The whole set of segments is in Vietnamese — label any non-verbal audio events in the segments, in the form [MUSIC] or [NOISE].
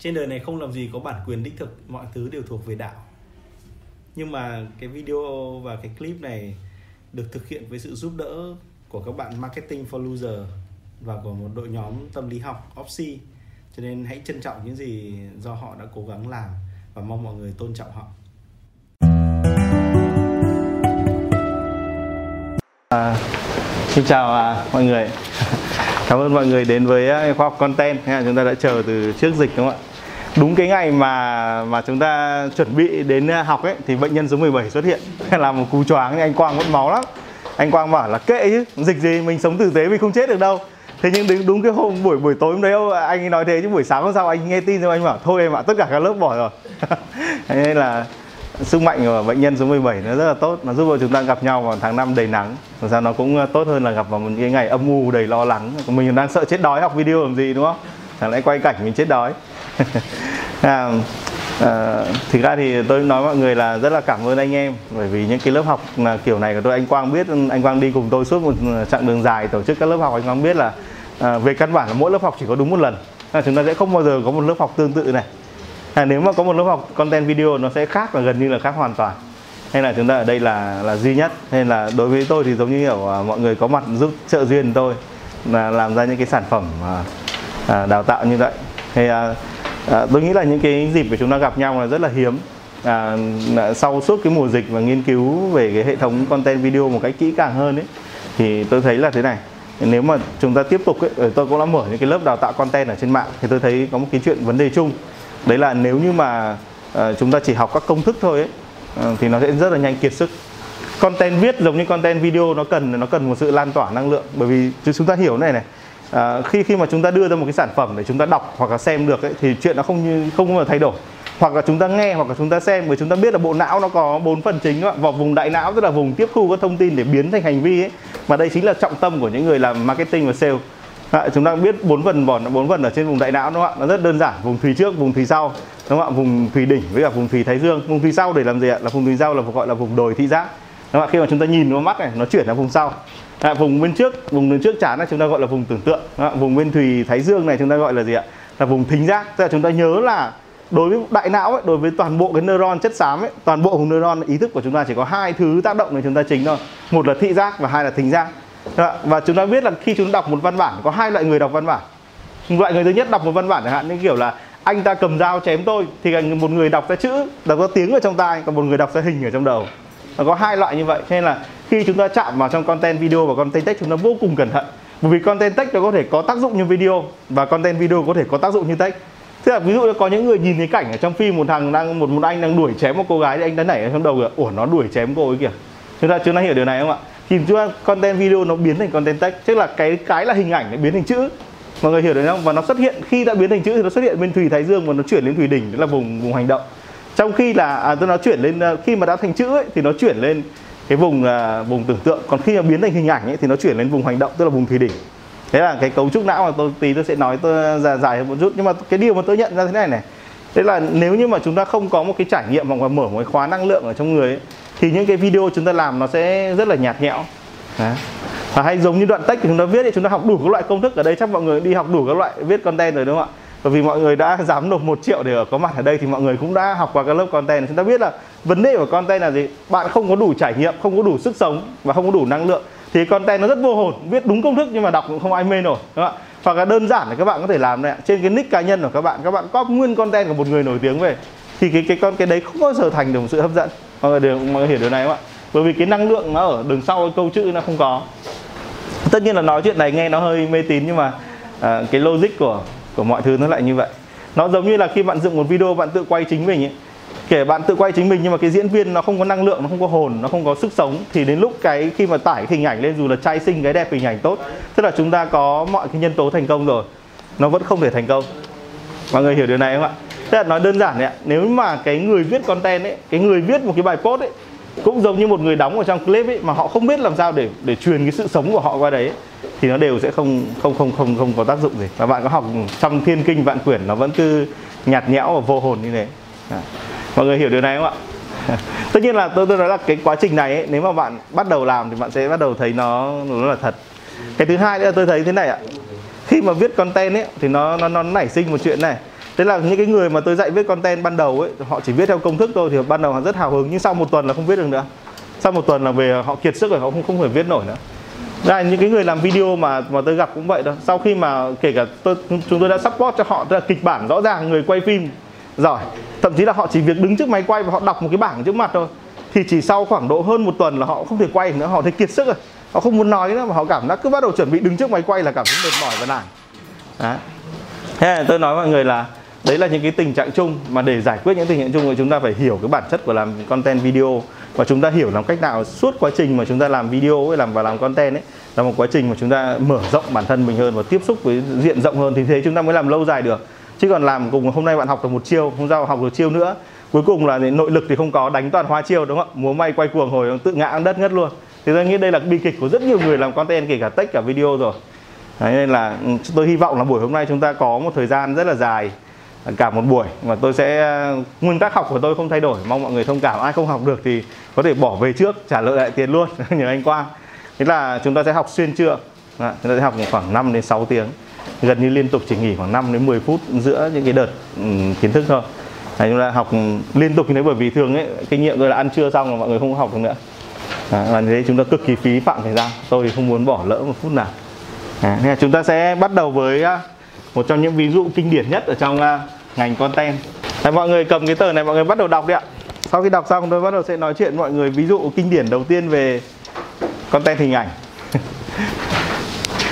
trên đời này không làm gì có bản quyền đích thực mọi thứ đều thuộc về đạo. Nhưng mà cái video và cái clip này được thực hiện với sự giúp đỡ của các bạn marketing for loser và của một đội nhóm tâm lý học Opsi cho nên hãy trân trọng những gì do họ đã cố gắng làm và mong mọi người tôn trọng họ. À, xin chào à, mọi người. [LAUGHS] Cảm ơn mọi người đến với à, khoa học content. Chúng ta đã chờ từ trước dịch đúng không ạ? Đúng cái ngày mà mà chúng ta chuẩn bị đến à, học ấy Thì bệnh nhân số 17 xuất hiện. [LAUGHS] Là một cú choáng anh Quang mất máu lắm. Anh Quang bảo là kệ chứ Dịch gì mình sống tử tế mình không chết được đâu. Thế nhưng đúng, đúng cái hôm buổi buổi tối hôm đấy anh ấy nói thế chứ buổi sáng hôm sau anh nghe tin rồi anh bảo thôi em ạ tất cả các lớp bỏ rồi. [LAUGHS] Nên là sức mạnh của bệnh nhân số 17 nó rất là tốt nó giúp cho chúng ta gặp nhau vào tháng năm đầy nắng. Làm sao nó cũng à, tốt hơn là gặp vào một cái ngày âm u đầy lo lắng. Mình đang sợ chết đói học video làm gì đúng không? Chẳng lại quay cảnh mình chết đói? [LAUGHS] à, à, thực ra thì tôi nói mọi người là rất là cảm ơn anh em bởi vì những cái lớp học là kiểu này của tôi anh Quang biết anh Quang đi cùng tôi suốt một chặng đường dài tổ chức các lớp học anh Quang biết là à, về căn bản là mỗi lớp học chỉ có đúng một lần. À, chúng ta sẽ không bao giờ có một lớp học tương tự này. À, nếu mà có một lớp học content video nó sẽ khác và gần như là khác hoàn toàn. Hay là chúng ta ở đây là là duy nhất. Nên là đối với tôi thì giống như kiểu à, mọi người có mặt giúp trợ duyên tôi là làm ra những cái sản phẩm à, à, đào tạo như vậy. Thì à, à, tôi nghĩ là những cái dịp mà chúng ta gặp nhau là rất là hiếm. À, sau suốt cái mùa dịch và nghiên cứu về cái hệ thống content video một cách kỹ càng hơn ấy thì tôi thấy là thế này. Nếu mà chúng ta tiếp tục ấy, ờ, tôi cũng đã mở những cái lớp đào tạo content ở trên mạng thì tôi thấy có một cái chuyện vấn đề chung. Đấy là nếu như mà à, chúng ta chỉ học các công thức thôi ấy, ờ, thì nó sẽ rất là nhanh kiệt sức. Content viết giống như content video nó cần nó cần một sự lan tỏa năng lượng. Bởi vì chúng ta hiểu này này à, khi khi mà chúng ta đưa ra một cái sản phẩm để chúng ta đọc hoặc là xem được ấy, thì chuyện nó không như không bao giờ thay đổi. Hoặc là chúng ta nghe hoặc là chúng ta xem bởi chúng ta biết là bộ não nó có bốn phần chính đó, vào vùng đại não tức là vùng tiếp thu các thông tin để biến thành hành vi ấy. Mà đây chính là trọng tâm của những người làm marketing và sale. À, chúng ta biết bốn phần vòn bốn phần ở trên vùng đại não đúng không ạ? Nó rất đơn giản. Vùng thùy trước vùng thùy sau đúng không ạ? Vùng thùy đỉnh với cả vùng thùy thái dương. Vùng thùy sau để làm gì ạ? Là vùng thùy sau là gọi là vùng đồi thị giác. Đúng không ạ? Khi mà chúng ta nhìn vào mắt này nó chuyển sang vùng sau à, vùng bên trước vùng bên trước chán này chúng ta gọi là vùng tưởng tượng. Vùng bên thùy thái dương này chúng ta gọi là gì ạ? Là vùng thính giác. Tức là chúng ta nhớ là đối với đại não ấy, đối với toàn bộ cái neuron chất xám ấy, toàn bộ vùng neuron ý thức của chúng ta chỉ có hai thứ tác động đến chúng ta chính thôi. Một là thị giác và hai là thính giác. Và chúng ta biết là khi chúng ta đọc một văn bản có hai loại người đọc văn bản. Loại người thứ nhất đọc một văn bản chẳng hạn như kiểu là anh ta cầm dao chém tôi thì một người đọc ra chữ đọc ra tiếng ở trong tai còn một người đọc ra hình ở trong đầu. Có hai loại như vậy cho nên là khi chúng ta chạm vào trong content video và content text chúng ta vô cùng cẩn thận. Bởi vì content text nó có thể có tác dụng như video và content video có thể có tác dụng như text. Thế là ví dụ có những người nhìn thấy cảnh ở trong phim một thằng đang một một anh đang đuổi chém một cô gái thì anh đã nảy ở trong đầu kìa. Ủa nó đuổi chém cô ấy kìa. Chúng ta chúng ta hiểu điều này không ạ? Thì chúng ta content video nó biến thành content text tức là cái cái là hình ảnh nó biến thành chữ. Mọi người hiểu được không? Và nó xuất hiện khi đã biến thành chữ thì nó xuất hiện bên thùy thái dương và nó chuyển lên thùy đỉnh đó là vùng vùng hành động. Trong khi là à, tôi nó chuyển lên à, khi mà đã thành chữ ấy, thì nó chuyển lên cái vùng là vùng tưởng tượng. Còn khi mà biến thành hình ảnh ấy, thì nó chuyển lên vùng hành động tức là vùng thùy đỉnh. Thế là cái cấu trúc não mà tôi tí tôi sẽ nói tôi à, dài, dài hơn một chút. Nhưng mà cái điều mà tôi nhận ra thế này này đấy là nếu như mà chúng ta không có một cái trải nghiệm hoặc là mở một cái khóa năng lượng ở trong người ấy, thì những cái video chúng ta làm nó sẽ rất là nhạt nhẽo. Đấy. và hay giống như đoạn text thì chúng ta viết thì chúng ta học đủ các loại công thức ở đây chắc mọi người đi học đủ các loại viết content rồi đúng không ạ? Bởi vì mọi người đã dám nộp một triệu để ở có mặt ở đây thì mọi người cũng đã học qua các lớp content. Chúng ta biết là vấn đề của content là gì? Bạn không có đủ trải nghiệm không có đủ sức sống và không có đủ năng lượng. Thì content nó rất vô hồn viết đúng công thức nhưng mà đọc cũng không ai mê nổi đúng không ạ? Hoặc là đơn giản là các bạn có thể làm này trên cái nick cá nhân của các bạn các bạn copy nguyên content của một người nổi tiếng về thì cái cái con cái đấy không bao giờ thành được một sự hấp dẫn. Mọi người đều mọi người hiểu điều này không ạ? Bởi vì cái năng lượng nó ở đằng sau câu chữ nó không có. Tất nhiên là nói chuyện này nghe nó hơi mê tín nhưng mà à, cái logic của của mọi thứ nó lại như vậy. Nó giống như là khi bạn dựng một video, bạn tự quay chính mình ấy. Kể bạn tự quay chính mình nhưng mà cái diễn viên nó không có năng lượng, nó không có hồn, nó không có sức sống thì đến lúc cái khi mà tải cái hình ảnh lên dù là trai xinh cái đẹp, hình ảnh tốt, tức là chúng ta có mọi cái nhân tố thành công rồi. Nó vẫn không thể thành công. Mọi người hiểu điều này không ạ? Tức là nói đơn giản đấy ạ, Nếu mà cái người viết content ấy, Cái người viết một cái bài post ấy, Cũng giống như một người đóng ở trong clip ấy Mà họ không biết làm sao để để truyền cái sự sống của họ qua đấy thì nó đều sẽ không không không không không có tác dụng gì Và bạn có học trong thiên kinh vạn quyển Nó vẫn cứ nhạt nhẽo và vô hồn như thế à. Mọi người hiểu điều này không ạ? [LAUGHS] Tất nhiên là tôi tôi nói là cái quá trình này ấy, nếu mà bạn bắt đầu làm thì bạn sẽ bắt đầu thấy nó nó là thật. Cái thứ hai nữa là tôi thấy thế này ạ. Khi mà viết content ấy thì nó nó nó nảy sinh một chuyện này thế là những cái người mà tôi dạy viết content ban đầu ấy họ chỉ viết theo công thức thôi thì ban đầu họ rất hào hứng nhưng sau một tuần là không viết được nữa sau một tuần là về họ kiệt sức rồi họ không không thể viết nổi nữa đây những cái người làm video mà mà tôi gặp cũng vậy đó sau khi mà kể cả tôi, chúng tôi đã support cho họ, tức là kịch bản rõ ràng, người quay phim giỏi. Thậm chí là họ chỉ việc đứng trước máy quay và họ đọc một cái bảng trước mặt thôi. Thì chỉ sau khoảng độ hơn một tuần là họ không thể quay nữa, họ thấy kiệt sức rồi. Họ không muốn nói nữa, mà họ cảm giác cứ bắt đầu chuẩn bị đứng trước máy quay là cảm thấy mệt mỏi và nản. Đấy thế là tôi nói mọi người là đấy là những cái tình trạng chung, mà để giải quyết những tình trạng chung thì chúng ta phải hiểu cái bản chất của làm content video và chúng ta hiểu làm cách nào suốt quá trình mà chúng ta làm video ấy làm và làm content ấy là một quá trình mà chúng ta mở rộng bản thân mình hơn và tiếp xúc với diện rộng hơn. Thì thế chúng ta mới làm lâu dài được. Chứ còn làm cùng hôm nay bạn học được một chiêu hôm sau học được chiêu nữa. Cuối cùng là nội lực thì không có đánh toàn hoa chiêu đúng không ạ? Múa may quay cuồng hồi tự ngã đất ngất luôn. Thì tôi nghĩ đây là bi kịch của rất nhiều người làm content kể cả tech cả video rồi. Đấy, nên là tôi hy vọng là buổi hôm nay chúng ta có một thời gian rất là dài cả một buổi. Mà tôi sẽ nguyên tắc học của tôi không thay đổi. Mong mọi người thông cảm. Ai không học được thì có thể bỏ về trước trả lợi lại tiền luôn [LAUGHS] nhờ anh Quang. Thế là chúng ta sẽ học xuyên trưa à, chúng ta sẽ học khoảng 5 đến 6 tiếng. Gần như liên tục chỉ nghỉ khoảng 5 đến 10 phút giữa những cái đợt um, kiến thức thôi. Đấy, chúng ta học liên tục như thế bởi vì thường ấy kinh nghiệm tôi là ăn trưa xong là mọi người không học được nữa. À, và như thế chúng ta cực kỳ phí phạm thời gian. Tôi thì không muốn bỏ lỡ một phút nào. À, nên là chúng ta sẽ bắt đầu với một trong những ví dụ kinh điển nhất ở trong uh, ngành content. Đấy, mọi người cầm cái tờ này mọi người bắt đầu đọc đi ạ. Sau khi đọc xong tôi bắt đầu sẽ nói chuyện mọi người ví dụ kinh điển đầu tiên về content hình ảnh.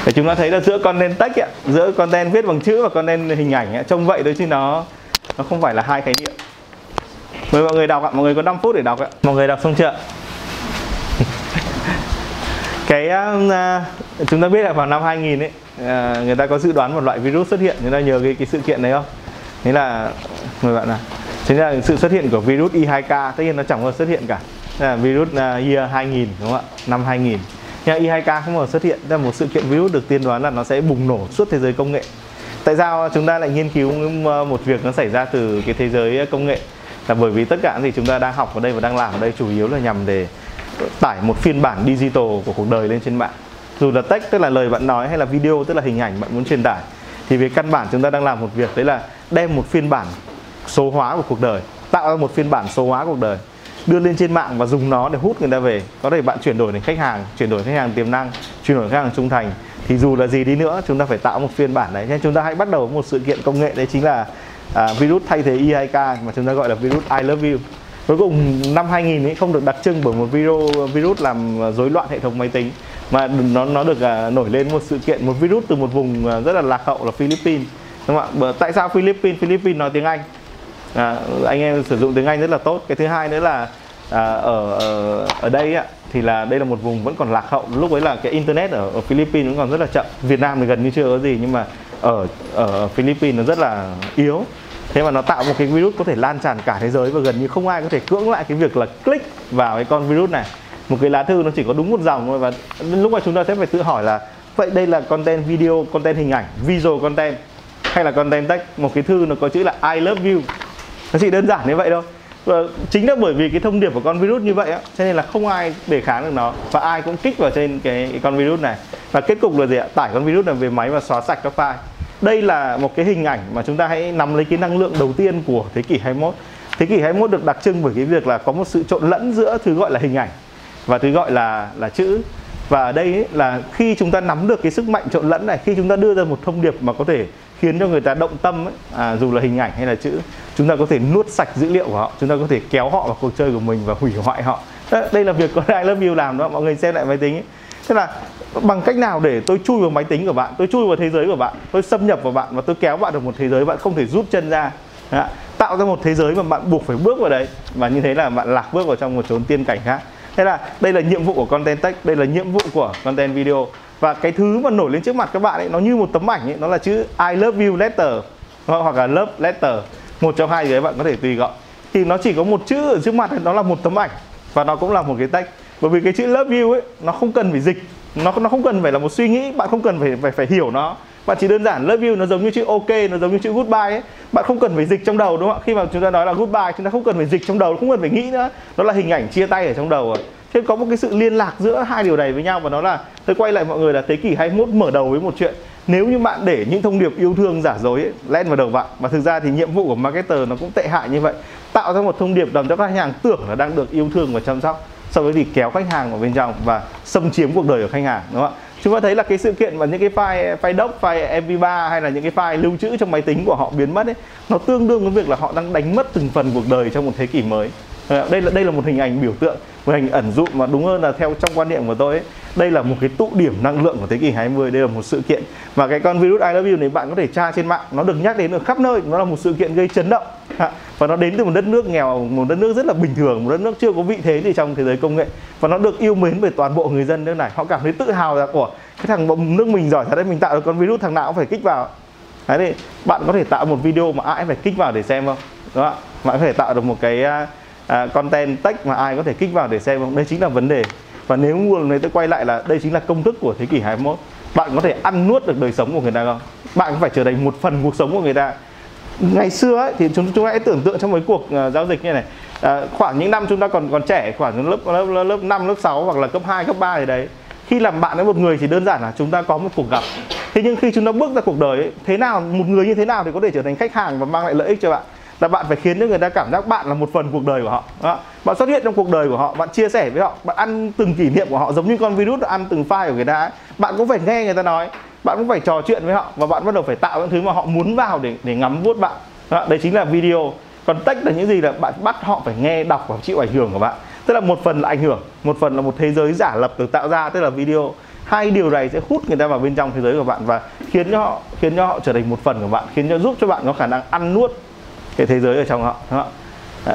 Để chúng ta thấy là giữa content text ấy, giữa content viết bằng chữ và content hình ảnh ấy, trông vậy thôi chứ nó nó không phải là hai khái niệm. Mời mọi người đọc ạ mọi người có 5 phút để đọc ạ. Mọi người đọc xong chưa cái uh, chúng ta biết là vào năm 2000 ấy à, người ta có dự đoán một loại virus xuất hiện. Chúng ta nhớ cái cái sự kiện đấy không? Thế là người bạn nào? Chính là sự xuất hiện của virus I2K tất nhiên nó chẳng bao giờ xuất hiện cả. Là virus uh, year 2000 đúng không ạ? Năm 2000 nhưng I2K không bao giờ xuất hiện. Đây là một sự kiện virus được tiên đoán là nó sẽ bùng nổ suốt thế giới công nghệ. Tại sao chúng ta lại nghiên cứu à, một việc nó xảy ra từ cái thế giới công nghệ? Là bởi vì tất cả những gì chúng ta đang học ở đây và đang làm ở đây chủ yếu là nhằm để tải một phiên bản digital của cuộc đời lên trên mạng dù là text tức là lời bạn nói hay là video tức là hình ảnh bạn muốn truyền tải thì về căn bản chúng ta đang làm một việc đấy là đem một phiên bản số hóa của cuộc đời tạo ra một phiên bản số hóa cuộc đời đưa lên trên mạng và dùng nó để hút người ta về. Có thể bạn chuyển đổi thành khách hàng chuyển đổi khách hàng tiềm năng chuyển đổi khách hàng trung thành. Thì dù là gì đi nữa chúng ta phải tạo một phiên bản đấy. Nên chúng ta hãy bắt đầu với một sự kiện công nghệ đấy chính là à, virus thay thế E2K mà chúng ta gọi là virus I love you. Cuối cùng năm 2000 ấy không được đặc trưng bởi một virus virus làm rối loạn hệ thống máy tính mà nó nó được uh, nổi lên một sự kiện một virus từ một vùng uh, rất là lạc hậu là Philippines. Đúng không ạ? Tại sao Philippines Philippines nói tiếng Anh? À, anh em sử dụng tiếng Anh rất là tốt. Cái thứ hai nữa là à, ở, ở ở đây ạ thì là đây là một vùng vẫn còn lạc hậu. Lúc ấy là cái internet ở, ở Philippines vẫn còn rất là chậm. Việt Nam thì gần như chưa có gì nhưng mà ở ở Philippines nó rất là yếu. Thế mà nó tạo một cái virus có thể lan tràn cả thế giới và gần như không ai có thể cưỡng lại cái việc là click vào cái con virus này một cái lá thư nó chỉ có đúng một dòng thôi và lúc mà chúng ta sẽ phải tự hỏi là vậy đây là content video content hình ảnh visual content hay là content text? Một cái thư nó có chữ là I love you. Nó chỉ đơn giản như vậy thôi. Và chính là bởi vì cái thông điệp của con virus như vậy á cho nên là không ai để kháng được nó và ai cũng kích vào trên cái, cái con virus này. Và kết cục là gì ạ? Tải con virus này về máy và xóa sạch các file. Đây là một cái hình ảnh mà chúng ta hãy nắm lấy cái năng lượng đầu tiên của thế kỷ 21 thế kỷ 21 được đặc trưng bởi cái việc là có một sự trộn lẫn giữa thứ gọi là hình ảnh và thứ gọi là là chữ và ở đây ấy, là khi chúng ta nắm được cái sức mạnh trộn lẫn này khi chúng ta đưa ra một thông điệp mà có thể khiến cho người ta động tâm ấy, à, dù là hình ảnh hay là chữ chúng ta có thể nuốt sạch dữ liệu của họ chúng ta có thể kéo họ vào cuộc chơi của mình và hủy hoại họ đây là việc có [LAUGHS] I love you làm đó mọi người xem lại máy tính ấy. thế là bằng cách nào để tôi chui vào máy tính của bạn tôi chui vào thế giới của bạn tôi xâm nhập vào bạn và tôi kéo bạn được một thế giới bạn không thể rút chân ra đó. tạo ra một thế giới mà bạn buộc phải bước vào đấy và như thế là bạn lạc bước vào trong một chốn tiên cảnh khác thế là đây là nhiệm vụ của content text đây là nhiệm vụ của content video. Và cái thứ mà nổi lên trước mặt các bạn ấy nó như một tấm ảnh ấy nó là chữ I love you letter hoặc là love letter. Một trong hai đấy bạn có thể tùy gọi. Thì nó chỉ có một chữ ở trước mặt ấy, nó là một tấm ảnh và nó cũng là một cái text. Bởi vì cái chữ love you ấy nó không cần phải dịch nó nó không cần phải là một suy nghĩ bạn không cần phải phải phải hiểu nó bạn chỉ đơn giản love you nó giống như chữ ok nó giống như chữ goodbye ấy. Bạn không cần phải dịch trong đầu đúng không ạ? Khi mà chúng ta nói là goodbye chúng ta không cần phải dịch trong đầu không cần phải nghĩ nữa. Nó là hình ảnh chia tay ở trong đầu rồi. Thế có một cái sự liên lạc giữa hai điều này với nhau và nó là tôi quay lại mọi người là thế kỷ 21 mở đầu với một chuyện. Nếu như bạn để những thông điệp yêu thương giả dối ấy, len vào đầu bạn và thực ra thì nhiệm vụ của marketer nó cũng tệ hại như vậy tạo ra một thông điệp làm cho khách hàng tưởng là đang được yêu thương và chăm sóc sau đó thì kéo khách hàng vào bên trong và xâm chiếm cuộc đời của khách hàng đúng không ạ? Chúng ta thấy là cái sự kiện mà những cái file file doc file mp3 hay là những cái file lưu trữ trong máy tính của họ biến mất ấy, nó tương đương với việc là họ đang đánh mất từng phần cuộc đời trong một thế kỷ mới. Ờ, đây là đây là một hình ảnh biểu tượng một hình ẩn dụ mà đúng hơn là theo trong quan niệm của tôi ấy, đây là một cái tụ điểm năng lượng của thế kỷ 20 đây là một sự kiện. Và cái con virus I love you này bạn có thể tra trên mạng nó được nhắc đến ở khắp nơi nó là một sự kiện gây chấn động. Và nó đến từ một đất nước nghèo một đất nước rất là bình thường một đất nước chưa có vị thế gì trong thế giới công nghệ. Và nó được yêu mến bởi toàn bộ người dân nước này. Họ cảm thấy tự hào là của cái thằng nước mình giỏi thật đấy mình tạo được con virus thằng nào cũng phải kích vào. Đấy thì bạn có thể tạo một video mà ai phải kích vào để xem không? Đó bạn có thể tạo được một cái uh, content text mà ai có thể kích vào để xem không? Đây chính là vấn đề. Và nếu nguồn này tôi quay lại là đây chính là công thức của thế kỷ 21 bạn có thể ăn nuốt được đời sống của người ta không? Bạn phải trở thành một phần cuộc sống của người ta. Ngày xưa ấy, thì chúng chúng ta hãy tưởng tượng trong mấy cuộc uh, giao dịch như này à, khoảng những năm chúng ta còn còn trẻ khoảng lớp lớp lớp, lớp 5, lớp 6 hoặc là cấp 2, cấp 3 gì đấy. Khi làm bạn với một người thì đơn giản là chúng ta có một cuộc gặp. Thế nhưng khi chúng ta bước ra cuộc đời ấy, thế nào một người như thế nào thì có thể trở thành khách hàng và mang lại lợi ích cho bạn? Là bạn phải khiến cho người ta cảm giác bạn là một phần cuộc đời của họ. Đó. bạn xuất hiện trong cuộc đời của họ bạn chia sẻ với họ bạn ăn từng kỷ niệm của họ giống như con virus ăn từng file của người ta ấy. bạn cũng phải nghe người ta nói bạn cũng phải trò chuyện với họ và bạn bắt đầu phải tạo những thứ mà họ muốn vào để để ngắm vuốt bạn. Đó, đấy chính là video. Còn tách là những gì là bạn bắt họ phải nghe đọc và chịu ảnh hưởng của bạn. Tức là một phần là ảnh hưởng một phần là một thế giới giả lập được tạo ra tức là video. Hai điều này sẽ hút người ta vào bên trong thế giới của bạn và khiến cho họ khiến cho họ trở thành một phần của bạn khiến cho giúp cho bạn có khả năng ăn nuốt cái thế giới ở trong họ đúng không?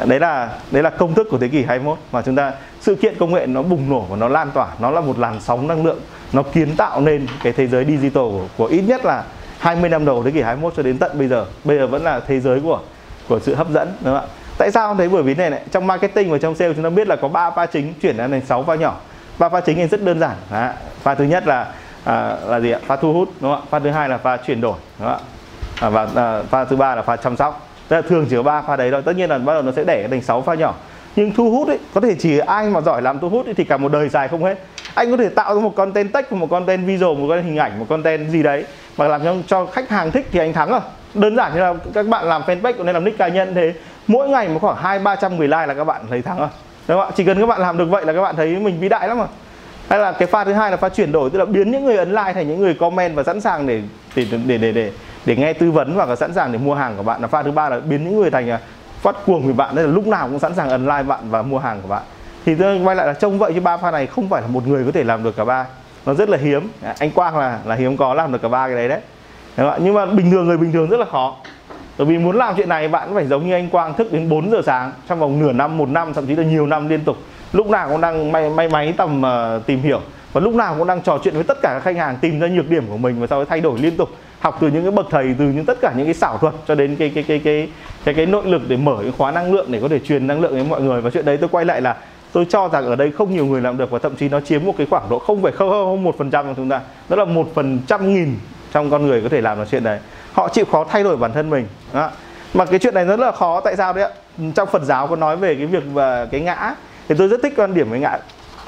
đấy là đấy là công thức của thế kỷ 21 mà chúng ta sự kiện công nghệ nó bùng nổ và nó lan tỏa nó là một làn sóng năng lượng nó kiến tạo nên cái thế giới digital của, của ít nhất là 20 năm đầu thế kỷ 21 cho đến tận bây giờ. Bây giờ vẫn là thế giới của của sự hấp dẫn đúng không ạ? Tại sao không thấy bởi vì này này trong marketing và trong sale chúng ta biết là có ba pha chính chuyển ra thành 6 pha nhỏ. Ba pha chính thì rất đơn giản Đó. pha thứ nhất là à, là gì ạ? Pha thu hút đúng không ạ? Pha thứ hai là pha chuyển đổi đúng không ạ? À, và à, pha thứ ba là pha chăm sóc. Tức là thường chỉ có ba pha đấy thôi. Tất nhiên là bắt đầu nó sẽ đẻ thành 6 pha nhỏ. Nhưng thu hút ấy có thể chỉ ai mà giỏi làm thu hút ấy, thì cả một đời dài không hết. Anh có thể tạo ra một content text một content video, một content hình ảnh một content gì đấy mà làm cho cho khách hàng thích thì anh thắng rồi. Đơn giản như là các bạn làm fanpage cũng nên làm nick cá nhân thế. Mỗi ngày một khoảng hai ba trăm người like là các bạn thấy thắng rồi. Đúng không ạ? Chỉ cần các bạn làm được vậy là các bạn thấy mình vĩ đại lắm mà hay là cái pha thứ hai là pha chuyển đổi tức là biến những người ấn like thành những người comment và sẵn sàng để để để để để, để nghe tư vấn và sẵn sàng để mua hàng của bạn. Là pha thứ ba là biến những người thành à, phát cuồng vì bạn. Nên là lúc nào cũng sẵn sàng ấn like bạn và mua hàng của bạn. Thì tôi quay lại là trông vậy chứ ba pha này không phải là một người có thể làm được cả ba. Nó rất là hiếm. Anh Quang là là hiếm có làm được cả ba cái đấy đấy. Đúng không? nhưng mà bình thường người bình thường rất là khó. Bởi vì muốn làm chuyện này bạn phải giống như anh Quang thức đến 4 giờ sáng trong vòng nửa năm một năm thậm chí là nhiều năm liên tục. Lúc nào cũng đang may may máy tầm uh, tìm hiểu. Và lúc nào cũng đang trò chuyện với tất cả các khách hàng tìm ra nhược điểm của mình và sau đó thay đổi liên tục học từ những cái bậc thầy, từ những tất cả những cái xảo thuật cho đến cái cái cái cái cái cái nội lực để mở cái khóa năng lượng để có thể truyền năng lượng đến mọi người. Và chuyện đấy tôi quay lại là tôi cho rằng ở đây không nhiều người làm được và thậm chí nó chiếm một cái khoảng độ không phải không, một phần trăm của chúng ta. Đó là một phần trăm nghìn trong con người có thể làm được chuyện đấy. Họ chịu khó thay đổi bản thân mình. Đó. mà cái chuyện này rất là khó. Tại sao đấy ạ? Trong Phật giáo có nói về cái việc và cái ngã. Thì tôi rất thích quan điểm với ngã.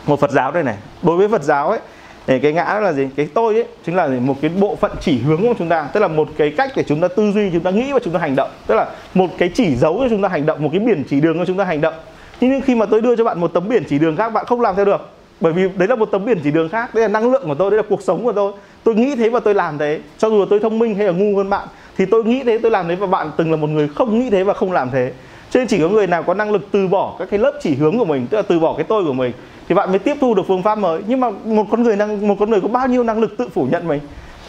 Một Phật giáo đây này. Đối với Phật giáo ấy để cái ngã đó là gì? Cái tôi ấy, chính là một cái bộ phận chỉ hướng của chúng ta. Tức là một cái cách để chúng ta tư duy, chúng ta nghĩ và chúng ta hành động. Tức là một cái chỉ dấu cho chúng ta hành động, một cái biển chỉ đường cho chúng ta hành động. Nhưng khi mà tôi đưa cho bạn một tấm biển chỉ đường khác, bạn không làm theo được. Bởi vì đấy là một tấm biển chỉ đường khác, đấy là năng lượng của tôi, đấy là cuộc sống của tôi. Tôi nghĩ thế và tôi làm thế. Cho dù tôi thông minh hay là ngu hơn bạn, thì tôi nghĩ thế, tôi làm thế và bạn từng là một người không nghĩ thế và không làm thế. Cho nên chỉ có người nào có năng lực từ bỏ các cái lớp chỉ hướng của mình, tức là từ bỏ cái tôi của mình thì bạn mới tiếp thu được phương pháp mới. Nhưng mà một con người năng một con người có bao nhiêu năng lực tự phủ nhận mình?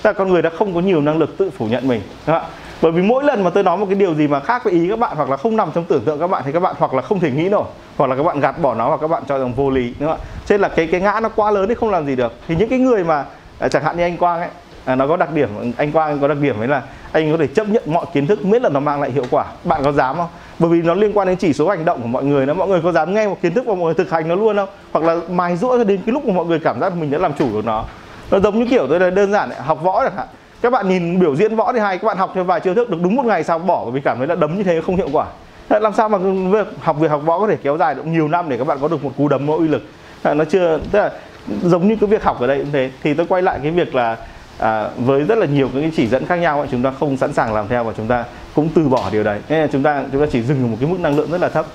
Ta là con người đã không có nhiều năng lực tự phủ nhận mình đúng không? bởi vì mỗi lần mà tôi nói một cái điều gì mà khác với ý các bạn hoặc là không nằm trong tưởng tượng các bạn thì các bạn hoặc là không thể nghĩ nổi hoặc là các bạn gạt bỏ nó hoặc các bạn cho rằng vô lý đúng không ạ? Nên là cái cái ngã nó quá lớn thì không làm gì được. Thì những cái người mà à, chẳng hạn như anh Quang ấy à, nó có đặc điểm anh Quang có đặc điểm ấy là anh có thể chấp nhận mọi kiến thức miễn là nó mang lại hiệu quả. Bạn có dám không? Bởi vì nó liên quan đến chỉ số hành động của mọi người đó. Mọi người có dám nghe một kiến thức và mọi người thực hành nó luôn không? Hoặc là mài rũa cho đến cái lúc mà mọi người cảm giác mình đã làm chủ được nó. Nó giống như kiểu tôi là đơn giản học võ chẳng hạn. Các bạn nhìn biểu diễn võ thì hay các bạn học theo vài chiêu thức được đúng một ngày sau bỏ bởi vì cảm thấy là đấm như thế không hiệu quả. Làm sao mà việc học việc học võ có thể kéo dài được nhiều năm để các bạn có được một cú đấm có uy lực? Nó chưa tức là giống như cái việc học ở đây cũng thế. Thì tôi quay lại cái việc là à, với rất là nhiều cái chỉ dẫn khác nhau chúng ta không sẵn sàng làm theo và chúng ta cũng từ bỏ điều đấy. Nên là chúng ta chúng ta chỉ dừng ở một cái mức năng lượng rất là thấp.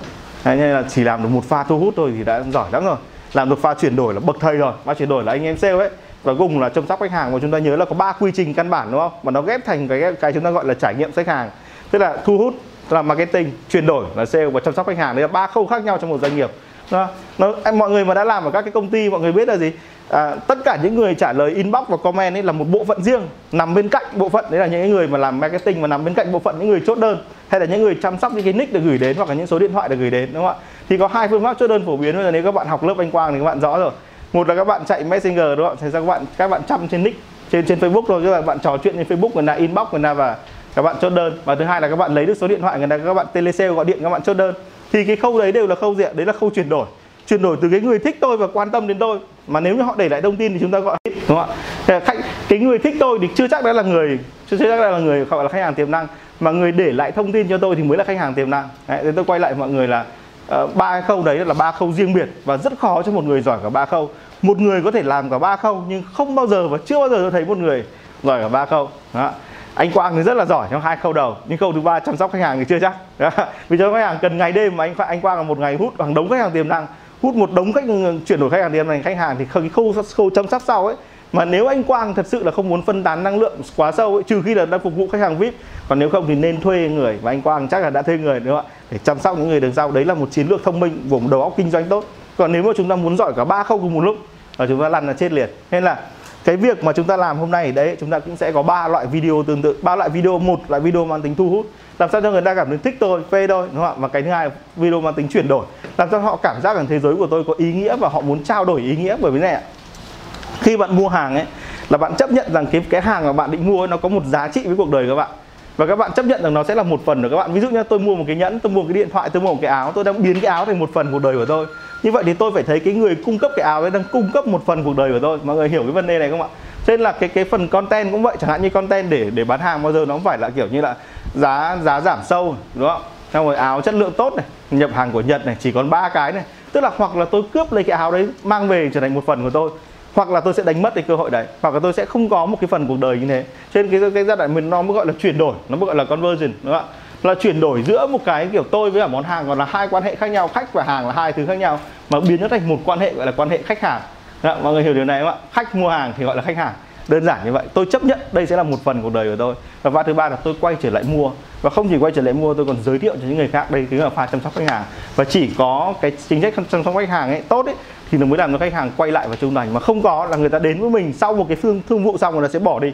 Hay là chỉ làm được một pha thu hút thôi thì đã giỏi lắm rồi. Làm được pha chuyển đổi là bậc thầy rồi. Pha chuyển đổi là anh em sale ấy. Và cùng là chăm sóc khách hàng. Mà chúng ta nhớ là có ba quy trình căn bản, đúng không? Mà nó ghép thành cái cái chúng ta gọi là trải nghiệm khách hàng. Tức là thu hút là marketing, chuyển đổi là sale và chăm sóc khách hàng. Đấy là ba khâu khác nhau trong một doanh nghiệp nó, nó em mọi người mà đã làm ở các cái công ty mọi người biết là gì? À, tất cả những người trả lời inbox và comment ấy là một bộ phận riêng nằm bên cạnh bộ phận. Đấy là những người mà làm marketing và nằm bên cạnh bộ phận những người chốt đơn hay là những người chăm sóc những cái nick được gửi đến hoặc là những số điện thoại được gửi đến đúng không ạ? Thì có hai phương pháp chốt đơn phổ biến bây giờ nếu các bạn học lớp anh quang thì các bạn rõ rồi. Một là các bạn chạy messenger đúng không thì các bạn các bạn chăm trên nick trên trên facebook thôi. Các bạn trò chuyện trên facebook người ta inbox người ta và các bạn chốt đơn. Và thứ hai là các bạn lấy được số điện thoại người ta các bạn telesale gọi điện các bạn chốt đơn thì cái khâu đấy đều là khâu gì đấy là khâu chuyển đổi. Chuyển đổi từ cái người thích tôi và quan tâm đến tôi. Mà nếu như họ để lại thông tin thì chúng ta gọi đúng không ạ? Khách cái người thích tôi thì chưa chắc đã là người chưa chắc đã là người gọi là khách hàng tiềm năng. Mà người để lại thông tin cho tôi thì mới là khách hàng tiềm năng. Đấy, tôi quay lại mọi người là uh, ba khâu đấy là ba khâu riêng biệt và rất khó cho một người giỏi cả ba khâu. Một người có thể làm cả ba khâu nhưng không bao giờ và chưa bao giờ tôi thấy một người giỏi cả ba khâu. Đó anh Quang thì rất là giỏi trong hai khâu đầu nhưng khâu thứ ba chăm sóc khách hàng thì chưa chắc. [LAUGHS] Vì cho khách hàng cần ngày đêm mà anh anh Quang là một ngày hút hàng đống khách hàng tiềm năng hút một đống khách chuyển đổi khách hàng tiềm năng khách hàng thì cái khâu khâu chăm sóc sau ấy. Mà nếu anh Quang thật sự là không muốn phân tán năng lượng quá sâu ấy, trừ khi là đang phục vụ khách hàng VIP còn nếu không thì nên thuê người. Và anh Quang chắc là đã thuê người đúng không ạ? Để chăm sóc những người đường sau. Đấy là một chiến lược thông minh của một đầu óc kinh doanh tốt. Còn nếu mà chúng ta muốn giỏi cả ba khâu cùng một lúc là chúng ta lăn là chết liệt nên là cái việc mà chúng ta làm hôm nay đấy chúng ta cũng sẽ có ba loại video tương tự ba loại video. Một loại video mang tính thu hút làm sao cho người ta cảm thấy thích tôi phê tôi đúng không ạ? Và cái thứ hai video mang tính chuyển đổi làm cho họ cảm giác rằng thế giới của tôi có ý nghĩa và họ muốn trao đổi ý nghĩa bởi vì này khi bạn mua hàng ấy là bạn chấp nhận rằng cái cái hàng mà bạn định mua ấy, nó có một giá trị với cuộc đời các bạn. Và các bạn chấp nhận rằng nó sẽ là một phần của các bạn. Ví dụ như tôi mua một cái nhẫn tôi mua một cái điện thoại tôi mua một cái áo tôi đang biến cái áo thành một phần cuộc đời của tôi như vậy thì tôi phải thấy cái người cung cấp cái áo đấy đang cung cấp một phần cuộc đời của tôi. Mọi người hiểu cái vấn đề này không ạ? Nên là cái cái phần content cũng vậy. Chẳng hạn như content để để bán hàng bao giờ nó cũng phải là kiểu như là giá giá giảm sâu, đúng không? Xong rồi áo chất lượng tốt này, nhập hàng của nhật này, chỉ còn ba cái này. Tức là hoặc là tôi cướp lấy cái áo đấy mang về trở thành một phần của tôi, hoặc là tôi sẽ đánh mất cái cơ hội đấy. Hoặc là tôi sẽ không có một cái phần cuộc đời như thế. Trên cái cái giai đoạn mình nó mới gọi là chuyển đổi, nó mới gọi là conversion, đúng không ạ? Là chuyển đổi giữa một cái kiểu tôi với cả món hàng còn là hai quan hệ khác nhau khách và hàng là hai thứ khác nhau mà biến nó thành một quan hệ gọi là quan hệ khách hàng. Đã, mọi người hiểu điều này không ạ? Khách mua hàng thì gọi là khách hàng. Đơn giản như vậy. Tôi chấp nhận đây sẽ là một phần cuộc đời của tôi. Và pha thứ ba là tôi quay trở lại mua. Và không chỉ quay trở lại mua tôi còn giới thiệu cho những người khác. Đây chính là pha chăm sóc khách hàng. Và chỉ có cái chính sách chăm sóc khách hàng ấy tốt ấy thì nó mới làm cho khách hàng quay lại và trung thành. Mà không có là người ta đến với mình sau một cái phương thương vụ xong rồi ta sẽ bỏ đi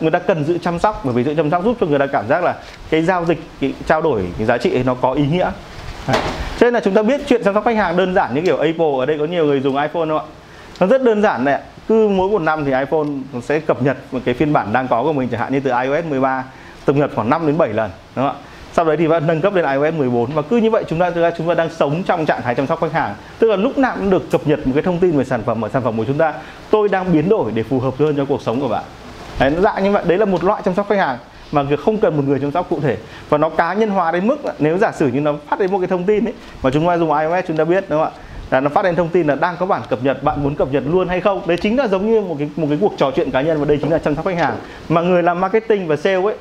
người ta cần sự chăm sóc, bởi vì sự chăm sóc giúp cho người ta cảm giác là cái giao dịch, cái trao đổi, cái giá trị ấy nó có ý nghĩa. Cho nên là chúng ta biết chuyện chăm sóc khách hàng đơn giản như kiểu Apple, ở đây có nhiều người dùng iPhone không ạ. Nó rất đơn giản này cứ mỗi một năm thì iPhone sẽ cập nhật một cái phiên bản đang có của mình, chẳng hạn như từ iOS 13 cập nhật khoảng 5 đến 7 lần, đúng không ạ? Sau đấy thì vẫn nâng cấp lên iOS 14 và cứ như vậy chúng ta, thực ra chúng ta đang sống trong trạng thái chăm sóc khách hàng. Tức là lúc nào cũng được cập nhật một cái thông tin về sản phẩm ở sản phẩm của chúng ta. Tôi đang biến đổi để phù hợp hơn cho cuộc sống của bạn đấy, nó dạng như vậy. Đấy là một loại chăm sóc khách hàng mà việc không cần một người chăm sóc cụ thể. Và nó cá nhân hóa đến mức nếu giả sử như nó phát đến một cái thông tin ấy mà chúng ta dùng iOS chúng ta biết đúng không ạ? Là nó phát đến thông tin là đang có bản cập nhật bạn muốn cập nhật luôn hay không? Đấy chính là giống như một cái một cái cuộc trò chuyện cá nhân và đây chính là chăm sóc khách hàng. Mà người làm marketing và sale ấy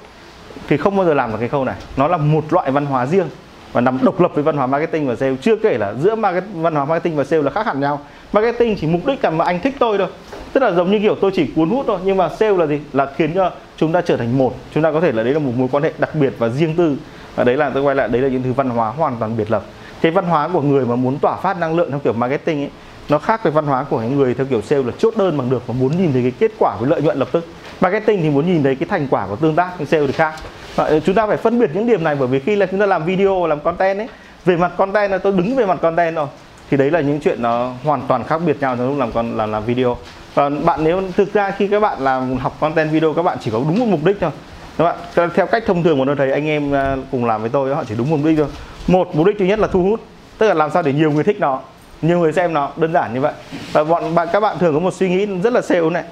thì không bao giờ làm được cái khâu này. Nó là một loại văn hóa riêng và nằm độc lập với văn hóa marketing và sale. Chưa kể là giữa market, văn hóa marketing và sale là khác hẳn nhau marketing chỉ mục đích là mà anh thích tôi thôi. Tức là giống như kiểu tôi chỉ cuốn hút thôi, nhưng mà sale là gì? Là khiến cho chúng ta trở thành một. Chúng ta có thể là đấy là một mối quan hệ đặc biệt và riêng tư. Và đấy là, tôi quay lại, đấy là những thứ văn hóa hoàn toàn biệt lập. Cái văn hóa của người mà muốn tỏa phát năng lượng theo kiểu marketing ấy, nó khác với văn hóa của những người theo kiểu sale là chốt đơn bằng được và muốn nhìn thấy cái kết quả với lợi nhuận lập tức. Marketing thì muốn nhìn thấy cái thành quả của tương tác nhưng sale thì khác. Và ờ, chúng ta phải phân biệt những điểm này bởi vì khi là chúng ta làm video, làm content ấy, về mặt content là tôi đứng về mặt content rồi thì đấy là những chuyện nó hoàn toàn khác biệt nhau trong lúc làm con, làm làm video. Và bạn nếu, thực ra khi các bạn làm học content video, các bạn chỉ có đúng một mục đích thôi. Các bạn theo cách thông thường của tôi thấy anh em à, cùng làm với tôi, họ chỉ đúng mục đích thôi. Một mục đích thứ nhất là thu hút, tức là làm sao để nhiều người thích nó, nhiều người xem nó, đơn giản như vậy. Và bọn bạn, các bạn thường có một suy nghĩ rất là sale này.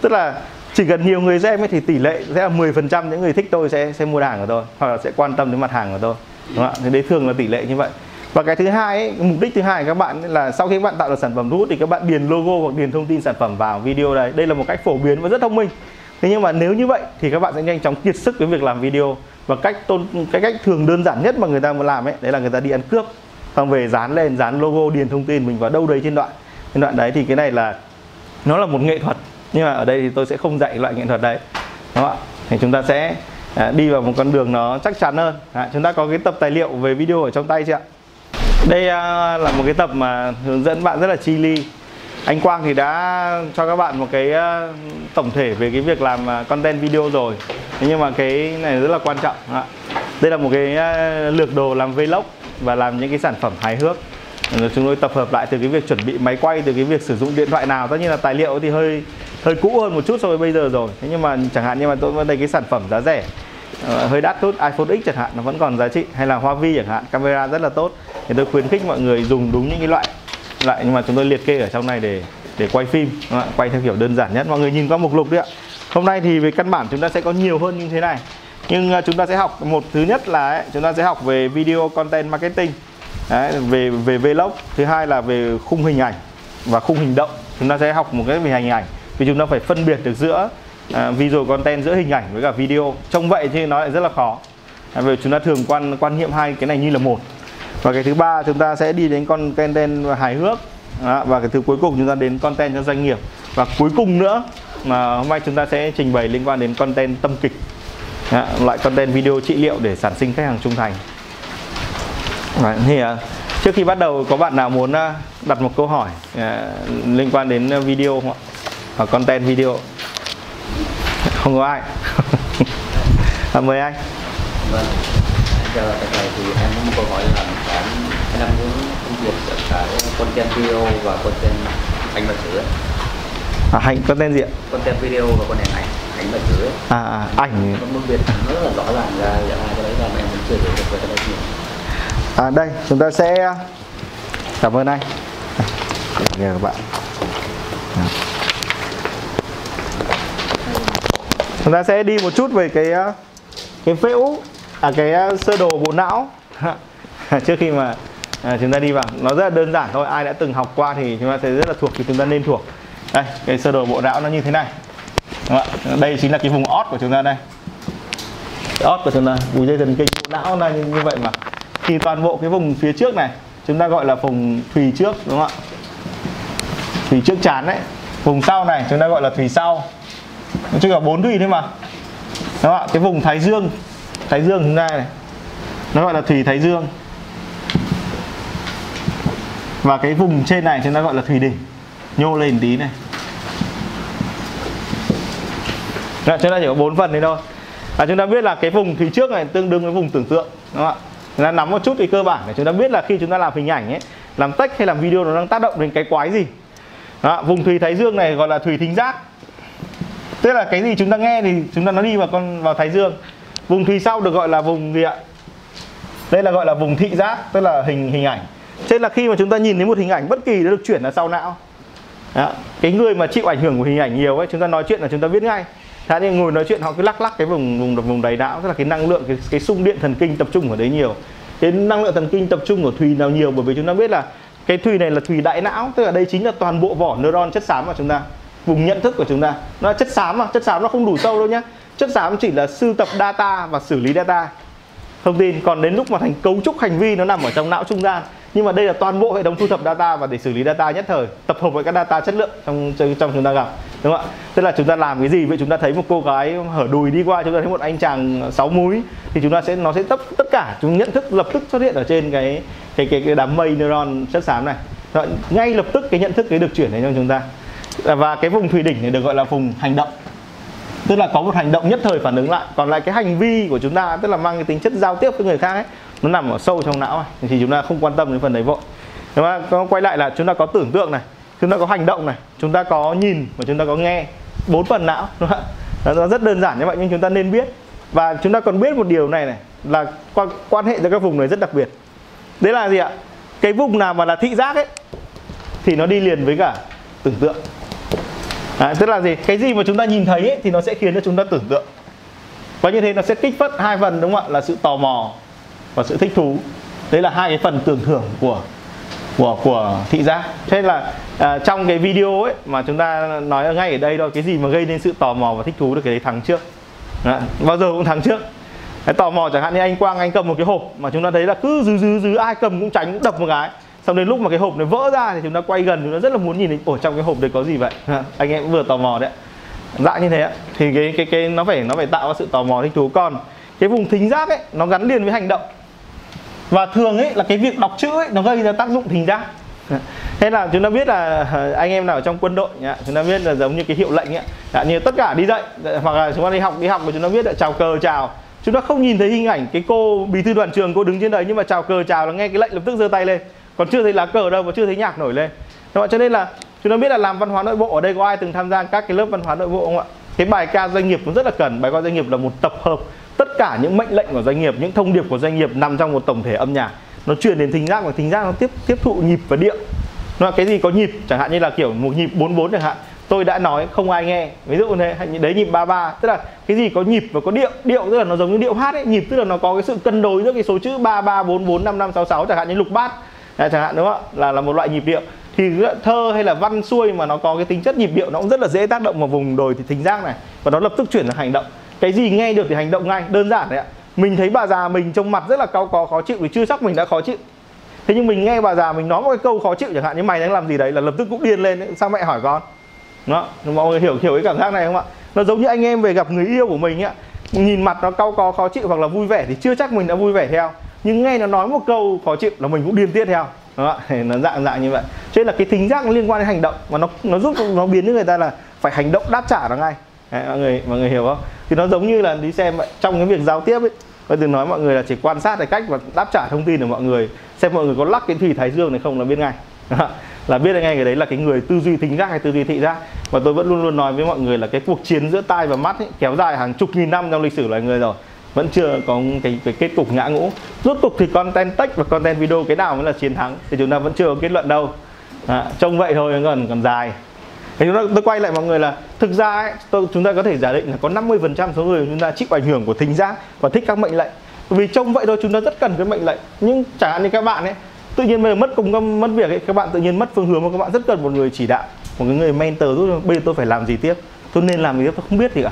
Tức là chỉ cần nhiều người xem ấy thì tỷ lệ sẽ là 10% những người thích tôi sẽ sẽ mua hàng của tôi, hoặc là sẽ quan tâm đến mặt hàng của tôi. Đúng không ạ? Thì đấy thường là tỷ lệ như vậy và cái thứ hai ấy, mục đích thứ hai của các bạn là sau khi các bạn tạo được sản phẩm thu hút thì các bạn điền logo hoặc điền thông tin sản phẩm vào video đấy. Đây là một cách phổ biến và rất thông minh. Thế nhưng mà nếu như vậy thì các bạn sẽ nhanh chóng kiệt sức với việc làm video và cách tôn cái cách thường đơn giản nhất mà người ta muốn làm ấy đấy là người ta đi ăn cướp xong về dán lên dán logo điền thông tin mình vào đâu đấy trên đoạn. Trên đoạn đấy thì cái này là nó là một nghệ thuật nhưng mà ở đây thì tôi sẽ không dạy loại nghệ thuật đấy. Đúng không ạ? Thì chúng ta sẽ à, đi vào một con đường nó chắc chắn hơn. À, chúng ta có cái tập tài liệu về video ở trong tay chưa ạ? Đây à, là một cái tập mà hướng dẫn bạn rất là chi ly anh Quang thì đã cho các bạn một cái à, tổng thể về cái việc làm à, content video rồi. Thế nhưng mà cái này rất là quan trọng đây là một cái lược đồ làm vlog và làm những cái sản phẩm hài hước. Rồi chúng tôi tập hợp lại từ cái việc chuẩn bị máy quay, từ cái việc sử dụng điện thoại nào. Tất nhiên là tài liệu thì hơi hơi cũ hơn một chút so với bây giờ rồi. Thế nhưng mà chẳng hạn như mà tôi vẫn thấy cái sản phẩm giá rẻ ờ, hơi đắt chút, iPhone X chẳng hạn, nó vẫn còn giá trị. Hay là Huawei chẳng hạn, camera rất là tốt thì tôi khuyến khích mọi người dùng đúng những cái loại loại nhưng mà chúng tôi liệt kê ở trong này để để quay phim đúng không quay theo kiểu đơn giản nhất. Mọi người nhìn qua mục lục đi ạ. Hôm nay thì về căn bản chúng ta sẽ có nhiều hơn như thế này. Nhưng à, chúng ta sẽ học một thứ nhất là ấy, chúng ta sẽ học về video content marketing. Đấy, về về vlog. Thứ hai là về khung hình ảnh và khung hình động. Chúng ta sẽ học một cái về hình ảnh. Vì chúng ta phải phân biệt được giữa uh, visual content giữa hình ảnh với cả video. Trông vậy thì nó lại rất là khó. À, vì chúng ta thường quan quan niệm hai cái này như là một và cái thứ ba chúng ta sẽ đi đến con content hài hước Đó, và cái thứ cuối cùng chúng ta đến content cho doanh nghiệp và cuối cùng nữa mà hôm nay chúng ta sẽ trình bày liên quan đến content tâm kịch Đó, loại content video trị liệu để sản sinh khách hàng trung thành Đấy, thì à, trước khi bắt đầu có bạn nào muốn à, đặt một câu hỏi à, liên quan đến video không ạ? Hoặc content video? Không có ai. [LAUGHS] à, mời anh. Vâng, chào tại này thì em có một câu hỏi là em em muốn phân biệt giữa cái content video và content ảnh và chữ. À, hành content gì ạ? content video và content ảnh ảnh và chữ. À, à ảnh. Nó phân biệt rất là rõ ràng ra giữa hai cái đấy là em vẫn chưa hiểu được về cái đấy nhiều. À đây, chúng ta sẽ cảm ơn anh. Đây, các bạn. Đó. Chúng ta sẽ đi một chút về cái cái phễu à cái ờ, sơ đồ bộ não [LAUGHS] trước khi mà à, chúng ta đi vào. Nó rất là đơn giản thôi. Ai đã từng học qua thì chúng ta sẽ rất là thuộc thì chúng ta nên thuộc. Đây cái sơ đồ bộ não nó như thế này. Đúng không ạ? đây chính là cái vùng ót của chúng ta đây. Ót của chúng ta. Vùng dây thần kinh bộ não là như, như vậy mà. Thì toàn bộ cái vùng phía trước này chúng ta gọi là vùng thùy trước đúng không ạ? Thùy trước chán đấy. Vùng sau này chúng ta gọi là thùy sau. Nó chỉ có bốn thùy thôi mà. Đúng không ạ? Cái vùng thái dương. Thái dương chúng ta này. Nó gọi là thùy thái dương và cái vùng trên này chúng ta gọi là thùy đỉnh. Nhô lên tí này. Đấy, chúng ta chỉ có bốn phần đấy thôi. Và chúng ta biết là cái vùng thùy trước này tương đương với vùng tưởng tượng đúng không ạ? Chúng ta nắm một chút cái cơ bản để chúng ta biết là khi chúng ta làm hình ảnh ấy làm text hay làm video nó đang tác động đến cái quái gì. Đó, vùng thùy thái dương này gọi là thùy thính giác. Tức là cái gì chúng ta nghe thì chúng ta nó đi vào con vào thái dương. Vùng thùy sau được gọi là vùng gì ạ? Đây là gọi là vùng thị giác tức là hình hình ảnh. Thế là khi mà chúng ta nhìn thấy một hình ảnh bất kỳ nó được chuyển ở sau não. Đó. cái người mà chịu ảnh hưởng của hình ảnh nhiều ấy chúng ta nói chuyện là chúng ta biết ngay. Thế nên ngồi nói chuyện họ cứ lắc lắc cái vùng vùng vùng đầy não tức là cái năng lượng cái, cái xung điện thần kinh tập trung ở đấy nhiều. Cái năng lượng thần kinh tập trung của thùy nào nhiều bởi vì chúng ta biết là cái thùy này là thùy đại não tức là đây chính là toàn bộ vỏ neuron chất xám của chúng ta vùng nhận thức của chúng ta. Nó là chất xám mà chất xám nó không đủ sâu đâu nhá. Chất xám chỉ là sưu tập data và xử lý data thông tin. Còn đến lúc mà thành cấu trúc hành vi nó nằm ở trong não trung gian. Nhưng mà đây là toàn bộ hệ thống thu thập data và để xử lý data nhất thời tập hợp với các data chất lượng trong trong chúng ta gặp. Đúng không ạ? Tức là chúng ta làm cái gì? Vậy chúng ta thấy một cô gái hở đùi đi qua chúng ta thấy một anh chàng sáu múi thì chúng ta sẽ nó sẽ tất tất cả chúng nhận thức lập tức xuất hiện ở trên cái cái cái, cái đám mây neuron chất xám này. Rồi, ngay lập tức cái nhận thức cái được chuyển đến cho chúng ta. Và cái vùng thùy đỉnh này được gọi là vùng hành động tức là có một hành động nhất thời phản ứng lại. Còn lại cái hành vi của chúng ta tức là mang cái tính chất giao tiếp với người khác ấy nó nằm ở sâu trong não này thì chúng ta không quan tâm đến phần đấy vội. Nhưng mà quay lại là chúng ta có tưởng tượng này chúng ta có hành động này chúng ta có nhìn và chúng ta có nghe bốn phần não đúng không nó rất đơn giản như vậy nhưng chúng ta nên biết. Và chúng ta còn biết một điều này này là quan, quan hệ giữa các vùng này rất đặc biệt. Đấy là gì ạ? Cái vùng nào mà là thị giác ấy thì nó đi liền với cả tưởng tượng à, tức là gì? Cái gì mà chúng ta nhìn thấy ấy, thì nó sẽ khiến cho chúng ta tưởng tượng. Và như thế nó sẽ kích phát hai phần đúng không ạ? Là sự tò mò và sự thích thú. Đấy là hai cái phần tưởng thưởng của của của thị giác. Thế nên là à, trong cái video ấy mà chúng ta nói ngay ở đây thôi cái gì mà gây nên sự tò mò và thích thú được cái đấy thắng trước. Đấy, bao giờ cũng thắng trước. Cái tò mò chẳng hạn như anh Quang anh cầm một cái hộp mà chúng ta thấy là cứ dứ dứ dứ ai cầm cũng tránh cũng đập một cái xong đến lúc mà cái hộp này vỡ ra thì chúng ta quay gần chúng ta rất là muốn nhìn thấy ổ trong cái hộp đấy có gì vậy? Anh em cũng vừa tò mò đấy. Dạng như thế ạ. Thì cái cái cái nó phải nó phải tạo ra sự tò mò thích thú. Còn cái vùng thính giác ấy nó gắn liền với hành động. Và thường ấy là cái việc đọc chữ ấy nó gây ra tác dụng thính giác. Thế là chúng ta biết là ờ, anh em nào ở trong quân đội nhá, chúng ta biết là giống như cái hiệu lệnh ấy. Dạ, như tất cả đi dạy hoặc là chúng ta đi học đi học mà chúng ta biết là chào cờ chào. Chúng ta không nhìn thấy hình ảnh cái cô bí thư đoàn trường cô đứng trên đấy nhưng mà chào cờ chào là nghe cái lệnh lập tức giơ tay lên còn chưa thấy lá cờ đâu và chưa thấy nhạc nổi lên. Các bạn, cho nên là chúng ta biết là làm văn hóa nội bộ ở đây có ai từng tham gia các cái lớp văn hóa nội bộ không ạ? Cái bài ca doanh nghiệp cũng rất là cần. Bài ca doanh nghiệp là một tập hợp tất cả những mệnh lệnh của doanh nghiệp, những thông điệp của doanh nghiệp nằm trong một tổng thể âm nhạc. Nó truyền đến thính giác và thính giác nó tiếp tiếp thụ nhịp và điệu. Nó là cái gì có nhịp? Chẳng hạn như là kiểu một nhịp 44 chẳng hạn. Tôi đã nói, không ai nghe. Ví dụ như thế đấy, nhịp 33 tức là cái gì có nhịp và có điệu? Điệu tức là nó giống như điệu hát ấy. Nhịp tức là nó có cái sự cân đối giữa cái số chữ 3344 5566 chẳng hạn như lục bát. Đấy, chẳng hạn đúng không ạ? Là là một loại nhịp điệu. Thì thơ hay là văn xuôi mà nó có cái tính chất nhịp điệu nó cũng rất là dễ tác động vào vùng đồi thì thính giác này. Và nó lập tức chuyển sang hành động. Cái gì nghe được thì hành động ngay đơn giản đấy ạ. Mình thấy bà già mình trông mặt rất là cao có khó chịu thì chưa chắc mình đã khó chịu. Thế nhưng mình nghe bà già mình nói một cái câu khó chịu chẳng hạn như mày đang làm gì đấy? Là lập tức cũng điên lên ấy. sao mẹ hỏi con? Đó. Mọi người hiểu hiểu cái cảm giác này không ạ? Nó giống như anh em về gặp người yêu của mình ấy nhìn mặt nó cau có khó chịu hoặc là vui vẻ thì chưa chắc mình đã vui vẻ theo nhưng nghe nó nói một câu khó chịu là mình cũng điên tiết theo. Đó nó dạng dạng như vậy. Cho nên là cái thính giác nó liên quan đến hành động và nó nó giúp nó biến những người ta là phải hành động đáp trả nó ngay. Đấy, mọi người mọi người hiểu không? Thì nó giống như là đi xem trong cái việc giao tiếp ấy tôi từng nói mọi người là chỉ quan sát cái cách và đáp trả thông tin của mọi người xem mọi người có lắc cái thủy thái dương này không là biết ngay. Là biết ngay cái đấy là cái người tư duy thính giác hay tư duy thị giác. Và tôi vẫn luôn luôn nói với mọi người là cái cuộc chiến giữa tai và mắt ấy, kéo dài hàng chục nghìn năm trong lịch sử loài người rồi vẫn chưa có cái, cái kết cục ngã ngũ. Rốt cục thì content text và content video cái nào mới là chiến thắng thì chúng ta vẫn chưa có kết luận đâu. À, trông vậy thôi còn còn dài. Thì chúng ta, tôi quay lại mọi người là thực ra ấy, tôi, chúng ta có thể giả định là có 50% số người chúng ta chịu ảnh hưởng của thính giác và thích các mệnh lệnh. Vì trông vậy thôi chúng ta rất cần cái mệnh lệnh. Nhưng chẳng hạn như các bạn ấy tự nhiên bây giờ mất cùng mất việc ấy các bạn tự nhiên mất phương hướng và các bạn rất cần một người chỉ đạo một cái người mentor giúp bây giờ tôi phải làm gì tiếp? Tôi nên làm gì tiếp? Tôi không biết gì cả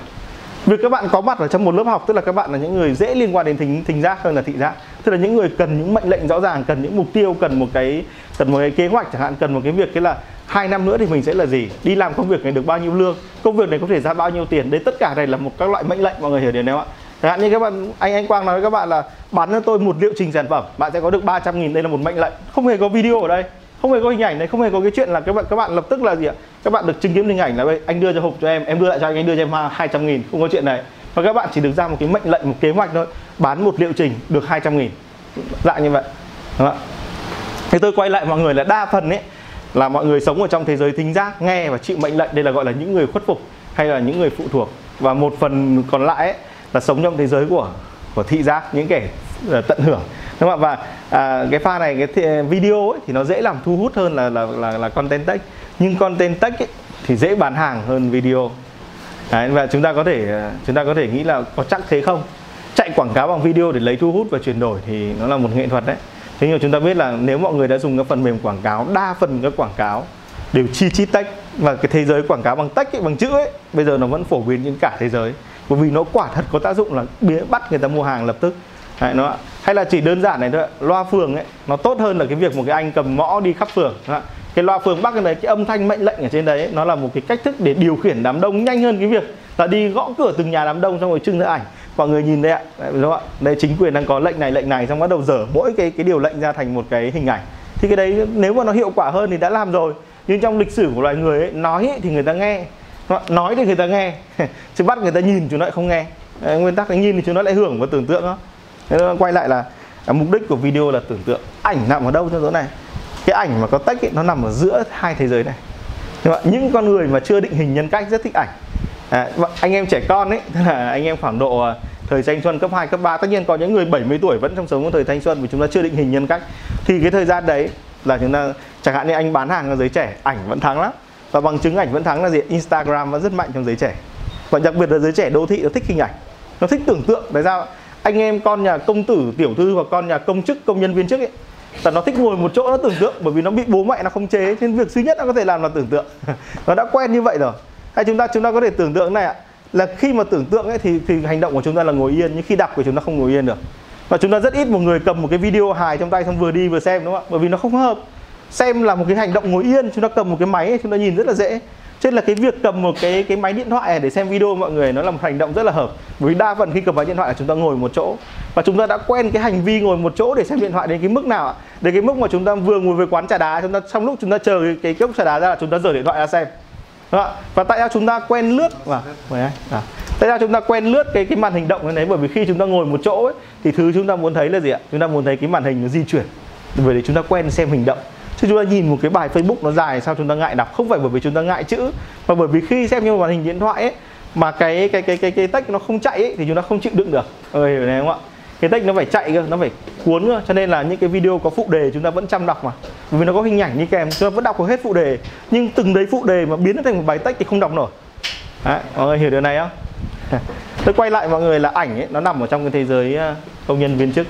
việc các bạn có mặt ở trong một lớp học, tức là các bạn là những người dễ liên quan đến thính thính giác hơn là thị giác. Tức là những người cần những mệnh lệnh rõ ràng, cần những mục tiêu, cần một cái, cần một cái kế hoạch chẳng hạn, cần một cái việc cái là hai năm nữa thì mình sẽ là gì? Đi làm công việc này được bao nhiêu lương? Công việc này có thể ra bao nhiêu tiền? Đấy, tất cả này là một các loại mệnh lệnh, mọi người hiểu điều này không ạ? Chẳng hạn như các bạn, anh anh Quang nói với các bạn là bán cho tôi một liệu trình sản phẩm, bạn sẽ có được 300 nghìn, đây là một mệnh lệnh. Không hề có video ở đây không hề có hình ảnh này không hề có cái chuyện là các bạn các bạn lập tức là gì ạ? Các bạn được chứng kiến hình ảnh là anh đưa cho hộp cho em em đưa lại cho anh anh đưa cho em 200 nghìn không có chuyện này. Và các bạn chỉ được ra một cái mệnh lệnh một kế hoạch thôi bán một liệu trình được 200 nghìn. Dạng như vậy. Đúng không ạ? Thì tôi quay lại mọi người là đa phần ấy là mọi người sống ở trong thế giới thính giác nghe và chịu mệnh lệnh. Đây là gọi là những người khuất phục hay là những người phụ thuộc. Và một phần còn lại ấy, là sống trong thế giới của của thị giác những kẻ tận hưởng. Đúng không ạ? Và à, cái pha này cái video ấy, thì nó dễ làm thu hút hơn là là là, là content text nhưng content text ấy, thì dễ bán hàng hơn video. Đấy, và chúng ta có thể à, chúng ta có thể nghĩ là có chắc thế không? Chạy quảng cáo bằng video để lấy thu hút và chuyển đổi thì nó là một nghệ thuật đấy. Thế nhưng chúng ta biết là nếu mọi người đã dùng các phần mềm quảng cáo đa phần các quảng cáo đều chi chi tách và cái thế giới quảng cáo bằng tách ấy, bằng chữ ấy bây giờ nó vẫn phổ biến trên cả thế giới. Bởi vì nó quả thật có tác dụng là bắt người ta mua hàng lập tức. Đấy, nó hay là chỉ đơn giản này thôi loa phường ấy nó tốt hơn là cái việc một cái anh cầm mõ đi khắp phường cái loa phường bắc cái đấy cái âm thanh mệnh lệnh ở trên đấy nó là một cái cách thức để điều khiển đám đông nhanh hơn cái việc là đi gõ cửa từng nhà đám đông xong rồi trưng ra ảnh. Mọi người nhìn đây ạ? Đúng không ạ? Đây chính quyền đang có lệnh này lệnh này xong bắt đầu dở mỗi cái cái điều lệnh ra thành một cái hình ảnh. Thì cái đấy nếu mà nó hiệu quả hơn thì đã làm rồi. Nhưng trong lịch sử của loài người ấy, nói ấy, thì người ta nghe. Nói thì người ta nghe. [LAUGHS] Chứ bắt người ta nhìn chúng nó lại không nghe. Nguyên tắc là nhìn thì chúng nó lại hưởng và tưởng tượng đó. Nên quay lại là à, mục đích của video là tưởng tượng ảnh nằm ở đâu trong chỗ này. Cái ảnh mà có tách ấy, nó nằm ở giữa hai thế giới này. Nhưng mà những con người mà chưa định hình nhân cách rất thích ảnh. À, anh em trẻ con ấy tức là anh em khoảng độ à, thời thanh xuân cấp 2, cấp 3 tất nhiên có những người 70 tuổi vẫn trong sống thời thanh xuân vì chúng ta chưa định hình nhân cách. Thì cái thời gian đấy là chúng ta chẳng hạn như anh bán hàng ở giới trẻ ảnh vẫn thắng lắm. Và bằng chứng ảnh vẫn thắng là gì? Instagram vẫn rất mạnh trong giới trẻ. Và đặc biệt là giới trẻ đô thị nó thích hình ảnh nó thích tưởng tượng. Tại sao anh em con nhà công tử tiểu thư hoặc con nhà công chức công nhân viên chức ấy là nó thích ngồi một chỗ nó tưởng tượng bởi vì nó bị bố mẹ nó không chế nên việc duy nhất nó có thể làm là tưởng tượng. [LAUGHS] Nó đã quen như vậy rồi. Hay chúng ta chúng ta có thể tưởng tượng này ạ là khi mà tưởng tượng ấy thì thì hành động của chúng ta là ngồi yên nhưng khi đọc thì chúng ta không ngồi yên được. Và chúng ta rất ít một người cầm một cái video hài trong tay xong vừa đi vừa xem đúng không ạ? Bởi vì nó không hợp. Xem là một cái hành động ngồi yên chúng ta cầm một cái máy ấy, chúng ta nhìn rất là dễ cho nên là cái việc cầm một cái cái máy điện thoại để xem video mọi người nó là một hành động rất là hợp bởi vì đa phần khi cầm máy điện thoại là chúng ta ngồi một chỗ và chúng ta đã quen cái hành vi ngồi một chỗ để xem điện thoại đến cái mức nào ạ đến cái mức mà chúng ta vừa ngồi về quán trà đá chúng ta trong lúc chúng ta chờ cái, cái cốc trà đá ra là chúng ta dở điện thoại ra xem Đúng không? và tại sao chúng ta quen lướt và à, tại sao chúng ta quen lướt cái cái màn hình động như thế bởi vì khi chúng ta ngồi một chỗ ấy, thì thứ chúng ta muốn thấy là gì ạ chúng ta muốn thấy cái màn hình nó di chuyển bởi vì chúng ta quen xem hình động chứ chúng ta nhìn một cái bài Facebook nó dài sao chúng ta ngại đọc? Không phải bởi vì chúng ta ngại chữ mà bởi vì khi xem như màn hình điện thoại ấy mà cái cái cái cái cái text nó không chạy ấy, thì chúng ta không chịu đựng được. Ờ hiểu này không ạ? Cái text nó phải chạy cơ nó phải cuốn cơ. Cho nên là những cái video có phụ đề chúng ta vẫn chăm đọc mà. Bởi vì nó có hình ảnh đi kèm chúng ta vẫn đọc được hết phụ đề. Nhưng từng đấy phụ đề mà biến nó thành một bài text thì không đọc nổi. Đấy, mọi người hiểu điều này không? [LAUGHS] Tôi quay lại mọi người là ảnh ấy nó nằm ở trong cái thế giới ờ, công nhân viên chức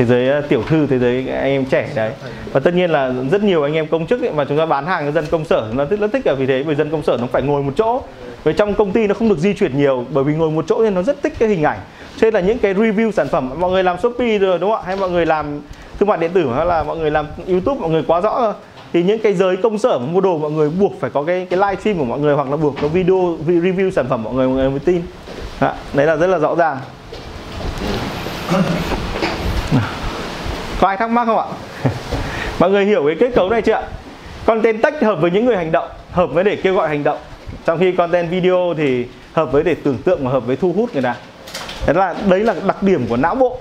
thế giới ờ, tiểu thư thế giới anh em trẻ đấy. Và tất nhiên là rất nhiều anh em công chức ấy, mà chúng ta bán hàng cho dân công sở nó rất, rất thích là vì thế bởi dân công sở nó phải ngồi một chỗ. Với trong công ty nó không được di chuyển nhiều bởi vì ngồi một chỗ nên nó rất thích cái hình ảnh. Cho nên là những cái review sản phẩm mọi người làm shopee rồi đúng không ạ? Hay mọi người làm thương mại điện tử hay là mọi người làm youtube mọi người quá rõ rồi thì những cái giới công sở mua đồ mọi người buộc phải có cái cái live stream của mọi người hoặc là buộc có video review sản phẩm mọi người mọi người mới tin. Đấy là rất là rõ ràng có ai thắc mắc không ạ? [LAUGHS] Mọi người hiểu cái kết cấu này chưa ạ? Content text hợp với những người hành động hợp với để kêu gọi hành động. Trong khi content video thì hợp với để tưởng tượng và hợp với thu hút người ta. Đấy là đấy là đặc điểm của não bộ.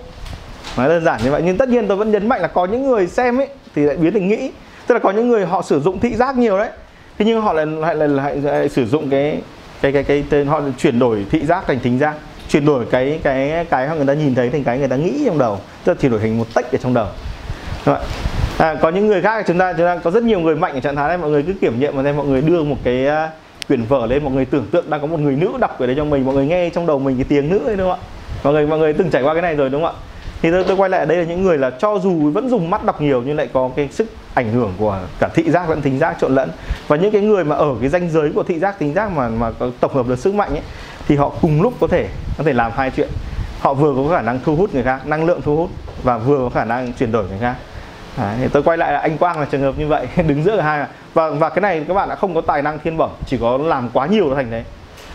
Nói đơn giản như vậy nhưng tất nhiên tôi vẫn nhấn mạnh là có những người xem ấy thì lại biến thành nghĩ. Tức là có những người họ sử dụng thị giác nhiều đấy. Thế nhưng họ lại lại, lại, lại, lại sử dụng cái cái cái cái tên họ chuyển đổi thị giác thành thính giác chuyển đổi cái cái cái mà người ta nhìn thấy thành cái người ta nghĩ trong đầu. Tức là chuyển đổi thành một tách ở trong đầu. Đúng không? À, có những người khác chúng ta chúng ta có rất nhiều người mạnh ở trạng thái này mọi người cứ kiểm nghiệm mà xem mọi người đưa một cái uh, quyển vở lên mọi người tưởng tượng đang có một người nữ đọc ở đây cho mình mọi người nghe trong đầu mình cái tiếng nữ ấy đúng không ạ? Mọi người mọi người từng trải qua cái này rồi đúng không ạ? Thì tôi, tôi quay lại đây là những người là cho dù vẫn dùng mắt đọc nhiều nhưng lại có cái sức ảnh hưởng của cả thị giác lẫn thính giác trộn lẫn. Và những cái người mà ở cái danh giới của thị giác thính giác mà mà có tổng hợp được sức mạnh ấy thì họ cùng lúc có thể có thể làm hai chuyện. Họ vừa có khả năng thu hút người khác năng lượng thu hút và vừa có khả năng chuyển đổi người khác. Đấy, thì tôi quay lại là anh Quang là trường hợp như vậy [LAUGHS] đứng giữa hai và và cái này các bạn đã không có tài năng thiên bẩm chỉ có làm quá nhiều thành đấy.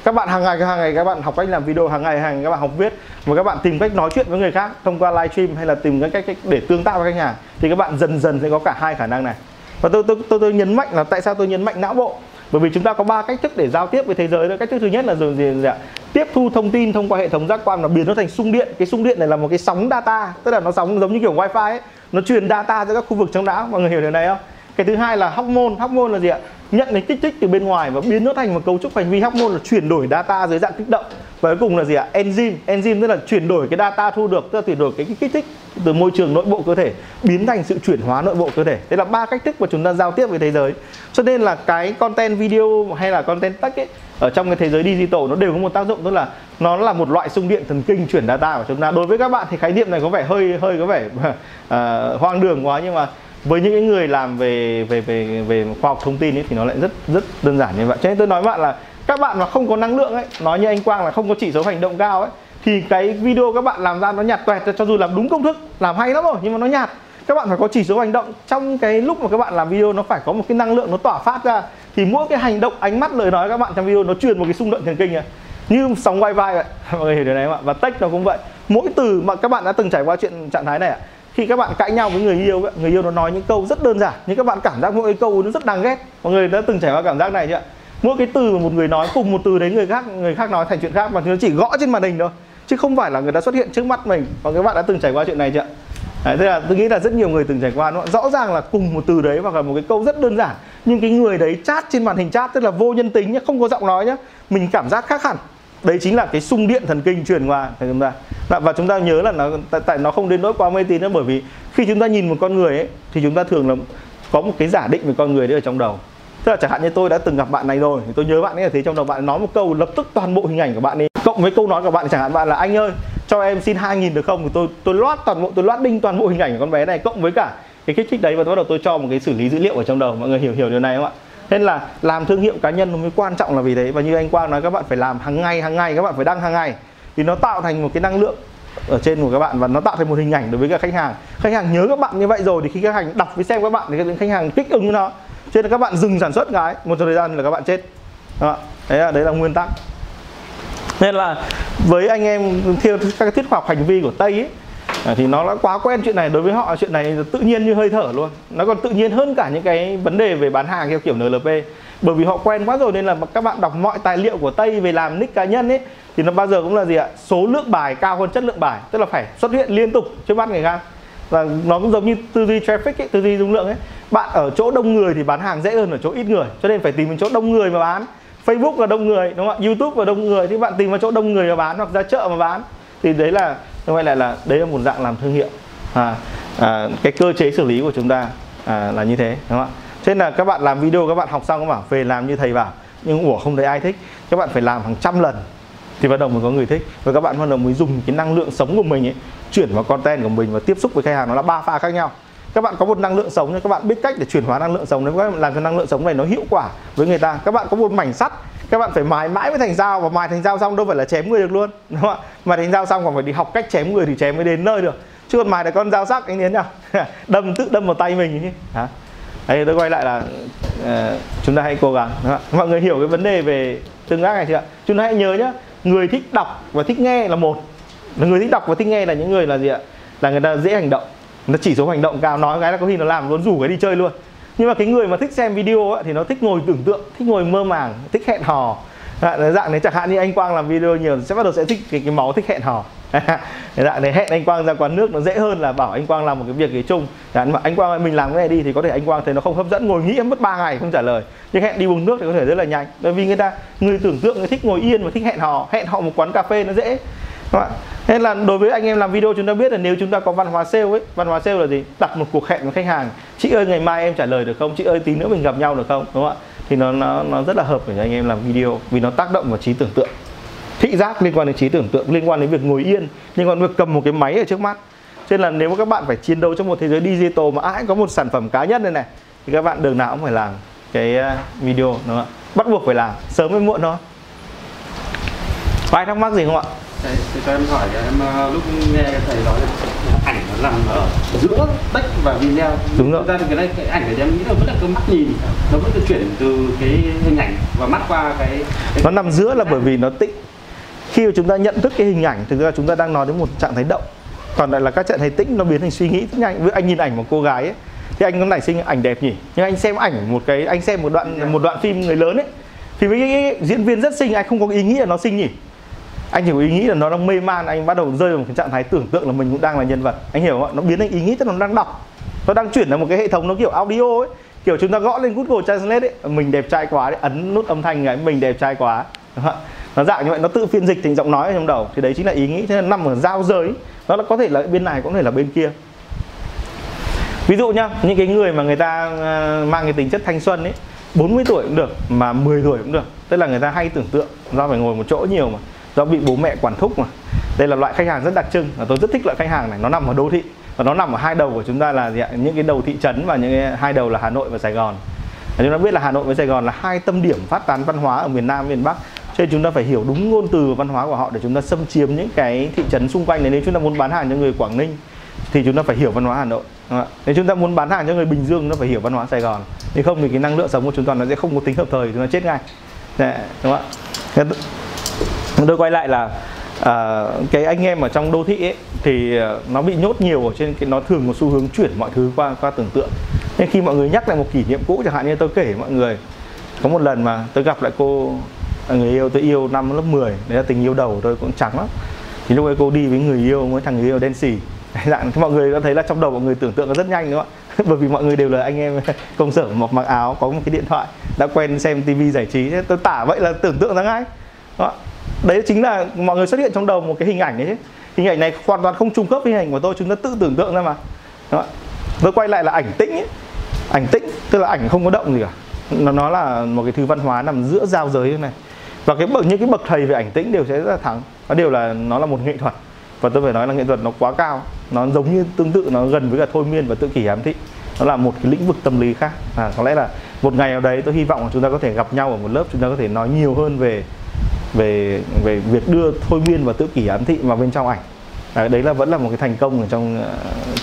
Các bạn hàng ngày hàng ngày các bạn học cách làm video hàng ngày hàng ngày các bạn học viết và các bạn tìm cách nói chuyện với người khác thông qua livestream hay là tìm cái cách, cách để tương tác với khách hàng thì các bạn dần dần sẽ có cả hai khả năng này. Và tôi tôi tôi, tôi nhấn mạnh là tại sao tôi nhấn mạnh não bộ? Bởi vì chúng ta có ba cách thức để giao tiếp với thế giới đó cách thức thứ nhất là gì, gì, gì ạ? tiếp thu thông tin thông qua hệ thống giác quan và biến nó thành sung điện. Cái sung điện này là một cái sóng data tức là nó sóng giống như kiểu wifi ấy. Nó truyền data ra các khu vực trong não. Mọi người hiểu điều này không? Cái thứ hai là hormone. Hormone là gì ạ? Nhận lấy kích thích từ bên ngoài và biến nó thành một cấu trúc hành vi. Hormone là chuyển đổi data dưới dạng kích động và cuối cùng là gì ạ? Enzyme. Enzyme tức là chuyển đổi cái data thu được tức là chuyển đổi cái kích thích từ môi trường nội bộ cơ thể biến thành sự chuyển hóa nội bộ cơ thể. Đây là ba cách thức mà chúng ta giao tiếp với thế giới. Cho nên là cái content video hay là content text ấy ở trong cái thế giới digital nó đều có một tác dụng tức là nó là một loại xung điện thần kinh chuyển data của chúng ta. Đối với các bạn thì khái niệm này có vẻ hơi hơi có vẻ uh, [LAUGHS] hoang đường quá nhưng mà với những người làm về về về về khoa học thông tin ấy thì nó lại rất rất đơn giản như vậy. Cho nên tôi nói bạn là các bạn mà không có năng lượng ấy, nói như anh Quang là không có chỉ số hành động cao ấy, thì cái video các bạn làm ra nó nhạt toẹt, cho dù làm đúng công thức, làm hay lắm rồi, nhưng mà nó nhạt. Các bạn phải có chỉ số hành động. Trong cái lúc mà các bạn làm video, nó phải có một cái năng lượng nó tỏa phát ra. Thì mỗi cái hành động, ánh mắt, lời nói các bạn trong video nó truyền một cái xung động thần kinh này như sóng wifi vậy [LAUGHS] mọi người hiểu điều này không ạ? Và text nó cũng vậy. Mỗi từ mà các bạn đã từng trải qua chuyện trạng thái này ạ, khi các bạn cãi nhau với người yêu người yêu nó nói những câu rất đơn giản, nhưng các bạn cảm giác mỗi cái câu nó rất đáng ghét. Mọi người đã từng trải qua cảm giác này chưa mỗi cái từ mà một người nói cùng một từ đấy người khác người khác nói thành chuyện khác mà nó chỉ gõ trên màn hình thôi. Chứ không phải là người ta xuất hiện trước mắt mình. Và các bạn đã từng trải qua chuyện này chưa Đấy, thế là tôi nghĩ là rất nhiều người từng trải qua nó rõ ràng là cùng một từ đấy hoặc là một cái câu rất đơn giản. Nhưng cái người đấy chat trên màn hình chat tức là vô nhân tính nhé, không có giọng nói nhé, mình cảm giác khác hẳn. Đấy chính là cái xung điện thần kinh truyền qua. Cho chúng ta. Và chúng ta nhớ là nó tại, tại nó không đến nỗi quá mê tín nữa bởi vì khi chúng ta nhìn một con người ấy thì chúng ta thường là có một cái giả định về con người đấy ở trong đầu tức là chẳng hạn như tôi đã từng gặp bạn này rồi, thì tôi nhớ bạn ấy là thế trong đầu bạn nói một câu lập tức toàn bộ hình ảnh của bạn ấy. Cộng với câu nói của bạn chẳng hạn bạn là, anh ơi, cho em xin 2.000 được không? Thì tôi tôi loát toàn bộ, tôi loát đinh toàn bộ hình ảnh của con bé này, cộng với cả cái kích thích đấy và bắt đầu tôi cho một cái xử lý dữ liệu ở trong đầu, mọi người hiểu hiểu điều này không ạ? Nên là làm thương hiệu cá nhân nó mới quan trọng là vì thế. Và như anh Quang nói, các bạn phải làm hàng ngày hàng ngày, các bạn phải đăng hàng ngày. Thì nó tạo thành một cái năng lượng ở trên của các bạn và nó tạo thành một hình ảnh đối với cả khách hàng. Khách hàng nhớ các bạn như vậy rồi thì khi khách hàng đọc với xem các bạn thì khách hàng kích ứng nó cho nên các bạn dừng sản xuất cái một thời gian là các bạn chết. Đó. đấy là đấy là nguyên tắc. Nên là với anh em theo các tiết khoa học hành vi của tây ấy à, thì nó đã quá quen chuyện này. Đối với họ chuyện này tự nhiên như hơi thở luôn. Nó còn tự nhiên hơn cả những cái vấn đề về bán hàng theo kiểu NLP bởi vì họ quen quá rồi nên là các bạn đọc mọi tài liệu của tây về làm nick cá nhân ấy thì nó bao giờ cũng là gì ạ? Số lượng bài cao hơn chất lượng bài. Tức là phải xuất hiện liên tục trước mắt người khác. Và nó cũng giống như tư duy traffic ấy, tư duy dung lượng ấy bạn ở chỗ đông người thì bán hàng dễ hơn ở chỗ ít người cho nên phải tìm đến chỗ đông người mà bán. Facebook là đông người đúng không ạ? YouTube là đông người thì bạn tìm vào chỗ đông người mà bán hoặc ra chợ mà bán. Thì đấy là như vậy lại là đấy là một dạng làm thương hiệu. À, à, cái cơ chế xử lý của chúng ta à, là như thế đúng không ạ? Cho nên là các bạn làm video các bạn học xong các bạn về làm như thầy bảo. Nhưng ủa không thấy ai thích. Các bạn phải làm hàng trăm lần thì bắt đầu mới có người thích. Và các bạn bắt đầu mới dùng cái năng lượng sống của mình ấy chuyển vào content của mình và tiếp xúc với khách hàng. Nó là ba pha khác nhau các bạn có một năng lượng sống các bạn biết cách để chuyển hóa năng lượng sống. Đấy làm cho năng lượng sống này nó hiệu quả với người ta các bạn có một mảnh sắt các bạn phải mài mãi với thành dao và mài thành dao xong đâu phải là chém người được luôn đúng không ạ? Mài thành dao xong còn phải đi học cách chém người thì chém mới đến nơi được. Chứ còn mài là con dao sắc anh tiến nào [LAUGHS] đâm tự đâm vào tay mình chứ hả? Đấy tôi quay lại là uh, chúng ta hãy cố gắng đúng không? mọi người hiểu cái vấn đề về tương tác này chưa ạ? Chúng ta hãy nhớ nhá người thích đọc và thích nghe là một. Người thích đọc và thích nghe là những người là gì ạ? Là người ta dễ hành động nó chỉ số hành động cao nói cái là có khi nó làm luôn rủ cái đi chơi luôn. Nhưng mà cái người mà thích xem video ấy, thì nó thích ngồi tưởng tượng thích ngồi mơ màng thích hẹn hò. Dạng đấy chẳng hạn như anh Quang làm video nhiều sẽ bắt đầu sẽ thích cái, cái máu thích hẹn hò. [LAUGHS] Dạng này hẹn anh Quang ra quán nước nó dễ hơn là bảo anh Quang làm một cái việc gì chung. Dạng mà anh Quang mình làm cái này đi thì có thể anh Quang thấy nó không hấp dẫn ngồi nghĩ mất 3 ngày không trả lời. Nhưng hẹn đi uống nước thì có thể rất là nhanh. Bởi vì người ta người tưởng tượng người thích ngồi yên và thích hẹn hò. Hẹn họ một quán cà phê nó dễ các bạn, nên là đối với anh em làm video chúng ta biết là nếu chúng ta có văn hóa sale ấy, văn hóa sale là gì? Đặt một cuộc hẹn với khách hàng, chị ơi ngày mai em trả lời được không? Chị ơi tí nữa mình gặp nhau được không? Đúng không ạ? Thì nó nó nó rất là hợp để anh em làm video vì nó tác động vào trí tưởng tượng. Thị giác liên quan đến trí tưởng tượng, liên quan đến việc ngồi yên, liên quan đến việc cầm một cái máy ở trước mắt. Cho nên là nếu mà các bạn phải chiến đấu trong một thế giới digital mà ai cũng có một sản phẩm cá nhân này này, thì các bạn đường nào cũng phải làm cái ờ, video, đúng không ạ? Bắt buộc phải làm, sớm hay muộn thôi có ai thắc mắc gì không ạ? Đấy, thì cho em hỏi cho em ờ, lúc nghe thầy nói là ảnh nó nằm ở giữa text và video Đúng rồi. Ra cái này cái ảnh này em nghĩ là vẫn là cái mắt nhìn nó vẫn chuyển từ cái hình ảnh và mắt qua cái, cái nó nằm giữa là bởi vì nó tĩnh khi mà chúng ta nhận thức cái hình ảnh thực ra chúng ta đang nói đến một trạng thái động. Còn lại là các trạng thái tĩnh nó biến thành suy nghĩ. Rất nhanh anh nhìn ảnh một cô gái ấy, thì anh có nảy sinh ảnh đẹp nhỉ? Nhưng anh xem ảnh một cái anh xem một đoạn một đoạn phim người lớn ấy. Thì với diễn viên rất xinh anh không có ý nghĩ là nó xinh nhỉ anh chỉ có ý nghĩ là nó đang mê man anh bắt đầu rơi vào một cái trạng thái tưởng tượng là mình cũng đang là nhân vật. Anh hiểu không ạ? Nó biến thành ý nghĩ tức là nó đang đọc. Nó đang chuyển sang một cái hệ thống nó kiểu audio ấy. Kiểu chúng ta gõ lên Google Translate ấy mình đẹp trai quá đấy, ấn nút âm thanh ấy mình đẹp trai quá. Đúng không? nó dạng như vậy nó tự phiên dịch thành giọng nói ở trong đầu. Thì đấy chính là ý nghĩ thế là nằm ở giao giới. Nó là có thể là bên này cũng có thể là bên kia. Ví dụ nhá những cái người mà người ta à, mang cái tính chất thanh xuân ấy 40 tuổi cũng được mà 10 tuổi cũng được. Tức là người ta hay tưởng tượng do phải ngồi một chỗ nhiều mà do bị bố mẹ quản thúc mà đây là loại khách hàng rất đặc trưng và tôi rất thích loại khách hàng này nó nằm ở đô thị và nó nằm ở hai đầu của chúng ta là gì ạ? những cái đầu thị trấn và những cái hai đầu là Hà Nội và Sài Gòn và chúng ta biết là Hà Nội với Sài Gòn là hai tâm điểm phát tán văn hóa ở miền Nam miền Bắc cho nên chúng ta phải hiểu đúng ngôn từ và văn hóa của họ để chúng ta xâm chiếm những cái thị trấn xung quanh này nếu chúng ta muốn bán hàng cho người Quảng Ninh thì chúng ta phải hiểu văn hóa Hà Nội nếu chúng ta muốn bán hàng cho người Bình Dương chúng ta phải hiểu văn hóa Sài Gòn nếu không thì cái năng lượng sống của chúng ta nó sẽ không có tính hợp thời chúng ta chết ngay Đấy, đúng không ạ tôi quay lại là à, cái anh em ở trong đô thị ấy thì à, nó bị nhốt nhiều ở trên cái nó thường có xu hướng chuyển mọi thứ qua qua tưởng tượng. Nên khi mọi người nhắc lại một kỷ niệm cũ chẳng hạn như tôi kể mọi người có một lần mà tôi gặp lại cô người yêu tôi yêu năm lớp 10 đấy là tình yêu đầu tôi cũng trắng lắm. Thì lúc ấy cô đi với người yêu với thằng người yêu đen xì. Dạng mọi người đã thấy là trong đầu mọi người tưởng tượng nó rất nhanh đúng không ạ? [LAUGHS] Bởi vì mọi người đều là anh em [LAUGHS] công sở mặc mặc áo có một cái điện thoại đã quen xem tivi giải trí. Tôi tả vậy là tưởng tượng ra ngay đúng không? Đấy chính là mọi người xuất hiện trong đầu một cái hình ảnh đấy chứ. Hình ảnh này hoàn toàn không trùng khớp với hình ảnh của tôi chúng ta tự tưởng tượng ra mà. Đó. tôi quay lại là ảnh tĩnh ấy. ảnh tĩnh tức là ảnh không có động gì cả. Nó nó là một cái thứ văn hóa nằm giữa giao giới như này. Và cái bậc những cái bậc thầy về ảnh tĩnh đều sẽ rất là thắng nó đều là nó là một nghệ thuật. Và tôi phải nói là nghệ thuật nó quá cao. Nó giống như tương tự nó gần với cả thôi miên và tự kỷ ám thị. Nó là một cái lĩnh vực tâm lý khác. À, có lẽ là một ngày nào đấy tôi hy vọng là chúng ta có thể gặp nhau ở một lớp chúng ta có thể nói nhiều hơn về về về việc đưa thôi miên và tự kỷ ám thị vào bên trong ảnh. À, đấy là vẫn là một cái thành công ở trong à,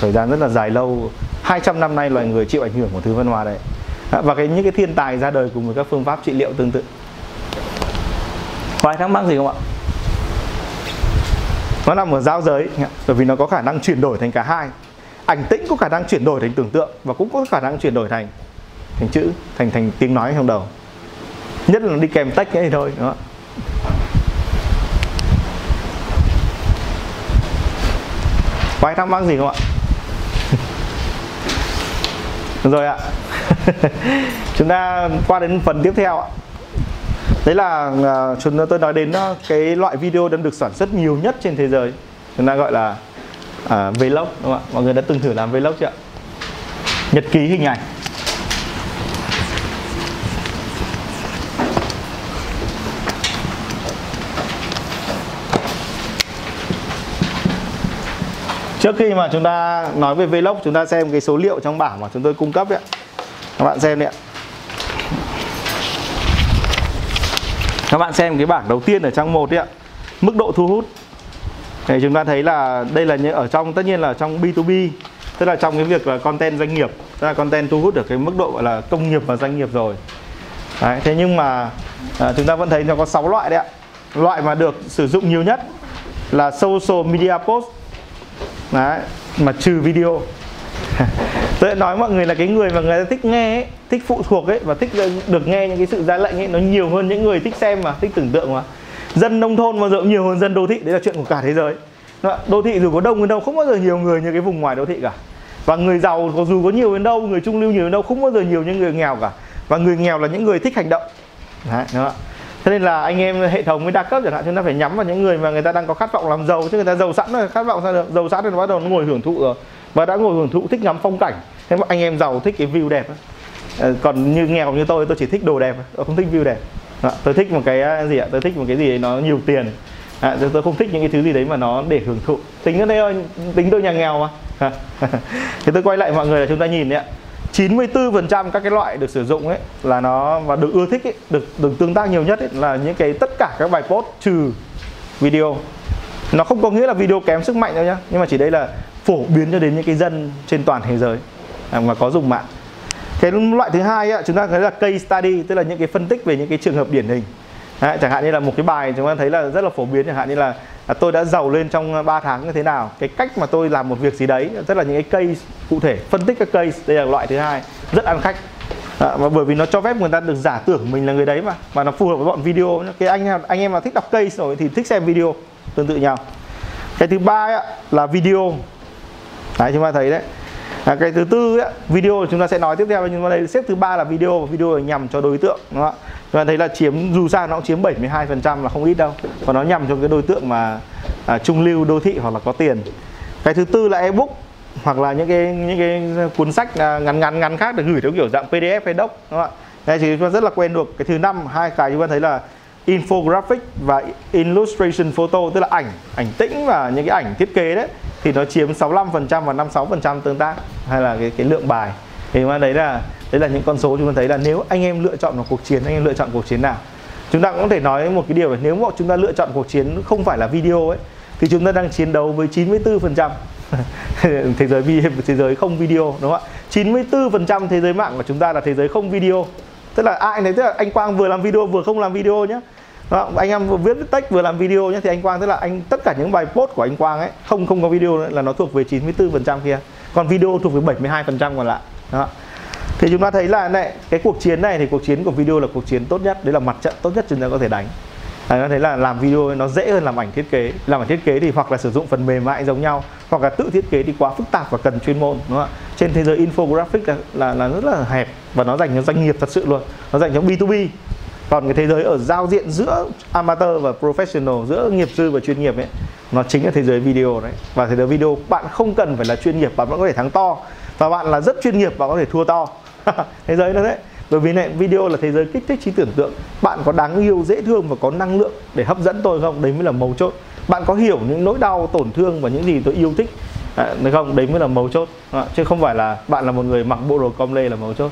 thời gian rất là dài lâu. 200 năm nay loài người chịu ảnh hưởng của thứ văn hóa đấy. À, và cái những cái thiên tài ra đời cùng với các phương pháp trị liệu tương tự. Có ai thắc mắc gì không ạ? Nó nằm ở giao giới bởi vì nó có khả năng chuyển đổi thành cả hai. Ảnh tĩnh có khả năng chuyển đổi thành tưởng tượng và cũng có khả năng chuyển đổi thành thành chữ thành thành tiếng nói trong đầu. Nhất là nó đi kèm tách ấy thôi đúng không? Có ai thắc mắc gì không ạ? [LAUGHS] Rồi ạ. [LAUGHS] Chúng ta qua đến phần tiếp theo ạ. Đấy là uh, chúng tôi nói đến uh, cái loại video đang được sản xuất nhiều nhất trên thế giới. Chúng ta gọi là uh, vlog đúng không ạ? Mọi người đã từng thử làm vlog chưa ạ? Nhật ký hình ảnh. Trước khi mà chúng ta nói về vlog chúng ta xem cái số liệu trong bảng mà chúng tôi cung cấp đấy Các bạn xem đấy ạ. Các bạn xem cái bảng đầu tiên ở trong một đấy ạ. Mức độ thu hút. Thì chúng ta thấy là đây là ở trong tất nhiên là trong B2B, tức là trong cái việc là content doanh nghiệp, tức là content thu hút được cái mức độ gọi là công nghiệp và doanh nghiệp rồi. Đấy, thế nhưng mà à, chúng ta vẫn thấy nó có 6 loại đấy ạ. Loại mà được sử dụng nhiều nhất là social media post Đấy, mà trừ video. [LAUGHS] Tôi đã nói mọi người là cái người mà người ta thích nghe ấy, thích phụ thuộc ấy và thích được nghe những cái sự ra lệnh ấy nó nhiều hơn những người thích xem mà thích tưởng tượng mà. Dân nông thôn bao giờ cũng nhiều hơn dân đô thị đấy là chuyện của cả thế giới. Đô thị dù có đông đến đâu không bao giờ nhiều người như cái vùng ngoài đô thị cả. Và người giàu có dù có nhiều đến đâu người trung lưu nhiều đến đâu không bao giờ nhiều như người nghèo cả. Và người nghèo là những người thích hành động. Đấy, đúng không? Thế nên là anh em hệ thống mới đa cấp chẳng hạn chúng ta phải nhắm vào những người mà người ta đang có khát vọng làm giàu chứ người ta giàu sẵn rồi khát vọng ra được giàu sẵn rồi bắt đầu nó ngồi hưởng thụ rồi. Và đã ngồi hưởng thụ thích ngắm phong cảnh. Thế mà anh em giàu thích cái view đẹp ờ, còn như nghèo như tôi tôi chỉ thích đồ đẹp tôi không thích view đẹp. Tôi thích một cái ờ, gì ạ? Tôi thích một cái gì đấy nó nhiều tiền. À, tôi không thích những cái thứ gì đấy mà nó để hưởng thụ. Tính đến đây tính tôi nhà nghèo mà. [LAUGHS] Thì tôi quay lại mọi người là chúng ta nhìn đấy ạ. 94% các cái loại được sử dụng ấy là nó và được ưa thích ấy, được được tương tác nhiều nhất ấy, là những cái tất cả các bài post trừ video. Nó không có nghĩa là video kém sức mạnh đâu nhá, nhưng mà chỉ đây là phổ biến cho đến những cái dân trên toàn thế giới à, mà có dùng mạng. Cái loại thứ hai ấy, chúng ta thấy là case study, tức là những cái phân tích về những cái trường hợp điển hình. Đấy, chẳng hạn như là một cái bài chúng ta thấy là rất là phổ biến chẳng hạn như là là tôi đã giàu lên trong 3 tháng như thế nào cái cách mà tôi làm một việc gì đấy rất là những cái case cụ thể phân tích các case đây là loại thứ hai rất ăn khách. À, và bởi vì nó cho phép người ta được giả tưởng mình là người đấy mà và nó phù hợp với bọn video. Cái anh em anh em mà thích đọc case rồi thì thích xem video tương tự nhau. Cái thứ ba ấy, là video. Đấy chúng ta thấy đấy. À, cái thứ tư ấy, video chúng ta sẽ nói tiếp theo nhưng mà đây xếp thứ ba là video và video là nhằm cho đối tượng đúng không ạ? Chúng thấy là chiếm dù sao nó cũng chiếm 72% là không ít đâu. Và nó nhằm cho cái đối tượng mà à, trung lưu đô thị hoặc là có tiền. Cái thứ tư là ebook hoặc là những cái những cái cuốn sách à, ngắn ngắn ngắn khác được gửi theo kiểu dạng PDF hay doc đúng không ạ? Đây thì chúng ta rất là quen được cái thứ năm hai cái chúng ta thấy là infographic và illustration photo tức là ảnh ảnh tĩnh và những cái ảnh thiết kế đấy thì nó chiếm 65% và 56% tương tác hay là cái cái lượng bài. Thì ban thấy là đấy là những con số chúng ta thấy là nếu anh em lựa chọn một cuộc chiến anh em lựa chọn cuộc chiến nào? Chúng ta cũng có thể nói một cái điều là nếu mà chúng ta lựa chọn cuộc chiến không phải là video ấy thì chúng ta đang chiến đấu với 94% [LAUGHS] thế giới thế giới không video đúng không ạ? 94% thế giới mạng của chúng ta là thế giới không video. Tức là ai này tức là anh Quang vừa làm video vừa không làm video nhé đó, anh em vừa viết text vừa làm video nhé thì anh Quang tức là anh tất cả những bài post của anh Quang ấy không không có video nữa, là nó thuộc về 94% kia. Còn video thuộc về 72% còn lại. Đó thì chúng ta thấy là này cái cuộc chiến này thì cuộc chiến của video là cuộc chiến tốt nhất đấy là mặt trận tốt nhất chúng ta có thể đánh. Đấy, thấy là làm video nó dễ hơn làm ảnh thiết kế. Làm ảnh thiết kế thì hoặc là sử dụng phần mềm mại giống nhau hoặc là tự thiết kế thì quá phức tạp và cần chuyên môn đúng không ạ? Trên thế giới infographic là, là, là rất là hẹp và nó dành cho doanh nghiệp thật sự luôn. Nó dành cho B2B còn cái thế giới ở giao diện giữa amateur và professional giữa nghiệp dư và chuyên nghiệp ấy nó chính là thế giới video đấy. Và thế giới video bạn không cần phải là chuyên nghiệp bạn vẫn có thể thắng to. Và bạn là rất chuyên nghiệp và có thể thua to. [LAUGHS] thế giới nó đấy. Bởi vì này video là thế giới kích thích trí tưởng tượng. Bạn có đáng yêu dễ thương và có năng lượng để hấp dẫn tôi không? Đấy mới là mấu chốt. Bạn có hiểu những nỗi đau tổn thương và những gì tôi yêu thích à, đấy không? Đấy mới là mấu chốt. À, chứ không phải là bạn là một người mặc bộ đồ com lê là mấu chốt.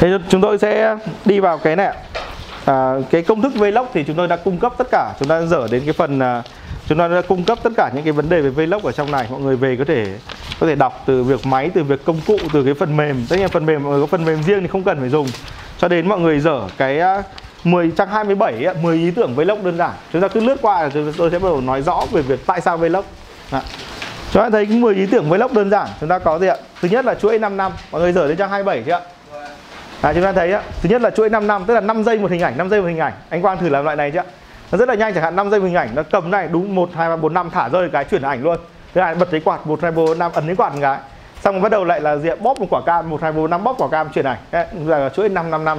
Thế chúng tôi sẽ đi vào cái này à, cái công thức vlog thì chúng tôi đã cung cấp tất cả. Chúng ta dở đến cái phần à, chúng ta đã cung cấp tất cả những cái vấn đề về vlog ở trong này. Mọi người về có thể có thể đọc từ việc máy từ việc công cụ từ cái phần mềm. Tất nhiên phần mềm mọi người có phần mềm riêng thì không cần phải dùng. Cho đến mọi người dở cái à, 10 trang 27 ấy, 10 ý tưởng vlog đơn giản. Chúng ta cứ lướt qua rồi tôi sẽ bắt đầu nói rõ về việc tại sao vlog. Đó. chúng ta thấy 10 ý tưởng vlog đơn giản chúng ta có gì ạ? Thứ nhất là chuỗi 5 năm. Mọi người dở đến trang 27 chưa ạ? À, chúng ta thấy á, thứ nhất là chuỗi 5 năm tức là 5 giây một hình ảnh, 5 giây một hình ảnh. Anh Quang thử làm loại này chưa? Nó rất là nhanh chẳng hạn 5 giây hình ảnh, nó cầm này đúng 1 2 3 4 5 thả rơi cái chuyển ảnh luôn. Thứ hai bật cái quạt 1 2 4 5 ấn cái quạt một cái. Xong rồi bắt đầu lại là diện bóp một quả cam 1 2 4 5 bóp quả cam chuyển ảnh. Đấy, là chuỗi 5 5 năm.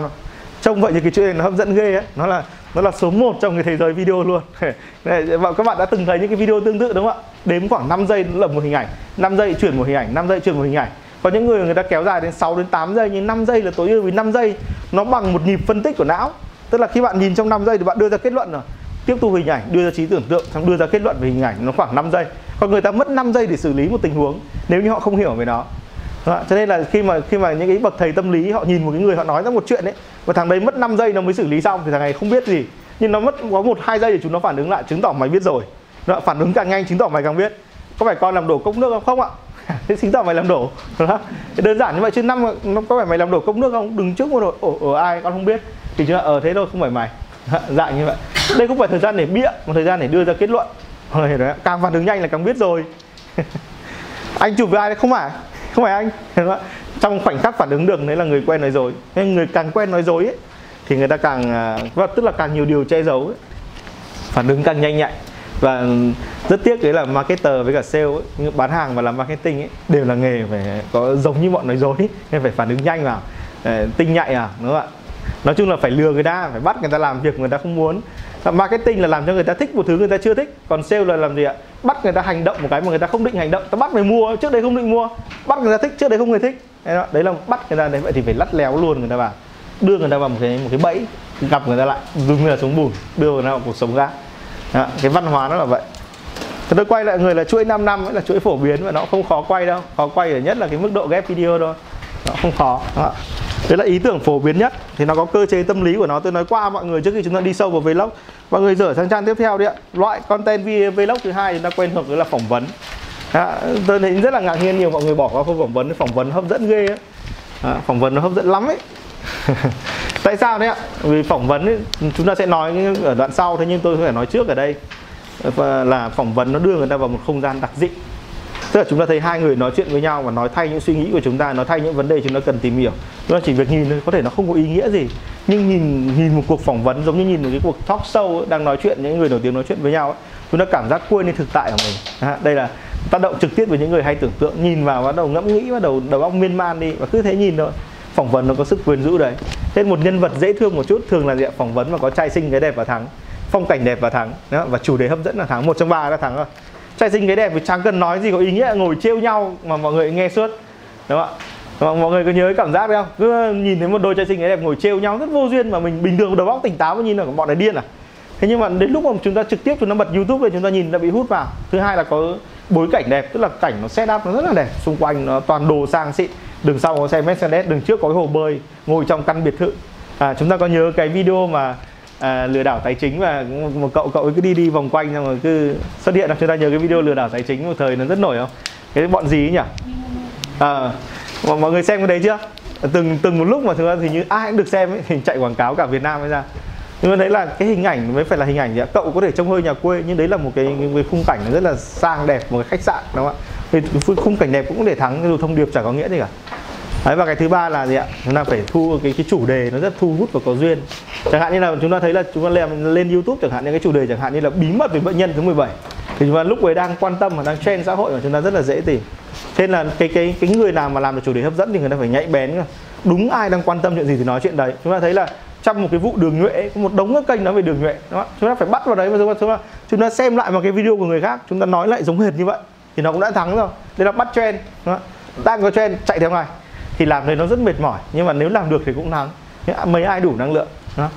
Trông vậy thì cái chuỗi này nó hấp dẫn ghê ấy. Nó là nó là số 1 trong cái thế giới video luôn. [LAUGHS] và các bạn đã từng thấy những cái video tương tự đúng không ạ? Đếm khoảng 5 giây là một hình ảnh, 5 giây chuyển một hình ảnh, 5 giây chuyển một hình ảnh có những người người ta kéo dài đến 6 đến 8 giây nhưng 5 giây là tối ưu vì 5 giây nó bằng một nhịp phân tích của não tức là khi bạn nhìn trong 5 giây thì bạn đưa ra kết luận rồi tiếp thu hình ảnh đưa ra trí tưởng tượng xong đưa ra kết luận về hình ảnh nó khoảng 5 giây. Còn người ta mất 5 giây để xử lý một tình huống nếu như họ không hiểu về nó. Cho nên là khi mà khi mà những cái bậc thầy tâm lý họ nhìn một cái người họ nói ra một chuyện ấy và thằng đấy mất 5 giây nó mới xử lý xong thì thằng này không biết gì. Nhưng nó mất có một hai giây để chúng nó phản ứng lại chứng tỏ mày biết rồi. Đó. phản ứng càng nhanh chứng tỏ mày càng biết. Có phải con làm đổ cốc nước không? Không ạ. [LAUGHS] Thế chứng tỏ mày làm đổ. Đó. đơn giản như vậy chứ năm nó có phải mày làm đổ cốc nước không? Đừng trước một đội ở, ở ai con không biết. Thì chúng ở ờ, thế thôi không phải mày dạng như vậy. Đây không phải thời gian để bịa một thời gian để đưa ra kết luận. Ờ, rồi đấy càng phản ứng nhanh là càng biết rồi. [LAUGHS] Anh chụp với ai đấy? Không phải. Không phải anh. Trong khoảnh khắc phản ứng được đấy là người quen nói dối. Nên người càng quen nói dối ấy, thì người ta càng và tức là càng nhiều điều che giấu ấy. phản ứng càng nhanh nhạy. Và rất tiếc đấy là marketer với cả sale ấy, bán hàng và làm marketing ấy, đều là nghề phải có giống như bọn nói dối nên phải phản ứng nhanh vào. Ờ, tinh nhạy à đúng không ạ? Nói chung là phải lừa người ta phải bắt người ta làm việc người ta không muốn marketing là làm cho người ta thích một thứ người ta chưa thích còn sale là làm gì ạ bắt người ta hành động một cái mà người ta không định hành động ta bắt mày mua trước đây không định mua bắt người ta thích trước đây không người thích đấy là bắt người ta đấy vậy thì phải lắt léo luôn người ta vào đưa người ta vào một cái một cái bẫy gặp người ta lại dùng người ta xuống bùn đưa người ta vào cuộc sống ra đó, cái văn hóa nó là vậy thì tôi quay lại người là chuỗi 5 năm ấy là chuỗi phổ biến và nó không khó quay đâu khó quay ở nhất là cái mức độ ghép video thôi nó không khó đó đấy là ý tưởng phổ biến nhất. Thì nó có cơ chế tâm lý của nó. Tôi nói qua mọi người trước khi chúng ta đi sâu vào vlog. Mọi người dở sang trang tiếp theo đi ạ. Loại content vlog thứ hai chúng ta quen thuộc đó là phỏng vấn. À, tôi thấy rất là ngạc nhiên nhiều mọi người bỏ qua không phỏng vấn. Phỏng vấn hấp dẫn ghê ấy. À, phỏng vấn nó hấp dẫn lắm ấy. [LAUGHS] Tại sao đấy ạ? Vì phỏng vấn ấy, chúng ta sẽ nói ở đoạn sau thế nhưng tôi phải nói trước ở đây. Là phỏng vấn nó đưa người ta vào một không gian đặc dị tức là chúng ta thấy hai người nói chuyện với nhau và nói thay những suy nghĩ của chúng ta nói thay những vấn đề chúng ta cần tìm hiểu. Chúng ta chỉ việc nhìn thôi có thể nó không có ý nghĩa gì. Nhưng nhìn nhìn một cuộc phỏng vấn giống như nhìn một cái cuộc talk show ấy, đang nói chuyện những người nổi tiếng nói chuyện với nhau ấy, chúng ta cảm giác quên đi thực tại của mình. À, đây là tác động trực tiếp với những người hay tưởng tượng. Nhìn vào bắt đầu ngẫm nghĩ bắt đầu đầu óc miên man đi và cứ thế nhìn thôi. Phỏng vấn nó có sức quyến rũ đấy. Thế một nhân vật dễ thương một chút thường là gì phỏng vấn mà có trai xinh cái đẹp và thắng phong cảnh đẹp và thắng. Đó, và chủ đề hấp dẫn là thắng. Một trong ba là thắng rồi trai xinh cái đẹp thì chẳng cần nói gì có ý nghĩa ngồi trêu nhau mà mọi người nghe suốt. Đúng không ạ? Mọi người có nhớ cái cảm giác đấy không? Cứ nhìn thấy một đôi trai xinh cái đẹp ngồi trêu nhau rất vô duyên mà mình bình thường đầu óc tỉnh táo mà nhìn là bọn này điên à? Thế nhưng mà đến lúc mà chúng ta trực tiếp chúng ta bật youtube thì chúng ta nhìn đã bị hút vào. Thứ hai là có bối cảnh đẹp tức là cảnh nó set up nó rất là đẹp. Xung quanh nó toàn đồ sang xịn. Đường sau có xe Mercedes đường trước có cái hồ bơi ngồi trong căn biệt thự. À, chúng ta có nhớ cái video mà à, lừa đảo tài chính và một cậu cậu cứ đi đi vòng quanh xong rồi cứ xuất hiện. Chúng ta nhớ cái video lừa đảo tài chính một thời nó rất nổi không? Cái bọn gì ấy nhỉ? À, mọi người xem cái đấy chưa? Từng từng một lúc mà thực ra thì như ai cũng được xem ấy, thì chạy quảng cáo cả Việt Nam mới ra. Nhưng mà đấy là cái hình ảnh mới phải là hình ảnh gì cậu có thể trông hơi nhà quê nhưng đấy là một cái, cái khung cảnh rất là sang đẹp một cái khách sạn đúng không ạ? Thì khung cảnh đẹp cũng để thắng dù thông điệp chẳng có nghĩa gì cả. Đấy, và cái thứ ba là gì ạ? Chúng ta phải thu cái cái chủ đề nó rất thu hút và có duyên. Chẳng hạn như là chúng ta thấy là chúng ta làm lên youtube chẳng hạn những cái chủ đề chẳng hạn như là bí mật về bệnh nhân thứ 17 thì chúng ta lúc ấy đang quan tâm và đang trend xã hội mà chúng ta rất là dễ tìm. Thế nên là cái cái cái người nào mà làm được chủ đề hấp dẫn thì người ta phải nhạy bén đúng ai đang quan tâm chuyện gì thì nói chuyện đấy. Chúng ta thấy là trong một cái vụ đường nhuệ có một đống các kênh nói về đường nhuệ đó chúng ta phải bắt vào đấy và chúng ta, chúng ta xem lại một cái video của người khác chúng ta nói lại giống hệt như vậy thì nó cũng đã thắng rồi. Đây là bắt trend đó. đang có trend chạy theo ngày thì làm thì nó rất mệt mỏi. Nhưng mà nếu làm được thì cũng thắng à, mấy ai đủ năng lượng? Đó.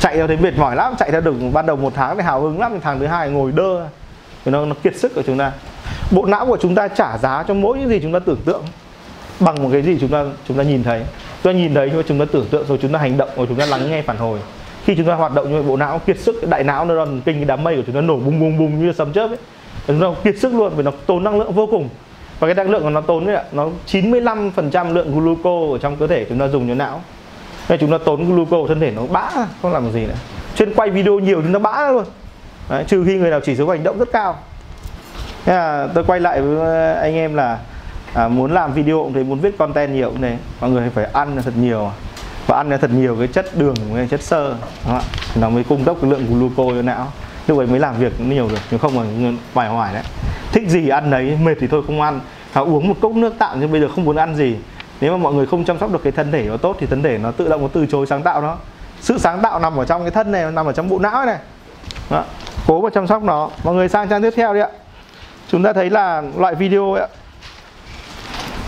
chạy theo thấy mệt mỏi lắm chạy theo được ban đầu một tháng thì hào hứng lắm tháng thứ hai ngồi đơ. Thì nó, nó kiệt sức của chúng ta. Bộ não của chúng ta trả giá cho mỗi những gì chúng ta tưởng tượng bằng một cái gì chúng ta chúng ta nhìn thấy. Chúng ta nhìn thấy chúng ta tưởng tượng rồi chúng ta hành động rồi chúng ta lắng nghe phản hồi. Khi chúng ta hoạt động như vậy bộ não kiệt sức đại não neuron kinh cái đám mây của chúng ta nổ bùng bùng bùng như sấm chớp ấy. Chúng ta kiệt sức luôn vì nó tốn năng lượng vô cùng và cái năng lượng của nó tốn ấy, nó 95% lượng gluco ở trong cơ thể chúng ta dùng cho não. Nên chúng ta tốn gluco thân thể nó bã không làm gì nữa. Trên quay video nhiều chúng ta bã luôn. Đấy, trừ khi người nào chỉ số hành động rất cao. Thế là tôi quay lại với ờ, anh em là à, muốn làm video cũng thế muốn viết content nhiều cũng thế. Mọi người phải ăn thật nhiều. Và ăn thật nhiều cái chất đường cái chất xơ nó mới cung cấp cái lượng gluco cho não. Lúc ấy mới làm việc nhiều được nhưng không là hoài hoài đấy. Thích gì ăn đấy mệt thì thôi không ăn và uống một cốc nước tạm nhưng bây giờ không muốn ăn gì. Nếu mà mọi người không chăm sóc được cái thân thể nó tốt thì thân thể nó tự động nó từ chối sáng tạo nó. Sự sáng tạo nằm ở trong cái thân này, nằm ở trong bộ não này. Đó. cố mà chăm sóc nó. Mọi người sang trang tiếp theo đi ạ. Chúng ta thấy là loại video ấy ạ.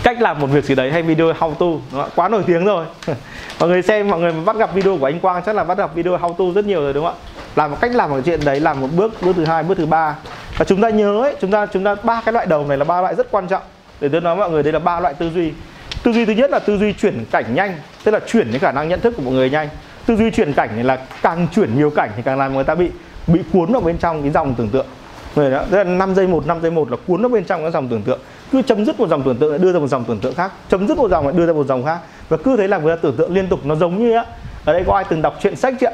Cách làm một việc gì đấy hay video how to. Đó. quá nổi tiếng rồi. [LAUGHS] Mọi người xem, mọi người bắt gặp video của anh Quang chắc là bắt gặp video how to rất nhiều rồi đúng không ạ? Làm một cách làm một chuyện đấy, làm một bước bước thứ hai, bước thứ ba. Và chúng ta nhớ ấy, chúng ta chúng ta ba cái loại đầu này là ba loại rất quan trọng để tôi nói mọi người, đây là ba loại tư duy. Tư duy thứ nhất là tư duy chuyển cảnh nhanh, tức là chuyển cái khả năng nhận thức của mọi người nhanh. Tư duy chuyển cảnh này là càng chuyển nhiều cảnh thì càng làm người ta bị bị cuốn vào bên trong cái dòng tưởng tượng. Người đó, tức là 5 giây một 5 giây một là cuốn vào bên trong cái dòng tưởng tượng. Cứ chấm dứt một dòng tưởng tượng lại đưa ra một dòng tưởng tượng khác. Chấm dứt một dòng lại đưa ra một dòng khác. Và cứ thế làm người ta tưởng tượng liên tục, nó giống như á, ở đây có ai từng đọc truyện sách chưa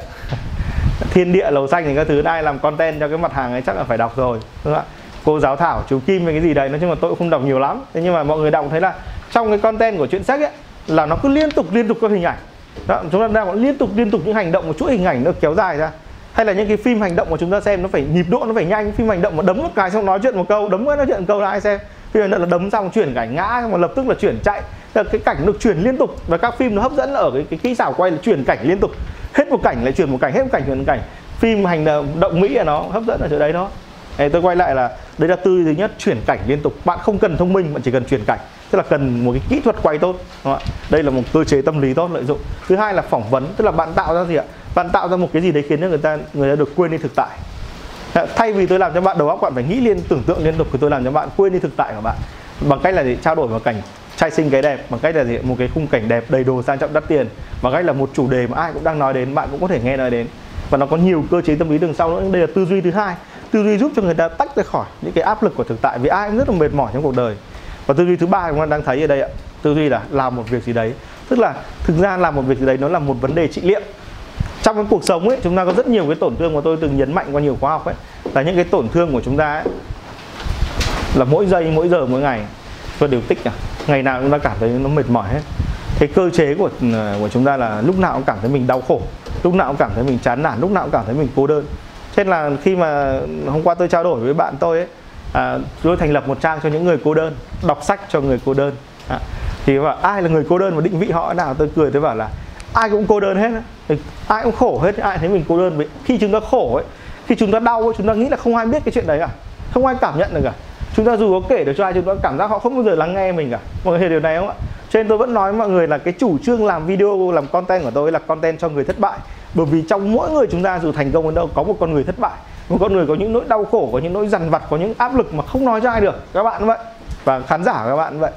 [LAUGHS] thiên địa, lầu xanh thì các thứ, ai làm content cho cái mặt hàng ấy chắc là phải đọc rồi, đúng không ạ? Cô giáo thảo chú kim hay cái gì đấy nói chung là tôi cũng không đọc nhiều lắm. Thế nhưng mà mọi người đọc thấy là trong cái content của truyện sách ấy là nó cứ liên tục liên tục các hình ảnh. Đó, chúng ta đang liên tục liên tục những hành động một chuỗi hình ảnh nó kéo dài ra. Hay là những cái phim hành động mà chúng ta xem nó phải nhịp độ nó phải nhanh. Phim hành động mà đấm một cái xong nói chuyện một câu đấm nói chuyện một câu là ai xem? Phim hành động là đấm xong chuyển cảnh ngã xong mà lập tức là chuyển chạy. Là cái cảnh được chuyển liên tục và các phim nó hấp dẫn ở cái, cái kỹ xảo quay là chuyển cảnh liên tục. Hết một cảnh lại chuyển một cảnh hết một cảnh chuyển một cảnh. Phim hành động mỹ là nó hấp dẫn ở chỗ đấy đó. Đấy, tôi quay lại là đây là tư thứ nhất chuyển cảnh liên tục. Bạn không cần thông minh bạn chỉ cần chuyển cảnh. Tức là cần một cái kỹ thuật quay tốt đúng không? đây là một cơ chế tâm lý tốt lợi dụng. Thứ hai là phỏng vấn tức là bạn tạo ra gì ạ? Bạn tạo ra một cái gì đấy khiến cho người ta người ta được quên đi thực tại. Thay vì tôi làm cho bạn đầu óc bạn phải nghĩ liên tưởng tượng liên tục thì tôi làm cho bạn quên đi thực tại của bạn. Bằng cách là gì? Trao đổi một cảnh trai xinh cái đẹp. Bằng cách là gì? Một cái khung cảnh đẹp đầy đồ sang trọng đắt tiền. Bằng cách là một chủ đề mà ai cũng đang nói đến bạn cũng có thể nghe nói đến. Và nó có nhiều cơ chế tâm lý đằng sau nữa. Đây là tư duy thứ hai tư duy giúp cho người ta tách ra khỏi những cái áp lực của thực tại vì ai cũng rất là mệt mỏi trong cuộc đời. Và tư duy thứ ba chúng ta đang thấy ở đây ạ tư duy là làm một việc gì đấy. Tức là thực ra làm một việc gì đấy nó là một vấn đề trị liệu. Trong cái cuộc sống ấy chúng ta có rất nhiều cái tổn thương mà tôi từng nhấn mạnh qua nhiều khóa học ấy là những cái tổn thương của chúng ta ấy, là mỗi giây mỗi giờ mỗi ngày. Tôi đều tích à ngày nào chúng ta cảm thấy nó mệt mỏi hết. Cái cơ chế của ờ, của chúng ta là lúc nào cũng cảm thấy mình đau khổ lúc nào cũng cảm thấy mình chán nản lúc nào cũng cảm thấy mình cô đơn thế là khi mà hôm qua tôi trao đổi với bạn tôi ấy à, tôi thành lập một trang cho những người cô đơn đọc sách cho người cô đơn. À, thì bảo ai là người cô đơn và định vị họ nào? Tôi cười tôi bảo là ai cũng cô đơn hết ai cũng khổ hết ai thấy mình cô đơn khi chúng ta khổ ấy khi chúng ta đau ấy, chúng ta nghĩ là không ai biết cái chuyện đấy cả không ai cảm nhận được cả. Chúng ta dù có kể được cho ai chúng ta cảm giác họ không bao giờ lắng nghe mình cả. Mọi người hiểu điều này không ạ? Cho nên tôi vẫn nói với mọi người là cái chủ trương làm video làm content của tôi là content cho người thất bại bởi vì trong mỗi người chúng ta dù thành công đến đâu có một con người thất bại một con người có những nỗi đau khổ có những nỗi dằn vặt có những áp lực mà không nói cho ai được. Các bạn vậy. Và khán giả các bạn vậy.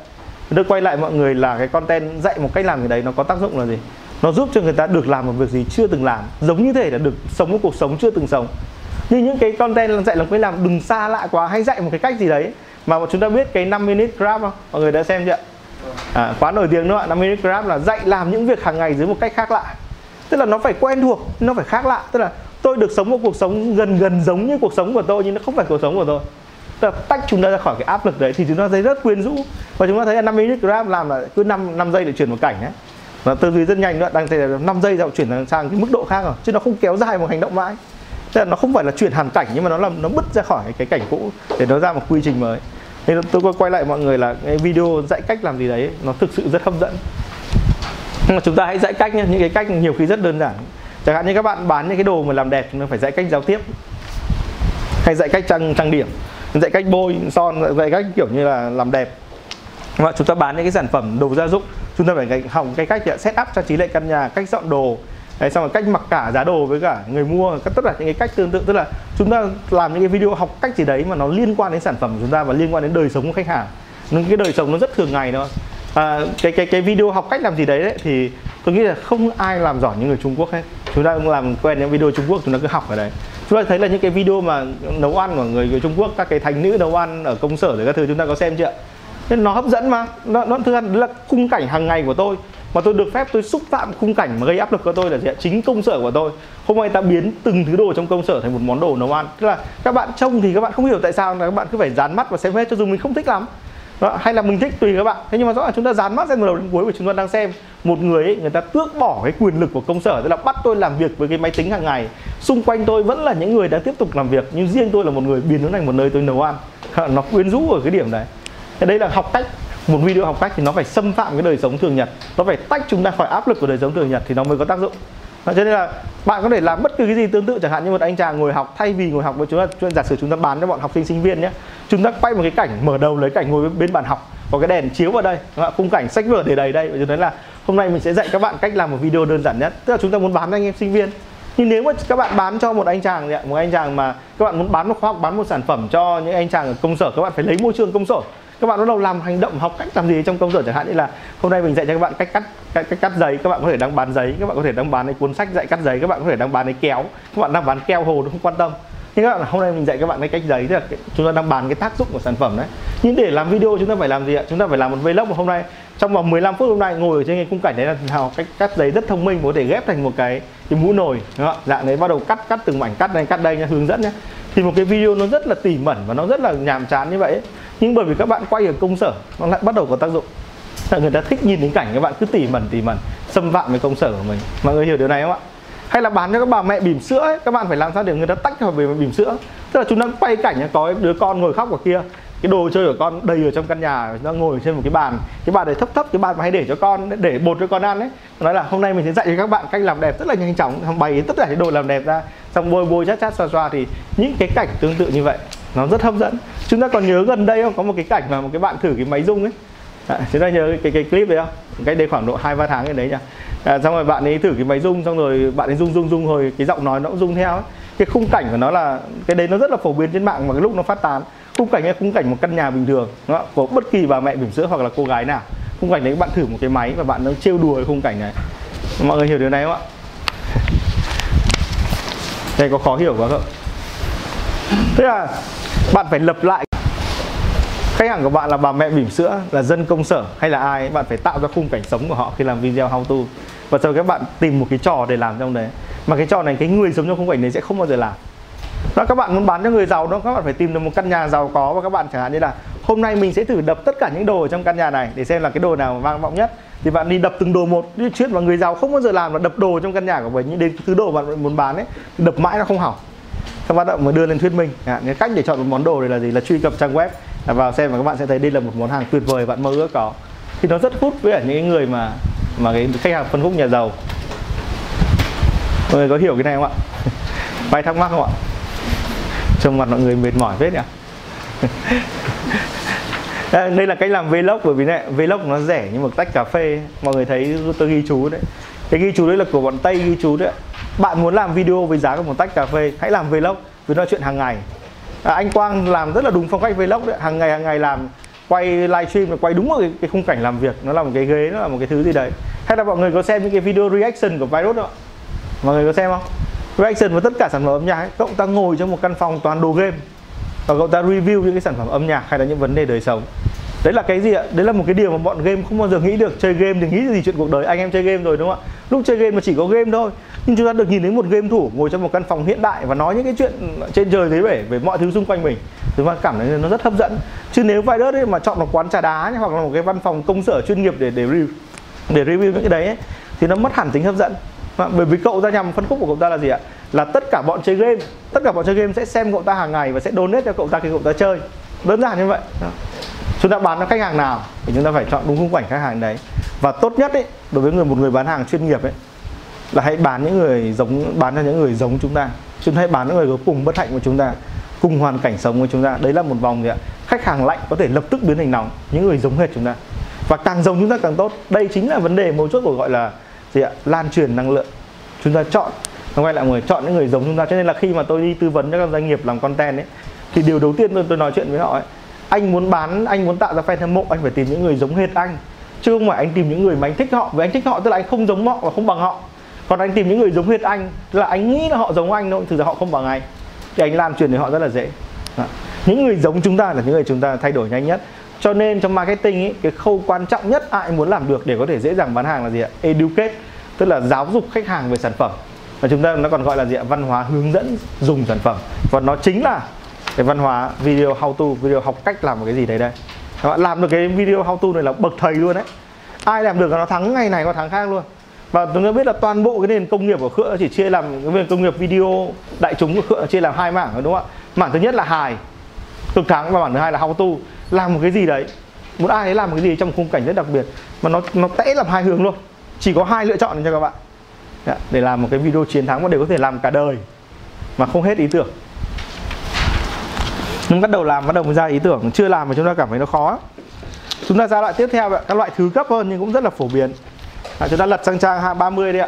Tôi quay lại mọi người là cái content dạy một cách làm gì đấy nó có tác dụng là gì? Nó giúp cho người ta được làm một việc gì chưa từng làm giống như thể là được sống một cuộc sống chưa từng sống. Như những cái content dạy làm cách làm đừng xa lạ quá hay dạy một cái cách gì đấy mà chúng ta biết cái 5 minute grab không? Mọi người đã xem chưa? À, quá nổi tiếng nữa 5 minute grab là dạy làm những việc hàng ngày dưới một cách khác lạ tức là nó phải quen thuộc, nó phải khác lạ. Tức là tôi được sống một cuộc sống gần gần giống như cuộc sống của tôi, nhưng nó không phải cuộc sống của tôi. Tức là tách chúng ta ra khỏi cái áp lực đấy thì chúng ta thấy rất quyến rũ. Và chúng ta thấy là 5 minute grab làm là cứ 5 5 giây để chuyển một cảnh ấy. Và tư duy rất nhanh nữa, đang thấy là 5 giây dạo chuyển sang cái mức độ khác rồi, chứ nó không kéo dài một hành động mãi. Tức là nó không phải là chuyển hẳn cảnh, nhưng mà nó làm, nó bứt ra khỏi cái cảnh cũ để nó ra một quy trình mới. Nên tôi quay lại mọi người là cái video dạy cách làm gì đấy nó thực sự rất hấp dẫn nhưng mà chúng ta hãy dạy cách nhé những cái cách nhiều khi rất đơn giản. Chẳng hạn như các bạn bán những cái đồ mà làm đẹp chúng ta phải dạy cách giao tiếp. Hay dạy cách trang trang điểm dạy cách bôi son dạy cách kiểu như là làm đẹp. Và chúng ta bán những cái sản phẩm đồ gia dụng chúng ta phải học cái cách set up trang trí lại căn nhà cách dọn đồ. Đấy, xong rồi cách mặc cả giá đồ với cả người mua tất cả những cái cách tương tự. Tức là chúng ta làm những cái video học cách gì đấy mà nó liên quan đến sản phẩm của chúng ta và liên quan đến đời sống của khách hàng. Những cái đời sống nó rất thường ngày thôi à, cái cái cái video học cách làm gì đấy, đấy thì tôi nghĩ là không ai làm giỏi như người Trung Quốc hết. Chúng ta cũng làm quen những video Trung Quốc chúng ta cứ học ở đấy. Chúng ta thấy là những cái video mà nấu ăn của người, người Trung Quốc các cái thành nữ nấu ăn ở công sở rồi các thứ chúng ta có xem chưa? Nên nó hấp dẫn mà. Nó nó thứ là khung cảnh hàng ngày của tôi. Mà tôi được phép tôi xúc phạm khung cảnh mà gây áp lực cho tôi là gì? chính công sở của tôi. Hôm nay ta biến từng thứ đồ trong công sở thành một món đồ nấu ăn. Tức là các bạn trông thì các bạn không hiểu tại sao là các bạn cứ phải dán mắt và xem hết cho dù mình không thích lắm đó, hay là mình thích tùy các bạn. Thế nhưng mà rõ là chúng ta dán mắt xem từ đầu đến cuối và chúng ta đang xem. Một người ấy, người ta tước bỏ cái quyền lực của công sở tức là bắt tôi làm việc với cái máy tính hàng ngày. Xung quanh tôi vẫn là những người đang tiếp tục làm việc nhưng riêng tôi là một người biến nó thành một nơi tôi nấu ăn. Nó quyến rũ ở cái điểm đấy. Thế đây là học cách. Một video học cách thì nó phải xâm phạm cái đời sống thường nhật. Nó phải tách chúng ta khỏi áp lực của đời sống thường nhật thì nó mới có tác dụng cho nên là bạn có thể làm bất cứ cái gì tương tự chẳng hạn như một anh chàng ngồi học, thay vì ngồi học với chúng ta giả sử chúng ta bán cho bọn học sinh sinh viên nhé, chúng ta quay một cái cảnh, mở đầu lấy cảnh ngồi bên bàn học, có cái đèn chiếu vào đây khung cảnh sách vở để đầy đây. Và cho nên là hôm nay mình sẽ dạy các bạn cách làm một video đơn giản nhất. Tức là chúng ta muốn bán cho anh em sinh viên. Nhưng nếu mà các bạn bán cho một anh chàng một anh chàng mà các bạn muốn bán một khoa học, bán một sản phẩm cho những anh chàng ở công sở, các bạn phải lấy môi trường công sở các bạn bắt đầu làm hành động học cách làm gì trong công sở chẳng hạn như là hôm nay mình dạy cho các bạn cách cắt cách, cách cắt giấy các bạn có thể đang bán giấy các bạn có thể đang bán cái cuốn sách dạy cắt giấy các bạn có thể đang bán cái kéo các bạn đang bán keo hồ không quan tâm. Nhưng các bạn hôm nay mình dạy các bạn cái cách giấy tức là chúng ta đang bàn cái tác dụng của sản phẩm đấy. Nhưng để làm video chúng ta phải làm gì ạ? Chúng ta phải làm một vlog mà hôm nay. Trong vòng 15 phút hôm nay ngồi ở trên cái khung cảnh đấy là nào cách cắt giấy rất thông minh có thể ghép thành một cái cái mũ nồi đúng không? dạng đấy bắt đầu cắt cắt từng mảnh cắt đây cắt đây nha hướng dẫn nhé thì một cái video nó rất là tỉ mẩn và nó rất là nhàm chán như vậy ấy nhưng bởi vì các bạn quay ở công sở nó lại bắt đầu có tác dụng. Là người ta thích nhìn đến cảnh các bạn cứ tỉ mẩn tỉ mẩn xâm phạm về công sở của mình. Mọi người hiểu điều này không ạ? Hay là bán cho các bà mẹ bỉm sữa ấy, các bạn phải làm sao để người ta tách khỏi về bỉm sữa? Tức là chúng ta quay cảnh có đứa con ngồi khóc ở kia cái đồ chơi của con đầy ở trong căn nhà nó ngồi trên một cái bàn cái bàn đấy thấp thấp cái bàn mà hay để cho con để bột cho con ăn ấy. Nói là hôm nay mình sẽ dạy cho các bạn cách làm đẹp rất là nhanh chóng bày tất cả những đồ làm đẹp ra xong bôi bôi chát chát xoa xoa thì những cái cảnh tương tự như vậy nó rất hấp dẫn. Chúng ta còn nhớ gần đây không? Có một cái cảnh mà một cái bạn thử cái máy rung ấy. À, chúng ta nhớ cái, cái, cái clip đấy không? Cách đây khoảng độ hai ba tháng cái đấy nhỉ? À, xong rồi bạn ấy thử cái máy rung xong rồi bạn ấy rung rung rung rồi cái giọng nói nó cũng rung theo ấy. cái khung cảnh của nó là cái đấy nó rất là phổ biến trên mạng mà cái lúc nó phát tán. Khung cảnh là khung cảnh một căn nhà bình thường đó, của bất kỳ bà mẹ bỉm sữa hoặc là cô gái nào. Khung cảnh đấy bạn thử một cái máy và bạn nó trêu đùa cái khung cảnh này. Mọi người hiểu điều này không ạ? Đây có khó hiểu quá không? Thế là bạn phải lập lại. Khách hàng của bạn là bà mẹ bỉm sữa, là dân công sở hay là ai bạn phải tạo ra khung cảnh sống của họ khi làm video how to. Và sau các bạn tìm một cái trò để làm trong đấy. Mà cái trò này, cái người sống trong khung cảnh đấy sẽ không bao giờ làm. Đó các bạn muốn bán cho người giàu đó, các bạn phải tìm được một căn nhà giàu có và các bạn chẳng hạn như là hôm nay mình sẽ thử đập tất cả những đồ ở trong căn nhà này để xem là cái đồ nào vang vọng nhất. Thì bạn đi đập từng đồ một. Đi chuyện mà người giàu không bao giờ làm là đập đồ trong căn nhà của mình. Những đến thứ đồ bạn muốn bán ấy, đập mãi nó không hỏng các bạn mới đưa lên thuyết minh. À, cái cách để chọn một món đồ này là gì? Là truy cập trang web à, vào xem và các bạn sẽ thấy đây là một món hàng tuyệt vời bạn mơ ước có. Thì nó rất hút với những người mà mà cái khách hàng phân khúc nhà giàu. Mọi người có hiểu cái này không ạ? [LAUGHS] Vài thắc mắc không ạ? Trông mặt mọi người mệt mỏi phết nhỉ? [LAUGHS] À, đây là cách làm vlog bởi vì này vlog nó rẻ như một tách cà phê. Mọi người thấy tôi ghi chú đấy. Cái ghi chú đấy là của bọn tây ghi chú đấy bạn muốn làm video với giá của một tách cà phê hãy làm vlog với nói chuyện hàng ngày. À, anh Quang làm rất là đúng phong cách vlog đấy hàng ngày hàng ngày làm quay livestream quay đúng một cái, cái khung cảnh làm việc. Nó là một cái ghế nó là một cái thứ gì đấy. Hay là mọi người có xem những cái video reaction của virus không mọi người có xem không? Reaction với tất cả sản phẩm âm nhạc ấy, cậu ta ngồi trong một căn phòng toàn đồ game. Và cậu ta review những cái sản phẩm âm nhạc hay là những vấn đề đời sống. Đấy là cái gì ạ? Đấy là một cái điều mà bọn game không bao giờ nghĩ được. Chơi game thì nghĩ gì chuyện cuộc đời? Anh em chơi game rồi đúng không ạ? Lúc chơi game mà chỉ có game thôi nhưng chúng ta được nhìn thấy một game thủ ngồi trong một căn phòng hiện đại và nói những cái chuyện trên trời dưới bể về mọi thứ xung quanh mình. Chúng ta cảm thấy nó rất hấp dẫn. Chứ nếu virus ấy mà chọn một quán trà đá hoặc là một cái văn phòng công sở chuyên nghiệp để để review để review những cái đấy ấy, thì nó mất hẳn tính hấp dẫn. Bởi vì cậu ra nhằm phân khúc của cậu ta là gì ạ? Là tất cả bọn chơi game tất cả bọn chơi game sẽ xem cậu ta hàng ngày và sẽ donate cho cậu ta khi cậu ta chơi. Đơn giản như vậy. Chúng ta bán cho khách hàng nào thì chúng ta phải chọn đúng khung cảnh khách hàng đấy. Và tốt nhất ấy đối với người một người bán hàng chuyên nghiệp ấy là hãy bán những người giống bán cho những người giống chúng ta. Chúng ta hãy bán những người có cùng bất hạnh của chúng ta cùng hoàn cảnh sống của chúng ta. Đấy là một vòng gì ạ? Khách hàng lạnh có thể lập tức biến thành nóng những người giống hệt chúng ta. Và càng giống chúng ta càng tốt. Đây chính là vấn đề mấu chốt của gọi là gì ạ? Lan truyền năng lượng. Chúng ta chọn nó quay lại người chọn những người giống chúng ta. Cho nên là khi mà tôi đi tư vấn cho các doanh nghiệp làm content ấy thì điều đầu tiên tôi, tôi nói chuyện với họ ấy anh muốn bán anh muốn tạo ra fan hâm mộ anh phải tìm những người giống hệt anh. Chứ không phải anh tìm những người mà anh thích họ. Vì anh thích họ tức là anh không giống họ và không bằng họ còn anh tìm những người giống hệt anh là anh nghĩ là họ giống anh thôi thực ra họ không bằng anh thì anh làm chuyện để họ rất là dễ. Đó. những người giống chúng ta là những người chúng ta thay đổi nhanh nhất. Cho nên trong marketing ấy, cái khâu quan trọng nhất ai muốn làm được để có thể dễ dàng bán hàng là gì ạ? Educate tức là giáo dục khách hàng về sản phẩm. Và chúng ta nó còn gọi là gì ạ? Văn hóa hướng dẫn dùng sản phẩm. Và nó chính là cái văn hóa video how to video học cách làm một cái gì đấy đây. Các bạn làm được cái video how to này là bậc thầy luôn đấy. Ai làm được là nó thắng ngày này qua tháng khác luôn và chúng ta biết là toàn bộ cái nền công nghiệp của khựa chỉ chia làm, cái nền công nghiệp video đại chúng của khựa chia làm hai mảng đúng không ạ? Mảng thứ nhất là hài cực thắng, và mảng thứ hai là how to. Làm một cái gì đấy, muốn ai ấy làm một cái gì trong một khung cảnh rất đặc biệt, mà nó nó tẽ làm hai hướng luôn. Chỉ có hai lựa chọn cho các bạn. Dạ, để làm một cái video chiến thắng mà đều có thể làm cả đời, mà không hết ý tưởng. Nhưng bắt đầu làm, bắt đầu ra ý tưởng. Chưa làm mà chúng ta cảm thấy nó khó. Chúng ta ra loại tiếp theo các loại thứ cấp hơn nhưng cũng rất là phổ biến à, chúng ta lật sang trang 30 đi ạ.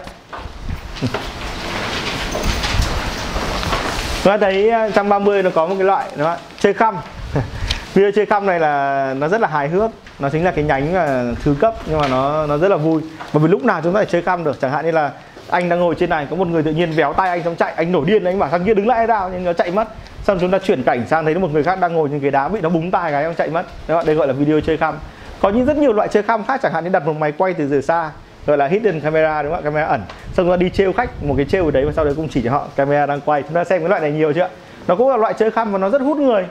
Chúng ta thấy à, trang 30 nó có một cái loại đúng không? chơi khăm. [LAUGHS] Video chơi khăm này là nó rất là hài hước. Nó chính là cái nhánh là thứ cấp nhưng mà nó nó rất là vui. Bởi vì lúc nào chúng ta phải chơi khăm được. Chẳng hạn như là anh đang ngồi trên này có một người tự nhiên véo tay anh xong chạy anh nổi điên anh bảo sang kia đứng lại ra nhưng nó chạy mất. Xong chúng ta chuyển cảnh sang thấy một người khác đang ngồi trên ghế đá bị nó búng tay cái ông chạy mất. Đấy đây gọi là video chơi khăm. Có những rất nhiều loại chơi khăm khác. Chẳng hạn như đặt một máy quay từ từ xa gọi là hidden camera đúng không ạ? Camera ẩn. Xong rồi đi trêu khách, một cái trêu ở đấy và sau đấy cũng chỉ cho họ camera đang quay. Chúng ta xem cái loại này nhiều chưa nó cũng là loại chơi khăm và nó rất hút người.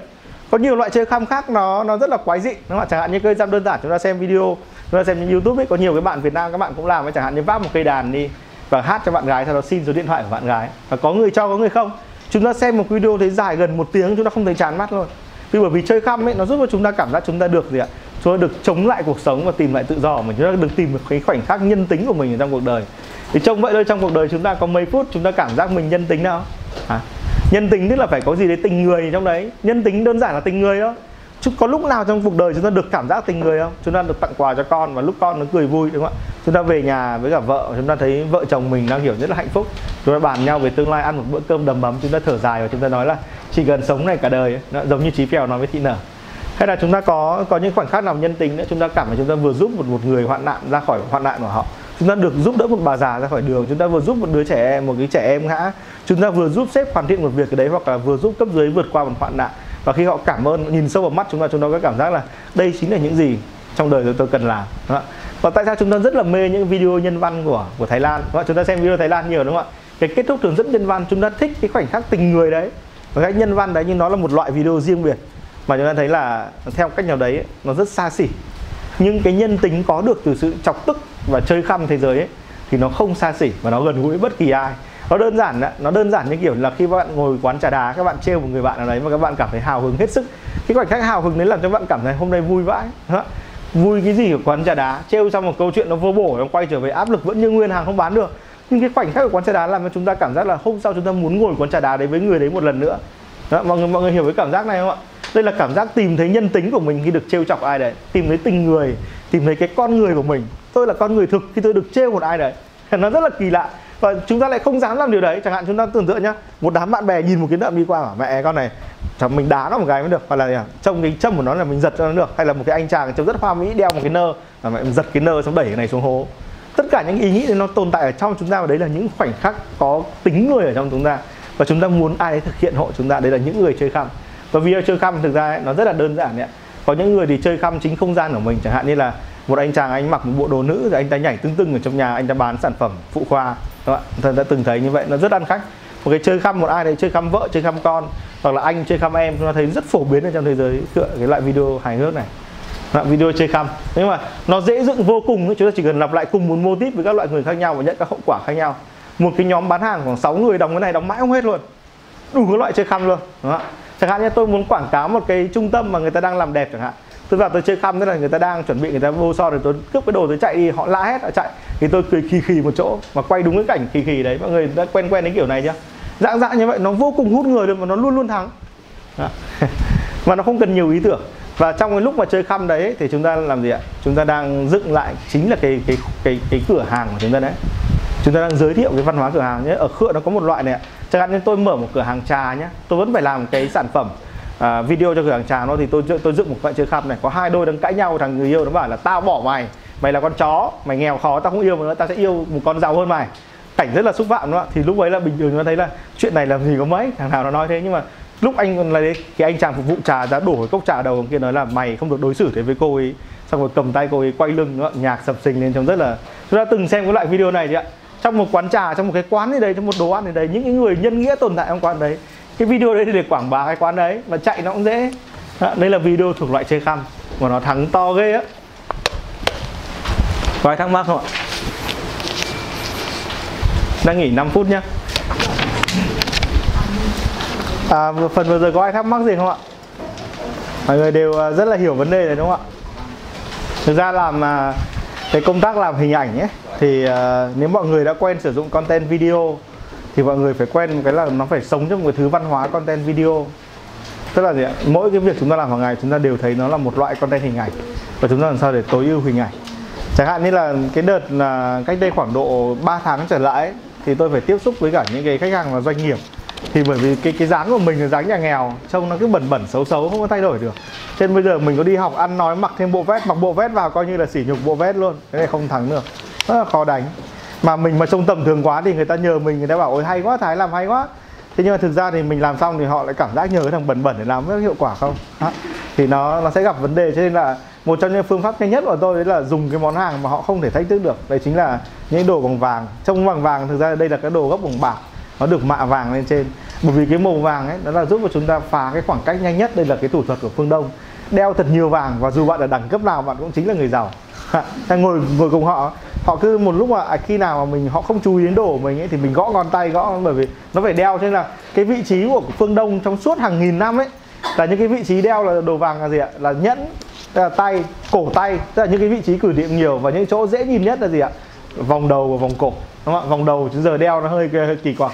Có nhiều loại chơi khăm khác, nó nó rất là quái dị, đúng không ạ? Chẳng hạn như cây giam đơn giản, chúng ta xem video, chúng ta xem trên youtube ấy, có nhiều cái bạn việt nam các bạn cũng làm ấy. Chẳng hạn như vác một cây đàn đi và hát cho bạn gái, sau đó xin số điện thoại của bạn gái. Và có người cho, có người không. Chúng ta xem một video thấy dài gần một tiếng, chúng ta không thấy chán mắt luôn. Vì bởi vì chơi khăm ấy, nó giúp cho chúng ta cảm giác chúng ta được gì ạ? Chúng ta được chống lại cuộc sống và tìm lại tự do của mình. Chúng ta được tìm được cái khoảnh khắc nhân tính của mình ở trong cuộc đời. Thì trông vậy thôi trong cuộc đời chúng ta có mấy phút chúng ta cảm giác mình nhân tính nào? À, nhân tính tức là phải có gì đấy tình người trong đấy. Nhân tính đơn giản là tình người đó chứ có lúc nào trong cuộc đời chúng ta được cảm giác tình người không? Chúng ta được tặng quà cho con và lúc con nó cười vui đúng không ạ? Chúng ta về nhà với cả vợ chúng ta thấy vợ chồng mình đang hiểu rất là hạnh phúc. Chúng ta bàn nhau về tương lai ăn một bữa cơm đầm ấm. Chúng ta thở dài và chúng ta nói là chỉ cần sống này cả đời giống như trí phèo nói với thị nở hay là chúng ta có có những khoảnh khắc nào nhân tình nữa chúng ta cảm thấy chúng ta vừa giúp một một người hoạn nạn ra khỏi hoạn nạn của họ? Chúng ta được giúp đỡ một bà già ra khỏi đường chúng ta vừa giúp một đứa trẻ em một cái trẻ em ngã chúng ta vừa giúp sếp hoàn thiện một việc cái đấy hoặc là vừa giúp cấp dưới vượt qua một hoạn nạn. Và khi họ cảm ơn nhìn sâu vào mắt chúng ta chúng ta có cảm giác là đây chính là những gì trong đời tôi, tôi cần làm đúng không? và tại sao chúng ta rất là mê những video nhân văn của của Thái Lan đúng không? chúng ta xem video Thái Lan nhiều đúng không ạ? Cái kết thúc thường rất nhân văn chúng ta thích cái khoảnh khắc tình người đấy. Và cái nhân văn đấy nhưng nó là một loại video riêng biệt mà chúng ta thấy là theo cách nào đấy nó rất xa xỉ. Nhưng cái nhân tính có được từ sự chọc tức và chơi khăm thế giới ấy, thì nó không xa xỉ và nó gần gũi bất kỳ ai. Nó đơn giản đó, nó đơn giản như kiểu là khi các bạn ngồi quán trà đá các bạn trêu một người bạn nào đấy mà các bạn cảm thấy hào hứng hết sức. Cái khoảnh khắc hào hứng đấy làm cho bạn cảm thấy hôm nay vui vãi. Đó. vui cái gì ở quán trà đá trêu xong một câu chuyện nó vô bổ nó quay trở về áp lực vẫn như nguyên hàng không bán được. Nhưng cái khoảnh khắc ở quán trà đá làm cho chúng ta cảm giác là hôm sau chúng ta muốn ngồi quán trà đá đấy với người đấy một lần nữa đó, mọi người mọi người hiểu cái cảm giác này không ạ? Đây là cảm giác tìm thấy nhân tính của mình khi được trêu chọc ai đấy tìm thấy tình người tìm thấy cái con người của mình. Tôi là con người thực khi tôi được trêu một ai đấy. [LAUGHS] Nó rất là kỳ lạ. Và chúng ta lại không dám làm điều đấy. Chẳng hạn chúng ta tưởng tượng nhá một đám bạn bè nhìn một cái đậm đi qua bảo mẹ con này chẳng mình đá nó một cái mới được. Hoặc là trông cái châm của nó là mình giật cho nó được. Hay là một cái anh chàng trông rất hoa mỹ đeo một cái nơ mà mẹ giật cái nơ xong đẩy cái này xuống hố. Tất cả những ý nghĩ đấy nó tồn tại ở trong chúng ta và đấy là những khoảnh khắc có tính người ở trong chúng ta và chúng ta muốn ai đấy thực hiện hộ chúng ta đấy là những người chơi khăm. Và video chơi khăm thực ra ấy, nó rất là đơn giản đấy có những người thì chơi khăm chính không gian của mình chẳng hạn như là một anh chàng anh mặc một bộ đồ nữ rồi anh ta nhảy tưng tưng ở trong nhà anh ta bán sản phẩm phụ khoa các bạn ta đã từng thấy như vậy nó rất ăn khách. Một cái chơi khăm một ai đấy chơi khăm vợ chơi khăm con hoặc là anh chơi khăm em chúng ta thấy rất phổ biến ở trong thế giới cái loại video hài hước này. Loại video chơi khăm. Nhưng mà nó dễ dựng vô cùng chúng ta chỉ cần lặp lại cùng một mô típ với các loại người khác nhau và nhận các hậu quả khác nhau một cái nhóm bán hàng khoảng 6 người đóng cái này đóng mãi không hết luôn. Đủ các loại chơi khăm luôn, đúng không? chẳng hạn như tôi muốn quảng cáo một cái trung tâm mà người ta đang làm đẹp chẳng hạn. Tôi vào tôi chơi khăm tức là người ta đang chuẩn bị, người ta vô so rồi tôi cướp cái đồ tôi chạy đi, họ la hết họ chạy. Thì tôi cười khì khì một chỗ mà quay đúng cái cảnh khì khì đấy. Mọi người đã quen quen đến kiểu này chưa? Dạng dạng như vậy, nó vô cùng hút người luôn mà nó luôn luôn thắng. [LAUGHS] Và nó không cần nhiều ý tưởng. Và trong cái lúc mà chơi khăm đấy thì chúng ta làm gì ạ? Chúng ta đang dựng lại, chính là cái cái cái cái cửa hàng của chúng ta đấy chúng ta đang giới thiệu cái văn hóa cửa hàng nhé. Ở khựa nó có một loại này ạ. Chẳng hạn như tôi mở một cửa hàng trà nhé. Tôi vẫn phải làm cái sản phẩm à, video cho cửa hàng trà nó thì tôi tôi dựng một loại chơi khắp này. Có hai đôi đang cãi nhau thằng người yêu nó bảo là tao bỏ mày mày là con chó mày nghèo khó tao không yêu mày nữa tao sẽ yêu một con giàu hơn mày. Cảnh rất là xúc phạm đó thì lúc ấy là bình thường nó thấy là chuyện này làm gì có mấy? Thằng nào nó nói thế. Nhưng mà lúc anh là đấy cái anh chàng phục vụ trà đã đổ cái cốc trà đầu kia nói là mày không được đối xử thế với cô ấy. Xong rồi cầm tay cô ấy quay lưng đó, nhạc sập sình lên trông rất là chúng ta từng xem cái loại video này chị ạ? Trong một quán trà trong một cái quán gì đấy trong một đồ ăn gì đấy những cái người nhân nghĩa tồn tại trong quán đấy cái video đấy để quảng bá cái quán đấy và chạy nó cũng dễ. Đó, đây là video thuộc loại chơi khăm mà nó thắng to ghê á. Có ai thắc mắc không ạ? Đang nghỉ 5 phút nhá. À, phần vừa rồi có ai thắc mắc gì không ạ? Mọi người đều à, rất là hiểu vấn đề này đúng không ạ? Thực ra làm mà cái công tác làm hình ảnh ấy thì uh, nếu mọi người đã quen sử dụng content video thì mọi người phải quen một cái là nó phải sống trong một cái thứ văn hóa content video. Tức là gì ạ? Mỗi cái việc chúng ta làm hàng ngày chúng ta đều thấy nó là một loại content hình ảnh. Và chúng ta làm sao để tối ưu hình ảnh? Chẳng hạn như là cái đợt là cách đây khoảng độ 3 tháng trở lại ấy, thì tôi phải tiếp xúc với cả những cái khách hàng là doanh nghiệp thì bởi vì cái cái dáng của mình là dáng nhà nghèo, trông nó cứ bẩn bẩn, xấu xấu, không có thay đổi được. Cho nên bây giờ mình có đi học ăn nói mặc thêm bộ vest, mặc bộ vest vào coi như là sỉ nhục bộ vest luôn. Cái này không thắng được. Rất là khó đánh. Mà mình mà trông tầm thường quá thì người ta nhờ mình, người ta bảo, ôi, hay quá, thái làm hay quá. Thế nhưng mà thực ra thì mình làm xong thì họ lại cảm giác nhờ cái thằng bẩn bẩn để làm rất hiệu quả không? Đó. thì nó nó sẽ gặp vấn đề. Cho nên là một trong những phương pháp nhanh nhất của tôi đấy là dùng cái món hàng mà họ không thể thách thức được. Đấy chính là những đồ bằng vàng. Trông bằng vàng, thực ra đây là cái đồ gốc bằng bạc nó được mạ vàng lên trên. Bởi vì cái màu vàng ấy nó là giúp cho chúng ta phá cái khoảng cách nhanh nhất. Đây là cái thủ thuật của phương đông. Đeo thật nhiều vàng và dù bạn ở đẳng cấp nào bạn cũng chính là người giàu. [LAUGHS] Ngồi ngồi cùng họ. Họ cứ một lúc mà à, khi nào mà mình họ không chú ý đến đồ của mình ấy thì mình gõ ngón tay gõ bởi vì nó phải đeo. Cho nên là cái vị trí của phương đông trong suốt hàng nghìn năm ấy là những cái vị trí đeo là đồ vàng là gì ạ? Là nhẫn là tay cổ tay. Tức là những cái vị trí cử điểm nhiều và những chỗ dễ nhìn nhất là gì ạ? Vòng đầu và vòng cổ đúng không ạ? Vòng đầu chứ giờ đeo nó hơi, hơi kỳ quặc.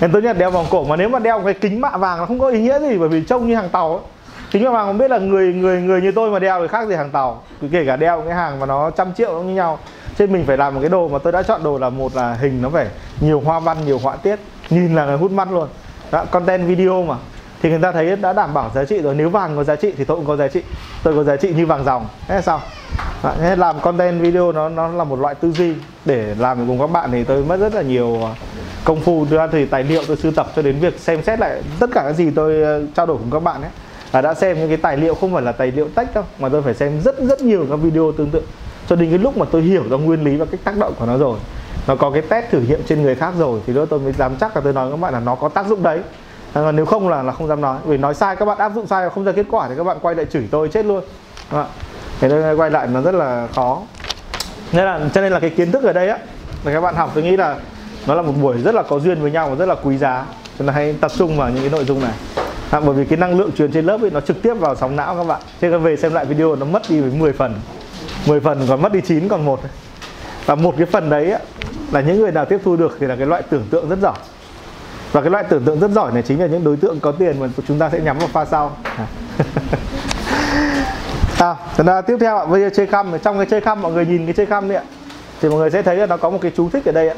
Nên tốt nhất đeo vòng cổ mà nếu mà đeo cái kính mạ vàng nó không có ý nghĩa gì bởi vì trông như hàng tàu ấy. Kính mạ vàng không biết là người người người như tôi mà đeo thì khác gì hàng tàu. Kể cả đeo cái hàng mà nó trăm triệu cũng như nhau. Trên mình phải làm một cái đồ mà tôi đã chọn đồ là một là hình nó phải nhiều hoa văn nhiều họa tiết nhìn là hút mắt luôn. Đó, content video mà thì người ta thấy đã đảm bảo giá trị rồi. Nếu vàng có giá trị thì tôi cũng có giá trị. Tôi có giá trị như vàng dòng. Thế là sao Đấy, làm content video nó nó là một loại tư duy. Để làm cùng các bạn thì tôi mất rất là nhiều à, công phu. Ra thì tài liệu tôi sưu tập cho đến việc xem xét lại tất cả cái gì tôi à, trao đổi cùng các bạn ấy là đã xem những cái tài liệu không phải là tài liệu tách đâu mà tôi phải xem rất rất nhiều các video tương tự. Cho đến cái lúc mà tôi hiểu ra nguyên lý và cách tác động của nó rồi nó có cái test thử nghiệm trên người khác rồi thì đó tôi mới dám chắc là tôi nói với các bạn là nó có tác dụng đấy. À, còn nếu không là là không dám nói. Vì nói sai các bạn áp dụng sai và không ra kết quả thì các bạn quay lại chửi tôi chết luôn. Thế nên quay lại nó rất là khó. Nên là cho nên là cái kiến thức ở đây á là các bạn học tôi nghĩ là nó là một buổi rất là có duyên với nhau và rất là quý giá. Cho nên hãy tập trung vào những cái nội dung này. À, bởi vì cái năng lượng truyền trên lớp ấy nó trực tiếp vào sóng não các bạn. Thế các về xem lại video nó mất đi với 10 phần. 10 phần còn mất đi 9 còn một. Và một cái phần đấy á, là những người nào tiếp thu được thì là cái loại tưởng tượng rất giỏi và cái loại tưởng tượng rất giỏi này chính là những đối tượng có tiền mà chúng ta sẽ nhắm vào pha sau. [LAUGHS] À, là tiếp theo ạ bây giờ chơi khăm. Trong cái chơi khăm mọi người nhìn cái chơi khăm này, ạ. Thì mọi người sẽ thấy là nó có một cái chú thích ở đây ạ.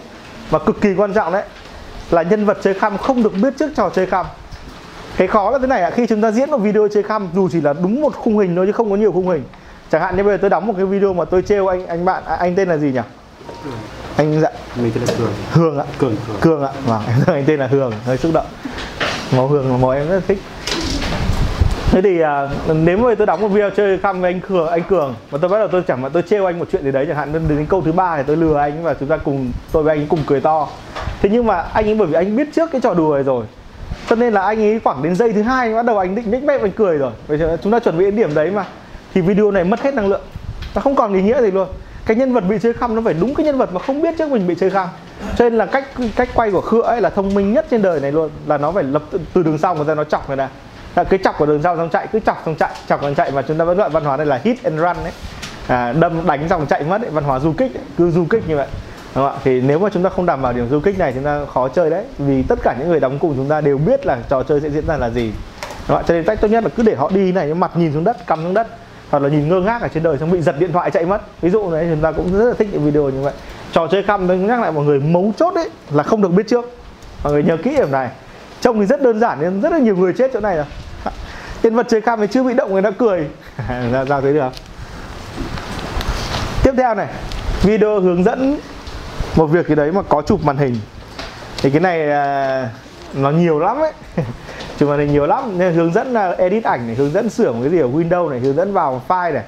Và cực kỳ quan trọng đấy là nhân vật chơi khăm không được biết trước trò chơi khăm. Cái khó là thế này ạ khi chúng ta diễn một video chơi khăm dù chỉ là đúng một khung hình thôi chứ không có nhiều khung hình. Chẳng hạn như bây giờ tôi đóng một cái video mà tôi trêu anh anh bạn à, anh tên là gì nhỉ? Anh dạ. Mình tên là cường. Hương ạ. Cường cường, cường ạ. Vâng anh tên là hương hơi xúc động. Màu hương là màu em rất là thích. Thế thì à, nếu mà tôi đóng một video chơi khăm với anh cường anh cường và tôi bắt đầu tôi chẳng mà tôi trêu anh một chuyện gì đấy chẳng hạn đến, đến câu thứ ba thì tôi lừa anh và chúng ta cùng tôi với anh cùng cười to. Thế nhưng mà anh ấy bởi vì anh biết trước cái trò đùa này rồi cho nên là anh ấy khoảng đến giây thứ hai bắt đầu anh định nhếch mép anh cười rồi. Bây giờ chúng ta chuẩn bị đến điểm đấy mà. Thì video này mất hết năng lượng. Nó không còn ý nghĩa gì luôn cái nhân vật bị chơi khăm nó phải đúng cái nhân vật mà không biết trước mình bị chơi khăm. Cho nên là cách cách quay của khựa ấy là thông minh nhất trên đời này luôn là nó phải lập từ đường sau người ta nó chọc người ta. Là cái chọc của đường sau xong chạy cứ chọc xong chạy chọc xong chạy mà chúng ta vẫn gọi văn hóa này là hit and run đấy à, đâm đánh xong chạy mất ấy, văn hóa du kích ấy, cứ du kích như vậy. Đúng không ạ? Thì nếu mà chúng ta không đảm bảo điểm du kích này chúng ta khó chơi đấy. Vì tất cả những người đóng cùng chúng ta đều biết là trò chơi sẽ diễn ra là gì. Đúng không ạ? Cho nên cách tốt nhất là cứ để họ đi này mặt nhìn xuống đất cắm xuống đất hoặc là nhìn ngơ ngác ở trên đời xong bị giật điện thoại chạy mất. Ví dụ đấy, chúng ta cũng rất là thích những video như vậy. Trò chơi khăm, tôi nhắc lại mọi người, mấu chốt đấy là không được biết trước. Mọi người nhớ kỹ điểm này. Trông thì rất đơn giản nhưng rất là nhiều người chết chỗ này rồi. [LAUGHS] Nhân vật chơi khăm thì chưa bị động, người đã cười. [LAUGHS] Ra ra thấy được. Tiếp theo này, video hướng dẫn một việc gì đấy mà có chụp màn hình. Thì cái này à, nó nhiều lắm ấy. [LAUGHS] chụp màn hình nhiều lắm nên hướng dẫn là edit ảnh này hướng dẫn sửa một cái gì ở Windows này hướng dẫn vào file này.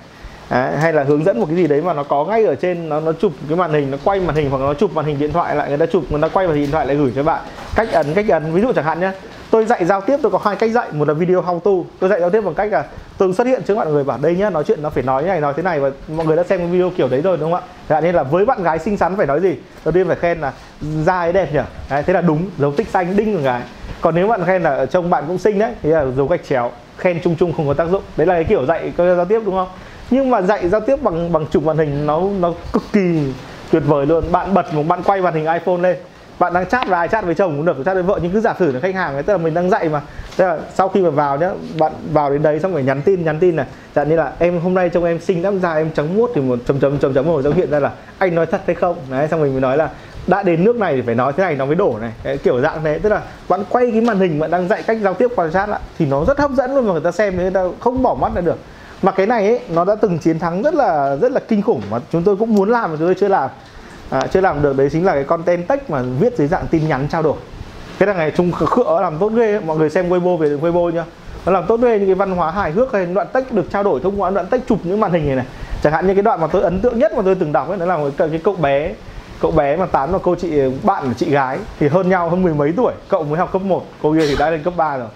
Đấy, hay là hướng dẫn một cái gì đấy mà nó có ngay ở trên nó nó chụp cái màn hình nó quay màn hình hoặc nó chụp màn hình điện thoại lại người ta chụp người ta quay màn hình điện thoại lại gửi cho bạn. Cách ấn cách ấn ví dụ chẳng hạn nhé tôi dạy giao tiếp tôi có hai cách dạy một là video how to. Tôi dạy giao tiếp bằng cách là tôi xuất hiện trước mọi người bảo đây nhá nói chuyện nó phải nói như này nói thế này và mọi người đã xem cái video kiểu đấy rồi đúng không ạ? Thế nên là với bạn gái xinh xắn phải nói gì? Đầu tiên phải khen là da ấy đẹp nhỉ? Đấy, thế là đúng dấu tích xanh đinh của gái còn nếu bạn khen là trông bạn cũng xinh đấy, thì là dấu gạch chéo, khen chung chung không có tác dụng. Đấy là cái kiểu dạy giao tiếp đúng không? Nhưng mà dạy giao tiếp bằng bằng chụp màn hình nó nó cực kỳ tuyệt vời luôn. Bạn bật một, bạn quay màn hình iPhone lên, bạn đang chat với ai, chat với chồng cũng được, chat với vợ, nhưng cứ giả sử là khách hàng ấy, tức là mình đang dạy mà. Tức là sau khi mà vào nhá, bạn vào đến đấy xong phải nhắn tin nhắn tin này. Chẳng như là, em, hôm nay trông em xinh lắm, da em trắng muốt thì một, chấm chấm chấm chấm, một dấu hiện ra là anh nói thật hay không? Đấy, xong mình mới nói là đã đến nước này thì phải nói thế này nó mới đổ này. Cái kiểu dạng thế tức là bạn quay cái màn hình bạn đang dạy cách giao tiếp quan sát lại thì nó rất hấp dẫn luôn mà người ta xem người ta không bỏ mắt ra được. Mà cái này ấy, nó đã từng chiến thắng rất là rất là kinh khủng mà chúng tôi cũng muốn làm mà chúng tôi chưa làm. À, chưa làm được đấy chính là cái content text mà viết dưới dạng tin nhắn trao đổi. Cái thằng này trung khựa làm tốt ghê mọi người xem Weibo về Weibo nhá. Nó làm tốt ghê những cái văn hóa hài hước hay đoạn text được trao đổi thông qua đoạn text chụp những màn hình này này. Chẳng hạn như cái đoạn mà tôi ấn tượng nhất mà tôi từng đọc ấy đó là cái, cái cậu bé cậu bé mà tán vào cô chị bạn của chị gái thì hơn nhau hơn mười mấy tuổi. Cậu mới học cấp 1 cô kia thì đã lên cấp 3 rồi.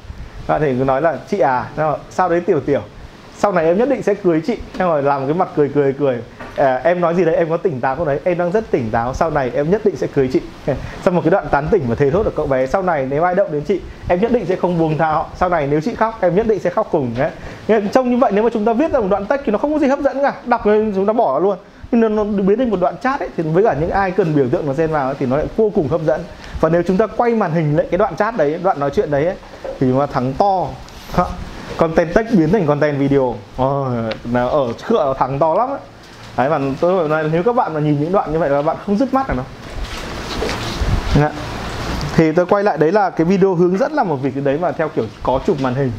Bạn thì cứ nói là chị à sao đấy tiểu tiểu? Sau này em nhất định sẽ cưới chị. Em rồi làm cái mặt cười cười cười. À, em nói gì đấy em có tỉnh táo không đấy? Em đang rất tỉnh táo sau này em nhất định sẽ cưới chị. [LAUGHS] Sau một cái đoạn tán tỉnh và thề thốt được cậu bé sau này nếu ai động đến chị em nhất định sẽ không buông tha họ. Sau này nếu chị khóc em nhất định sẽ khóc cùng. Đấy. Trông như vậy nếu mà chúng ta viết ra một đoạn text thì nó không có gì hấp dẫn cả. Đọc rồi chúng ta bỏ luôn nhưng nó, nó biến thành một đoạn chat ấy thì với cả những ai cần biểu tượng nó xen vào thì nó lại vô cùng hấp dẫn. Và nếu chúng ta quay màn hình lại cái đoạn chat đấy đoạn nói chuyện đấy ấy, thì chúng ta thắng to. Content text biến thành content video. Oh, là ở cửa thắng to lắm ấy. đấy mà tôi nói nếu các bạn mà nhìn những đoạn như vậy là bạn không dứt mắt được đâu. Đã. thì tôi quay lại đấy là cái video hướng dẫn là một việc đấy mà theo kiểu có chụp màn hình.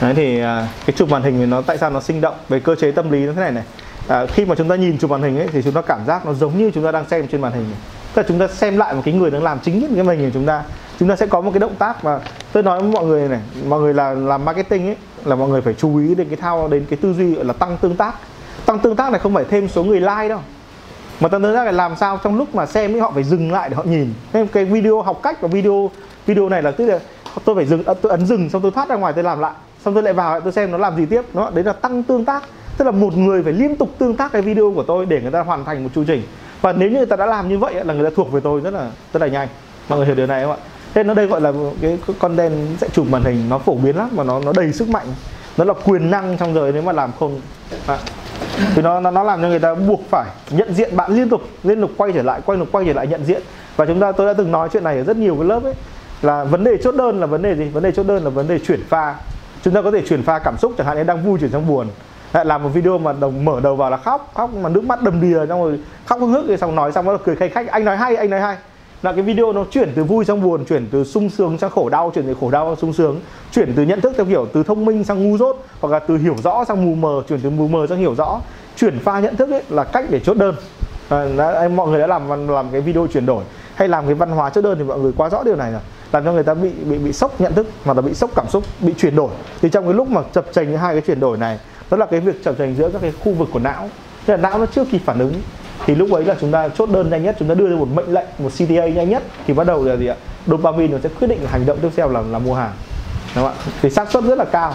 Đấy thì à, cái chụp màn hình thì nó tại sao nó sinh động về cơ chế tâm lý nó thế này này à, khi mà chúng ta nhìn chụp màn hình ấy thì chúng ta cảm giác nó giống như chúng ta đang xem trên màn hình. Tức là chúng ta xem lại một cái người đang làm chính những cái màn hình của chúng ta. Chúng ta sẽ có một cái động tác mà tôi nói với mọi người này mọi người là làm marketing ấy là mọi người phải chú ý đến cái thao đến cái tư duy là tăng tương tác. Tăng tương tác này không phải thêm số người like đâu. Mà tăng tương tác là làm sao? Trong lúc mà xem ấy họ phải dừng lại để họ nhìn. Nên cái video học cách và video video này là tức là tôi phải dừng à, tôi ấn dừng xong tôi thoát ra ngoài tôi làm lại. Xong tôi lại vào lại tôi xem nó làm gì tiếp. Nó đấy là tăng tương tác tức là một người phải liên tục tương tác cái video của tôi để người ta hoàn thành một chu trình. Và nếu như người ta đã làm như vậy là người ta thuộc về tôi rất là rất là nhanh. Mọi người hiểu điều này không ạ? Thế nó đây gọi là cái content sẽ chụp màn hình nó phổ biến lắm mà nó nó đầy sức mạnh. Nó là quyền năng trong giới nếu mà làm không à. thì nó, nó nó làm cho người ta buộc phải nhận diện bạn liên tục liên tục quay trở lại quay được quay trở lại nhận diện. Và chúng ta tôi đã từng nói chuyện này ở rất nhiều cái lớp ấy là vấn đề chốt đơn là vấn đề gì? Vấn đề chốt đơn là vấn đề chuyển pha. Chúng ta có thể chuyển pha cảm xúc chẳng hạn như đang vui chuyển sang buồn lại làm một video mà đồng mở đầu vào là khóc khóc mà nước mắt đầm đìa xong rồi khóc hức rồi xong nói xong rồi cười khách khách anh nói hay anh nói hay. Là cái video nó chuyển từ vui sang buồn chuyển từ sung sướng sang khổ đau chuyển từ khổ đau sang sung sướng chuyển từ nhận thức theo kiểu từ thông minh sang ngu dốt hoặc là từ hiểu rõ sang mù mờ chuyển từ mù mờ sang hiểu rõ. Chuyển pha nhận thức ấy là cách để chốt đơn. À, đã, mọi người đã làm làm cái video chuyển đổi hay làm cái văn hóa chốt đơn thì mọi người quá rõ điều này rồi. Làm cho người ta bị bị bị sốc nhận thức hoặc là bị sốc cảm xúc bị chuyển đổi. Thì trong cái lúc mà chập chành hai cái chuyển đổi này đó là cái việc chập chành giữa các cái khu vực của não. Tức là não nó chưa kịp phản ứng. Thì lúc ấy là chúng ta chốt đơn nhanh nhất, chúng ta đưa ra một mệnh lệnh, một CTA nhanh nhất, thì bắt đầu là gì ạ? Dopamine nó sẽ quyết định hành động tiếp theo là là mua hàng. Đúng không ạ? Thì xác suất rất là cao.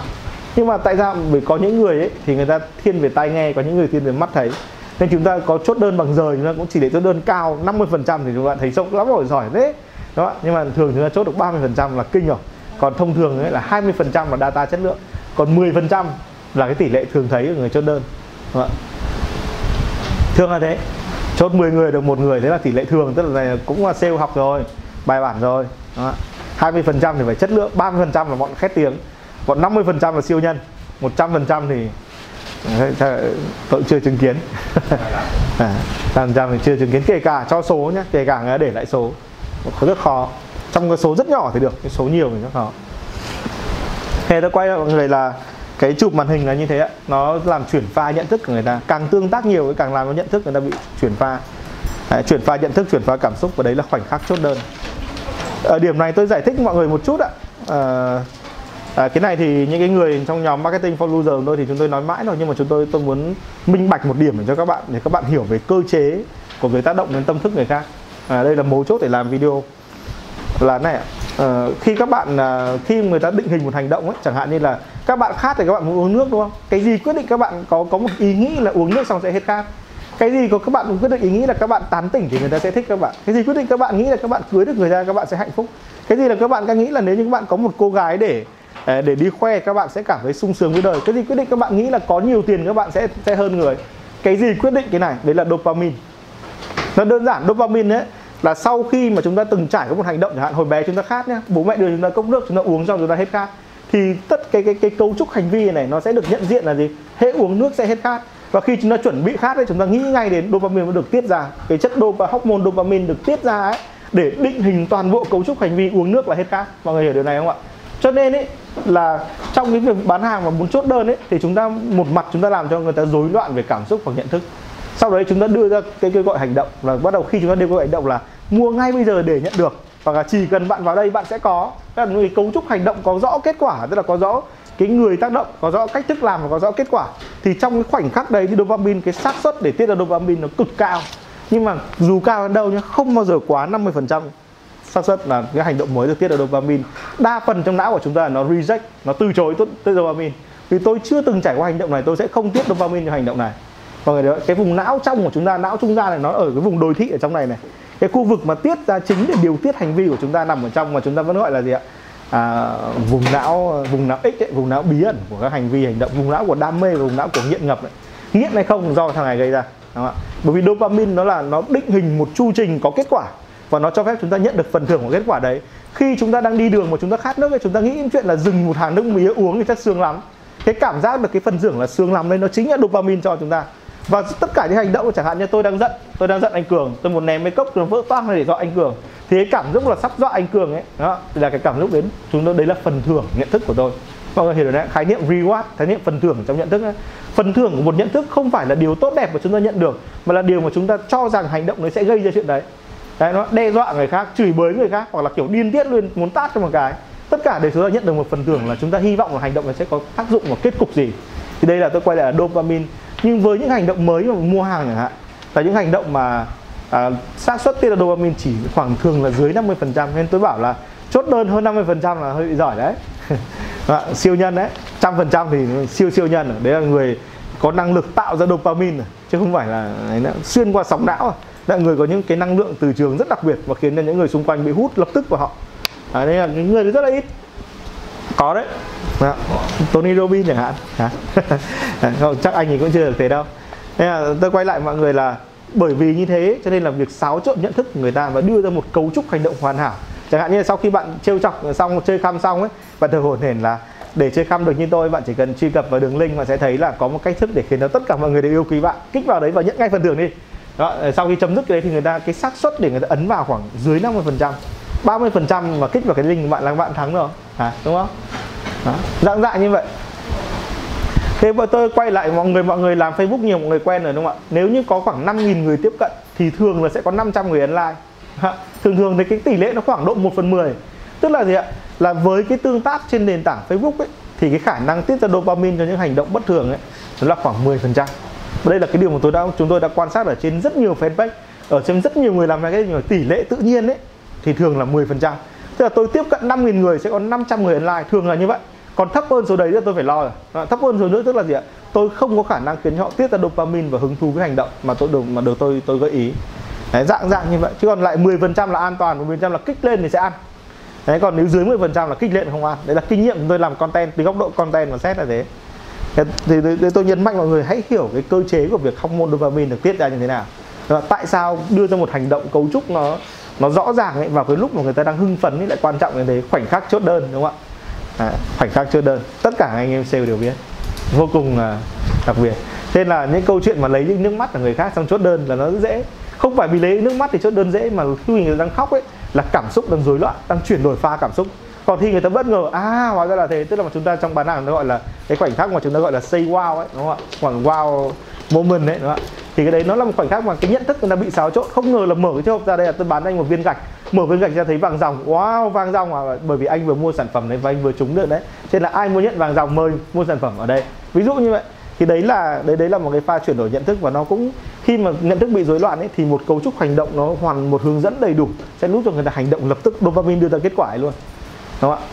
Nhưng mà tại sao? Bởi có những người ấy, thì người ta thiên về tai nghe, có những người thiên về mắt thấy. Nên chúng ta có chốt đơn bằng giờ, chúng ta cũng chỉ để chốt đơn cao 50% thì chúng ta thấy sốc lắm rồi, giỏi đấy đó. nhưng mà thường chúng ta chốt được 30% là kinh rồi. Còn thông thường ấy là 20% là data chất lượng. Còn 10% là cái tỷ lệ thường thấy của người chốt đơn. Đúng không thường là thế. Chốt 10 người được một người thế là tỷ lệ thường tức là này cũng là sale học rồi bài bản rồi. Đó. 20% thì phải chất lượng 30% là bọn khét tiếng còn 50% là siêu nhân 100% thì tôi chưa chứng kiến. [LAUGHS] À, trăm trăm thì chưa chứng kiến kể cả cho số nhé kể cả người để lại số. Rất khó. Trong cái số rất nhỏ thì được cái số nhiều thì rất khó. Thế tôi quay lại mọi người là cái chụp màn hình là như thế ạ. Nó làm chuyển pha nhận thức của người ta. Càng tương tác nhiều càng làm nó nhận thức người ta bị chuyển pha. Đấy, chuyển pha nhận thức chuyển pha cảm xúc và đấy là khoảnh khắc chốt đơn. Ở điểm này tôi giải thích mọi người một chút ạ. À, à, cái này thì những cái người trong nhóm marketing for loser của tôi thì chúng tôi nói mãi rồi nhưng mà chúng tôi tôi muốn minh bạch một điểm để cho các bạn để các bạn hiểu về cơ chế của việc tác động đến tâm thức người khác. À, đây là mấu chốt để làm video là này uh, khi các bạn uh, khi người ta định hình một hành động ấy chẳng hạn như là các bạn khát thì các bạn muốn uống nước đúng không cái gì quyết định các bạn có có một ý nghĩ là uống nước xong sẽ hết khát cái gì có các bạn quyết định ý nghĩ là các bạn tán tỉnh thì người ta sẽ thích các bạn cái gì quyết định các bạn nghĩ là các bạn cưới được người ta các bạn sẽ hạnh phúc cái gì là các bạn đang nghĩ là nếu như các bạn có một cô gái để để đi khoe các bạn sẽ cảm thấy sung sướng với đời cái gì quyết định các bạn nghĩ là có nhiều tiền các bạn sẽ sẽ hơn người cái gì quyết định cái này đấy là dopamine nó đơn giản dopamine đấy là sau khi mà chúng ta từng trải có một hành động chẳng hạn hồi bé chúng ta khát nhá bố mẹ đưa chúng ta cốc nước chúng ta uống xong chúng ta hết khát. Thì tất cái cái cái cấu trúc hành vi này nó sẽ được nhận diện là gì? Hễ uống nước sẽ hết khát. Và khi chúng ta chuẩn bị khát đấy, chúng ta nghĩ ngay đến dopamine nó được tiết ra cái chất dopamine hormone dopamine được tiết ra ấy để định hình toàn bộ cấu trúc hành vi uống nước là hết khát. Mọi người hiểu điều này không ạ? Cho nên ấy là trong cái việc bán hàng và muốn chốt đơn ấy thì chúng ta một mặt chúng ta làm cho người ta rối loạn về cảm xúc và nhận thức sau đấy chúng ta đưa ra cái kêu gọi hành động là bắt đầu khi chúng ta đưa gọi hành động là mua ngay bây giờ để nhận được, hoặc là chỉ cần bạn vào đây bạn sẽ có. Tức là cái cấu trúc hành động có rõ kết quả, tức là có rõ cái người tác động, có rõ cách thức làm và có rõ kết quả. Thì trong cái khoảnh khắc đấy thì dopamine, cái xác suất để tiết ra dopamine nó cực cao. Nhưng mà dù cao đến đâu nhá, không bao giờ quá 50% xác suất là cái hành động mới được tiết ra dopamine. Đa phần trong não của chúng ta là nó reject, nó từ chối tiết dopamine. Vì tôi chưa từng trải qua hành động này, tôi sẽ không tiết dopamine cho hành động này. Vâng, mọi người cái vùng não trong của chúng ta não trung gian này nó ở cái vùng đồi thị ở trong này này. Cái khu vực mà tiết ra chính để điều tiết hành vi của chúng ta nằm ở trong mà chúng ta vẫn gọi là gì ạ? À, vùng não vùng não x ấy, vùng não bí ẩn của các hành vi hành động vùng não của đam mê và vùng não của nghiện ngập ấy. nghiện hay không do thằng này gây ra đúng không ạ? Bởi vì dopamine nó là nó định hình một chu trình có kết quả và nó cho phép chúng ta nhận được phần thưởng của kết quả đấy. Khi chúng ta đang đi đường mà chúng ta khát nước thì chúng ta nghĩ đến chuyện là dừng một hàng nước mía uống thì chắc sướng lắm. Cái cảm giác được cái phần thưởng là sướng lắm đấy nó chính là dopamine cho chúng ta và tất cả những hành động chẳng hạn như tôi đang giận, tôi đang giận anh cường, tôi muốn ném cái cốc nó vỡ toang để dọa anh cường. Thì cái cảm xúc là sắp dọa anh cường ấy, đó, là cái cảm xúc đến chúng tôi. Đấy là phần thưởng nhận thức của tôi. Mọi người hiểu được đấy, khái niệm reward, khái niệm phần thưởng trong nhận thức ấy. phần thưởng của một nhận thức không phải là điều tốt đẹp mà chúng ta nhận được, mà là điều mà chúng ta cho rằng hành động đấy sẽ gây ra chuyện đấy. Đấy, nó đe dọa người khác, chửi bới người khác, hoặc là kiểu điên tiết luôn, muốn tát cho một cái. Tất cả để chúng ta nhận được một phần thưởng là chúng ta hy vọng là hành động này sẽ có tác dụng và kết cục gì. Thì đây là tôi quay lại là dopamine nhưng với những hành động mới mà mua hàng chẳng hạn là những hành động mà à, xác suất tiết ra dopamine chỉ khoảng thường là dưới 50% nên tôi bảo là chốt đơn hơn 50% là hơi bị giỏi đấy. [LAUGHS] À, siêu nhân đấy trăm phần trăm thì siêu siêu nhân đấy là người có năng lực tạo ra dopamine chứ không phải là xuyên qua sóng não là người có những cái năng lượng từ trường rất đặc biệt và khiến cho những người xung quanh bị hút lập tức vào họ. À, nên là những người rất là ít khó đấy. Đó. Tony Robbins chẳng hạn. Hả? [LAUGHS] Không, chắc anh ấy cũng chưa được thế đâu. Nên là tôi quay lại mọi người là bởi vì như thế cho nên là việc xáo trộn nhận thức của người ta và đưa ra một cấu trúc hành động hoàn hảo. Chẳng hạn như là sau khi bạn trêu chọc xong chơi khăm xong ấy bạn thường hổn hển là để chơi khăm được như tôi bạn chỉ cần truy cập vào đường link bạn sẽ thấy là có một cách thức để khiến cho tất cả mọi người đều yêu quý bạn. Kích vào đấy và nhận ngay phần thưởng đi. Đó, sau khi chấm dứt cái đấy thì người ta cái xác suất để người ta ấn vào khoảng dưới 50 phần trăm. 30 phần trăm mà kích vào cái link của bạn là bạn thắng rồi. Hả? Đúng không? Đó, dạng dạng như vậy. Thế bây tôi quay lại mọi người mọi người làm Facebook nhiều mọi người quen rồi đúng không ạ? Nếu như có khoảng 5.000 người tiếp cận thì thường là sẽ có 500 người ấn like. Thường thường thì cái tỷ lệ nó khoảng độ 1 phần 10 tức là gì ạ? Là với cái tương tác trên nền tảng Facebook ấy thì cái khả năng tiết ra dopamine cho những hành động bất thường ấy nó là khoảng 10 phần trăm. Đây là cái điều mà tôi đã chúng tôi đã quan sát ở trên rất nhiều fanpage ở trên rất nhiều người làm cái tỷ lệ tự nhiên ấy thì thường là 10 phần trăm. Tức là tôi tiếp cận 5.000 người sẽ có 500 người online thường là như vậy. Còn thấp hơn số đấy thì tôi phải lo rồi. À, thấp hơn số nữa tức là gì ạ? Tôi không có khả năng khiến họ tiết ra dopamine và hứng thú với hành động mà tôi được mà được tôi tôi gợi ý. Đấy, dạng dạng như vậy. Chứ còn lại 10% là an toàn và 10% là kích lên thì sẽ ăn. Đấy còn nếu dưới 10% là kích lên không ăn. Đấy là kinh nghiệm tôi làm content từ góc độ content và xét là thế. Thì, thì, thì tôi nhấn mạnh mọi người hãy hiểu cái cơ chế của việc hormone dopamine được tiết ra như thế nào. Và tại sao đưa ra một hành động cấu trúc nó nó rõ ràng ấy vào cái lúc mà người ta đang hưng phấn ấy lại quan trọng như thế khoảnh khắc chốt đơn đúng không ạ? À, khoảnh khắc chốt đơn. Tất cả anh em sale đều biết. Vô cùng uh, đặc biệt. Nên là những câu chuyện mà lấy những nước mắt của người khác xong chốt đơn là nó rất dễ. Không phải vì lấy nước mắt thì chốt đơn dễ mà khi người đang khóc ấy là cảm xúc đang rối loạn đang chuyển đổi pha cảm xúc. Còn khi người ta bất ngờ à hóa ra là thế. Tức là chúng ta trong bán hàng nó gọi là cái khoảnh khắc mà chúng ta gọi là say wow ấy đúng không ạ? Khoảng wow moment đấy, đúng không ạ? Thì cái đấy nó là một khoảnh khắc mà cái nhận thức người ta bị xáo trộn. Không ngờ là mở cái chiếc hộp ra đây là tôi bán anh một viên gạch. Mở viên gạch ra thấy vàng dòng wow, vàng dòng à bởi vì anh vừa mua sản phẩm đấy và anh vừa trúng được đấy. Cho nên là ai muốn nhận vàng dòng mời mua sản phẩm ở đây? Ví dụ như vậy. Thì đấy là, đấy đấy là một cái pha chuyển đổi nhận thức và nó cũng, khi mà nhận thức bị rối loạn ấy, thì một cấu trúc hành động nó hoàn, một hướng dẫn đầy đủ sẽ giúp cho người ta hành động lập tức. Dopamine đưa ra kết quả ấy luôn. Đúng không ạ?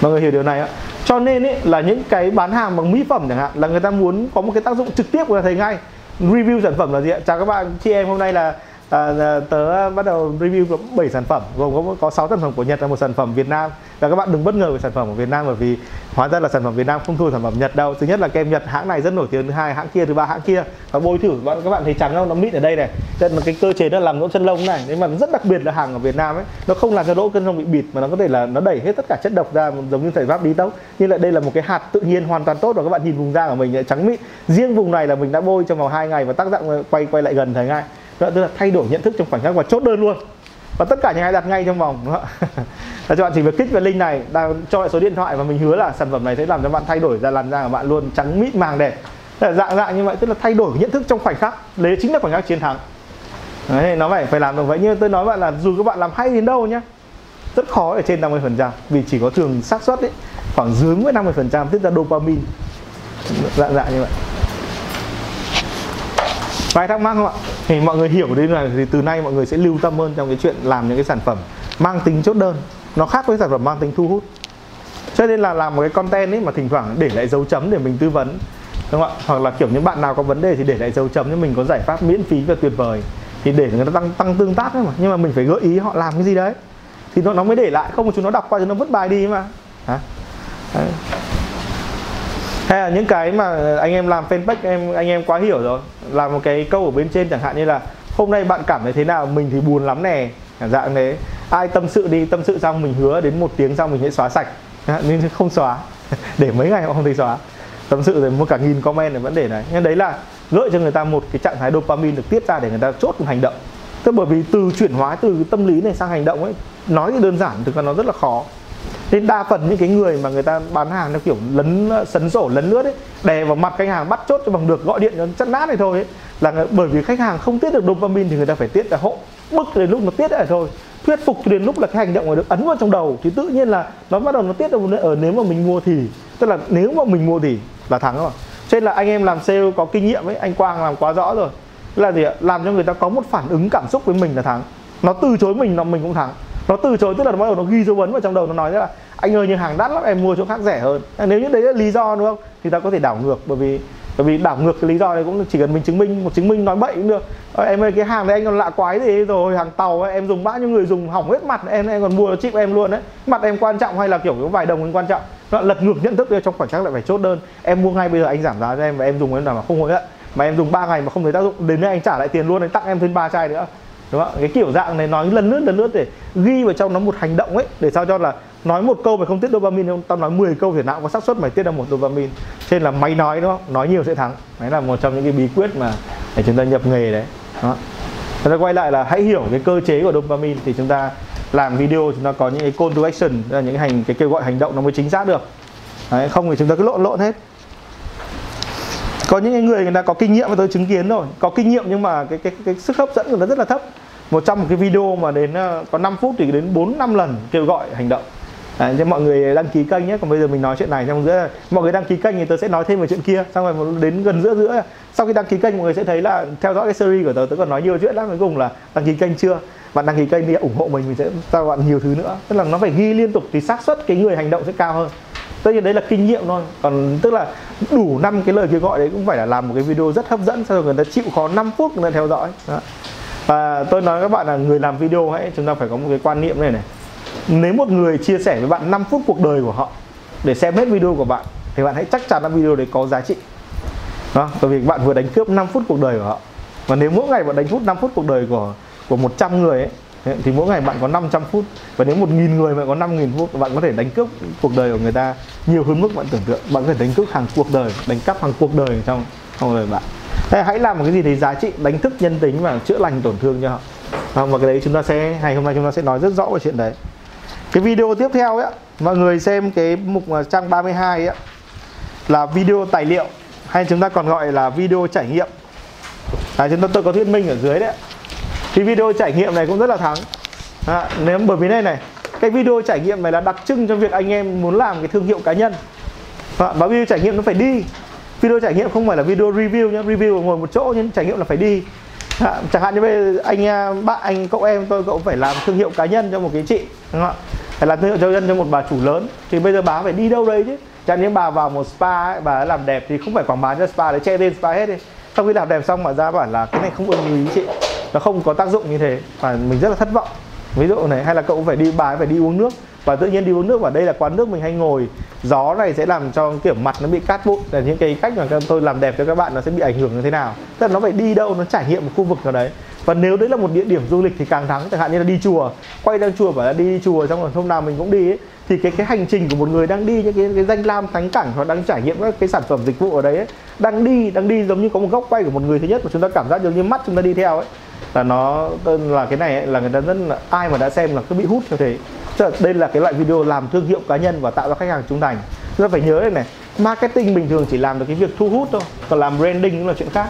Mọi người hiểu điều này ạ? Cho nên ấy, là những cái bán hàng bằng mỹ phẩm chẳng hạn là người ta muốn có một cái tác dụng trực tiếp của thấy ngay. Review sản phẩm là gì ạ? Chào các bạn chị em hôm nay là À, à, tớ bắt đầu review có 7 sản phẩm gồm có có 6 sản phẩm của Nhật và một sản phẩm Việt Nam. Và các bạn đừng bất ngờ về sản phẩm của Việt Nam bởi vì hóa ra là sản phẩm Việt Nam không thua sản phẩm Nhật đâu. Thứ nhất là kem Nhật hãng này rất nổi tiếng thứ hai hãng kia thứ ba hãng kia. Và bôi thử bạn các bạn thấy trắng không? Nó mịn ở đây này. Nên là cái cơ chế nó làm lỗ chân lông này. Nhưng mà rất đặc biệt là hàng ở Việt Nam ấy nó không làm cho lỗ chân lông bị bịt mà nó có thể là nó đẩy hết tất cả chất độc ra giống như giải pháp đi tốc nhưng lại đây là một cái hạt tự nhiên hoàn toàn tốt và các bạn nhìn vùng da của mình trắng mịn. Riêng vùng này là mình đã bôi trong vòng hai ngày và tác dụng quay quay lại gần thấy ngay đó tức là thay đổi nhận thức trong khoảnh khắc và chốt đơn luôn. Và tất cả những ai đặt ngay trong vòng là cho bạn chỉ việc kích vào link này đang cho lại số điện thoại và mình hứa là sản phẩm này sẽ làm cho bạn thay đổi ra làn da của bạn luôn trắng mịn màng đẹp. Là dạng dạng như vậy tức là thay đổi nhận thức trong khoảnh khắc. Đấy chính là khoảnh khắc chiến thắng. Đấy, nó phải phải làm được vậy. Như tôi nói bạn là dù các bạn làm hay đến đâu nhá rất khó ở trên 50 phần trăm. Vì chỉ có thường xác suất ấy khoảng dưới với 50 phần trăm tiết ra dopamine. Dạng dạng như vậy vài thắc mắc không ạ? Thì mọi người hiểu đến là thì từ nay mọi người sẽ lưu tâm hơn trong cái chuyện làm những cái sản phẩm mang tính chốt đơn. Nó khác với sản phẩm mang tính thu hút. Cho nên là làm một cái content ấy mà thỉnh thoảng để lại dấu chấm để mình tư vấn, đúng không ạ? Hoặc là kiểu những bạn nào có vấn đề thì để lại dấu chấm cho mình có giải pháp miễn phí và tuyệt vời thì để người ta tăng tăng tương tác ấy mà. Nhưng mà mình phải gợi ý họ làm cái gì đấy. Thì nó nó mới để lại, không mà chúng nó đọc qua chúng nó vứt bài đi mà. Hả? Đấy hay là những cái mà anh em làm fanpage, em, anh em quá hiểu rồi. Làm một cái câu ở bên trên chẳng hạn như là, hôm nay bạn cảm thấy thế nào? Mình thì buồn lắm nè. Dạng thế. Ai tâm sự đi, tâm sự xong mình hứa đến một tiếng sau mình sẽ xóa sạch. Nhưng không xóa. [LAUGHS] Để mấy ngày họ không thấy xóa. Tâm sự rồi mua cả nghìn comment là vẫn để này. Nhưng đấy là gợi cho người ta một cái trạng thái dopamine được tiết ra để người ta chốt một hành động. Tức bởi vì từ chuyển hóa, từ tâm lý này sang hành động ấy, nói thì đơn giản, thực ra nó rất là khó nên đa phần những cái người mà người ta bán hàng theo kiểu lấn, sấn sổ, lấn lướt ấy, đè vào mặt khách hàng, bắt chốt cho bằng được, gọi điện cho chất nát này thôi ấy, là bởi vì khách hàng không tiết được dopamine thì người ta phải tiết là hộ bức đến lúc nó tiết lại thôi. Thuyết phục đến lúc là cái hành động này được ấn vào trong đầu, thì tự nhiên là nó bắt đầu nó tiết được ở, nếu mà mình mua thì, tức là nếu mà mình mua thì là thắng rồi. Cho nên là anh em làm sale có kinh nghiệm ấy, anh Quang làm quá rõ rồi. Là gì ạ? Làm cho người ta có một phản ứng cảm xúc với mình là thắng. Nó từ chối mình là mình cũng thắng nó từ chối tức là nó bắt đầu nó ghi dấu vấn vào trong đầu nó nói là anh ơi nhưng hàng đắt lắm em mua chỗ khác rẻ hơn. À, nếu như đấy là lý do đúng không? Thì ta có thể đảo ngược bởi vì bởi vì đảo ngược cái lý do này cũng chỉ cần mình chứng minh một chứng minh nói bậy cũng được. Ờ, em ơi cái hàng này anh còn lạ quái gì rồi hàng tàu ấy, em dùng bao nhiêu người dùng hỏng hết mặt em em còn mua chip em luôn đấy. Mặt em quan trọng hay là kiểu có vài đồng em quan trọng? Nó lật ngược nhận thức trong khoảnh khắc lại phải chốt đơn. Em mua ngay bây giờ anh giảm giá cho em và em dùng em nào mà không hối hận. Mà em dùng 3 ngày mà không thấy tác dụng đến nay anh trả lại tiền luôn anh tặng em thêm ba chai nữa đúng không cái kiểu dạng này nói lần lướt lần lướt để ghi vào trong nó một hành động ấy để sao cho là nói một câu mà không tiết dopamine không tao nói 10 câu thì nào có xác suất mày tiết ra một dopamine. Trên là máy nói đúng không? Nói nhiều sẽ thắng. Đấy là một trong những cái bí quyết mà để chúng ta nhập nghề đấy đó chúng ta quay lại là hãy hiểu cái cơ chế của dopamine thì chúng ta làm video chúng ta có những cái call to action là những hành cái kêu gọi hành động nó mới chính xác được. Đấy, không thì chúng ta cứ lộn lộn hết có những người người ta có kinh nghiệm mà tôi chứng kiến rồi. Có kinh nghiệm nhưng mà cái cái, cái sức hấp dẫn của nó rất là thấp. Một trong một cái video mà đến ờ, có 5 phút thì đến 4 năm lần kêu gọi hành động. Đấy, cho mọi người đăng ký kênh nhé. Còn bây giờ mình nói chuyện này trong giữa mọi người đăng ký kênh thì tôi sẽ nói thêm về chuyện kia. Xong rồi đến gần giữa giữa. Sau khi đăng ký kênh mọi người sẽ thấy là theo dõi cái series của tớ tớ còn nói nhiều chuyện lắm. Cuối cùng là đăng ký kênh chưa? Bạn đăng ký kênh đi ủng hộ mình mình sẽ cho bạn nhiều thứ nữa. Tức là nó phải ghi liên tục thì xác suất cái người hành động sẽ cao hơn tất nhiên đấy là kinh nghiệm thôi. Còn tức là đủ năm cái lời kêu gọi đấy cũng phải là làm một cái video rất hấp dẫn sau người ta chịu khó 5 phút người ta theo dõi. Đó. và tôi nói các bạn là người làm video hãy chúng ta phải có một cái quan niệm này này. Nếu một người chia sẻ với bạn 5 phút cuộc đời của họ để xem hết video của bạn thì bạn hãy chắc chắn là video đấy có giá trị. Đó, bởi vì bạn vừa đánh cướp 5 phút cuộc đời của họ. Và nếu mỗi ngày bạn đánh phút 5 phút cuộc đời của của 100 người ấy thì mỗi ngày bạn có 500 phút và nếu một nghìn người bạn có 5.000 phút bạn có thể đánh cướp cuộc đời của người ta nhiều hơn mức bạn tưởng tượng. Bạn có thể đánh cướp hàng cuộc đời đánh cắp hàng cuộc đời trong trong đời bạn. Thế hãy làm một cái gì đấy giá trị đánh thức nhân tính và chữa lành tổn thương cho họ. Không, và cái đấy chúng ta sẽ ngày hôm nay chúng ta sẽ nói rất rõ về chuyện đấy. Cái video tiếp theo ấy mọi người xem cái mục à, trang 32 ấy là video tài liệu hay chúng ta còn gọi là video trải nghiệm. À, chúng ta tôi có thuyết minh ở dưới đấy thì video trải nghiệm này cũng rất là thắng. À, nếu bởi vì đây này cái video trải nghiệm này là đặc trưng cho việc anh em muốn làm cái thương hiệu cá nhân. À, và video trải nghiệm nó phải đi. Video trải nghiệm không phải là video review nhé review ngồi một chỗ nhưng trải nghiệm là phải đi. À, chẳng hạn như bây giờ anh à, bạn anh cậu em tôi cậu phải làm thương hiệu cá nhân cho một cái chị đúng không ạ? Phải làm thương hiệu cá nhân cho một bà chủ lớn. Thì bây giờ bà phải đi đâu đấy chứ? Chẳng những bà vào một spa ấy, bà làm đẹp thì không phải quảng bá cho spa để che tên spa hết đi. Sau khi làm đẹp xong mà ra bảo là cái này không ưng ý chị nó không có tác dụng như thế. Và mình rất là thất vọng. Ví dụ này hay là cậu phải đi bà phải đi uống nước. Và tự nhiên đi uống nước và đây là quán nước mình hay ngồi. Gió này sẽ làm cho kiểu mặt nó bị cát bụi. Là những cái cách mà tôi làm đẹp cho các bạn nó sẽ bị ảnh hưởng như thế nào. Tức là nó phải đi đâu nó trải nghiệm một khu vực nào đấy. Và nếu đấy là một địa điểm du lịch thì càng thắng. Chẳng hạn như là đi chùa. Quay ra chùa bảo là đi chùa xong rồi hôm nào mình cũng đi ấy, thì cái cái hành trình của một người đang đi những cái, cái danh lam thắng cảnh hoặc đang trải nghiệm các cái sản phẩm dịch vụ ở đấy ấy, đang đi đang đi giống như có một góc quay của một người thứ nhất mà chúng ta cảm giác giống như mắt chúng ta đi theo ấy là nó là cái này ấy, là người ta rất là ai mà đã xem là cứ bị hút theo thế. Tức là đây là cái loại video làm thương hiệu cá nhân và tạo ra khách hàng trung thành. Chúng ta phải nhớ đây này marketing bình thường chỉ làm được cái việc thu hút thôi còn làm branding cũng là chuyện khác.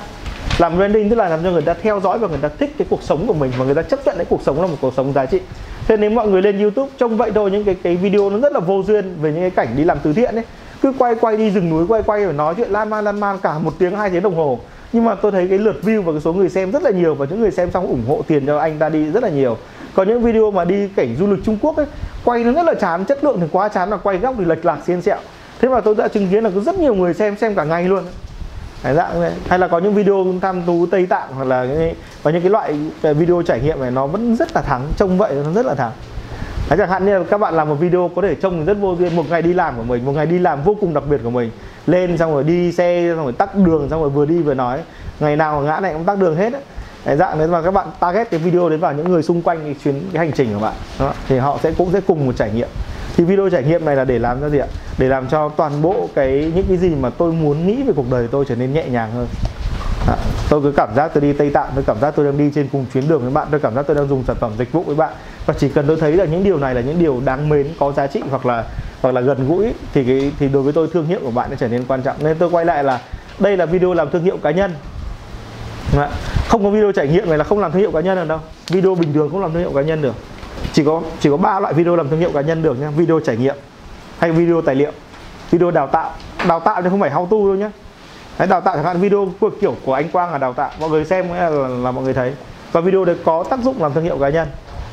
Làm branding tức là làm cho người ta theo dõi và người ta thích cái cuộc sống của mình và người ta chấp nhận cái cuộc sống là một cuộc sống giá trị. Thế nếu mọi người lên youtube trông vậy thôi những cái cái video nó rất là vô duyên về những cái cảnh đi làm từ thiện ấy. Cứ quay quay đi rừng núi quay quay rồi nói chuyện lan man lan man cả một tiếng hai tiếng đồng hồ nhưng mà tôi thấy cái lượt view và cái số người xem rất là nhiều và những người xem xong ủng hộ tiền cho anh ta đi rất là nhiều. Còn những video mà đi cảnh du lịch Trung Quốc ấy quay nó rất là chán chất lượng thì quá chán là quay góc thì lệch lạc xiên xẹo. Thế mà tôi đã chứng kiến là có rất nhiều người xem xem cả ngày luôn. Đấy, dạng này. hay là có những video tham tú Tây Tạng hoặc là cái, có những cái loại video trải nghiệm này nó vẫn rất là thắng trông vậy nó rất là thắng. Đấy, chẳng hạn như là các bạn làm một video có thể trông rất vô duyên một ngày đi làm của mình một ngày đi làm vô cùng đặc biệt của mình. Lên xong rồi đi xe xong rồi tắt đường xong rồi vừa đi vừa nói. Ngày nào ngã này cũng tắt đường hết ấy. Đấy, dạng đấy mà các bạn target cái video đến vào những người xung quanh cái chuyến cái hành trình của bạn. Đó. thì họ sẽ cũng sẽ cùng một trải nghiệm. Thì video trải nghiệm này là để làm cho gì ạ? Để làm cho toàn bộ cái những cái gì mà tôi muốn nghĩ về cuộc đời tôi trở nên nhẹ nhàng hơn. À, tôi cứ cảm giác tôi đi tây tạng tôi cảm giác tôi đang đi trên cùng chuyến đường với bạn tôi cảm giác tôi đang dùng sản phẩm dịch vụ với bạn và chỉ cần tôi thấy là những điều này là những điều đáng mến có giá trị hoặc là hoặc là gần gũi thì cái thì đối với tôi thương hiệu của bạn nó trở nên quan trọng. Nên tôi quay lại là đây là video làm thương hiệu cá nhân. Không có video trải nghiệm này là không làm thương hiệu cá nhân được đâu. Video bình thường không làm thương hiệu cá nhân được. Chỉ có chỉ có ba loại video làm thương hiệu cá nhân được nhá. Video trải nghiệm hay video tài liệu video đào tạo. Đào tạo thì không phải how to đâu nhá. Đấy, đào tạo chẳng hạn video của kiểu của anh Quang là đào tạo. Mọi người xem là, là, là mọi người thấy. Và video đấy có tác dụng làm thương hiệu cá nhân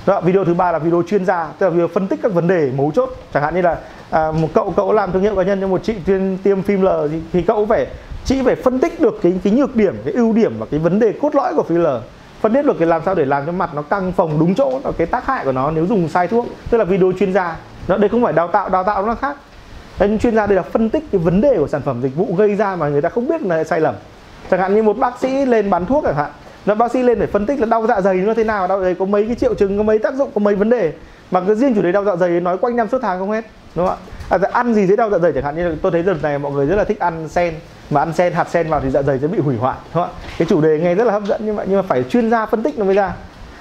đó, video thứ ba là video chuyên gia tức là video phân tích các vấn đề mấu chốt. Chẳng hạn như là à, một cậu cậu làm thương hiệu cá nhân cho một chị chuyên tiêm phim L thì, thì cậu phải chị phải phân tích được cái cái nhược điểm cái ưu điểm và cái vấn đề cốt lõi của filler phân tích được cái làm sao để làm cho mặt nó căng phồng đúng chỗ và cái tác hại của nó nếu dùng sai thuốc. Tức là video chuyên gia. Nó đây không phải đào tạo đào tạo nó khác. Nên chuyên gia đây là phân tích cái vấn đề của sản phẩm dịch vụ gây ra mà người ta không biết là sai lầm. Chẳng hạn như một bác sĩ lên bán thuốc chẳng hạn là bác sĩ lên để phân tích là đau dạ dày nó thế nào đau dạ dày có mấy cái triệu chứng có mấy tác dụng có mấy vấn đề. Mà cái riêng chủ đề đau dạ dày nói quanh năm suốt tháng không hết đúng không ạ? À, dạ, ăn gì dễ đau dạ dày chẳng hạn như tôi thấy đợt này mọi người rất là thích ăn sen mà ăn sen hạt sen vào thì dạ dày sẽ bị hủy hoại đúng không ạ? Cái chủ đề nghe rất là hấp dẫn nhưng mà nhưng mà phải chuyên gia phân tích nó mới ra.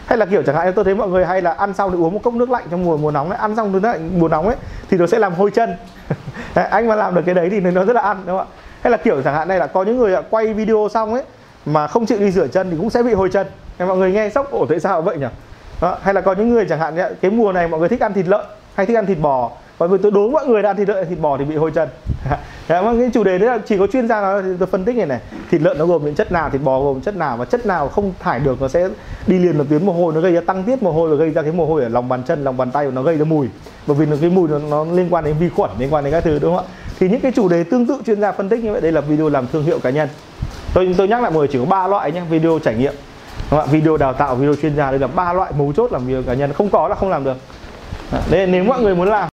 Hay là kiểu chẳng hạn tôi thấy mọi người hay là ăn xong thì uống một cốc nước lạnh trong mùa mùa nóng ấy ăn xong nước lạnh mùa nóng ấy thì nó sẽ làm hôi chân. [LAUGHS] Anh mà làm được cái đấy thì nó rất là ăn đúng không ạ? Hay là kiểu chẳng hạn này là có những người quay video xong ấy mà không chịu đi rửa chân thì cũng sẽ bị hôi chân Em mọi người nghe sốc ổ tại sao vậy nhỉ? Đó. hay là có những người chẳng hạn như cái mùa này mọi người thích ăn thịt lợn hay thích ăn thịt bò? Và vì tôi đố mọi người đã ăn thịt lợn thịt bò thì bị hôi chân [LAUGHS] Đấy, cái chủ đề đấy là chỉ có chuyên gia nói tôi phân tích này này thịt lợn nó gồm những chất nào thịt bò gồm chất nào và chất nào không thải được nó sẽ đi liền vào tuyến mồ hôi nó gây ra tăng tiết mồ hôi và gây ra cái mồ hôi ở lòng bàn chân lòng bàn tay và nó gây ra mùi. Bởi vì nó cái mùi nó, nó liên quan đến vi khuẩn liên quan đến các thứ đúng không ạ? Thì những cái chủ đề tương tự chuyên gia phân tích như vậy đây là video làm thương hiệu cá nhân tôi tôi nhắc lại mọi người chỉ có ba loại nhé, video trải nghiệm. Đúng không video đào tạo, video chuyên gia. Đây là ba loại mấu chốt làm việc cá nhân. Không có là không làm được. Nên nếu mọi người muốn làm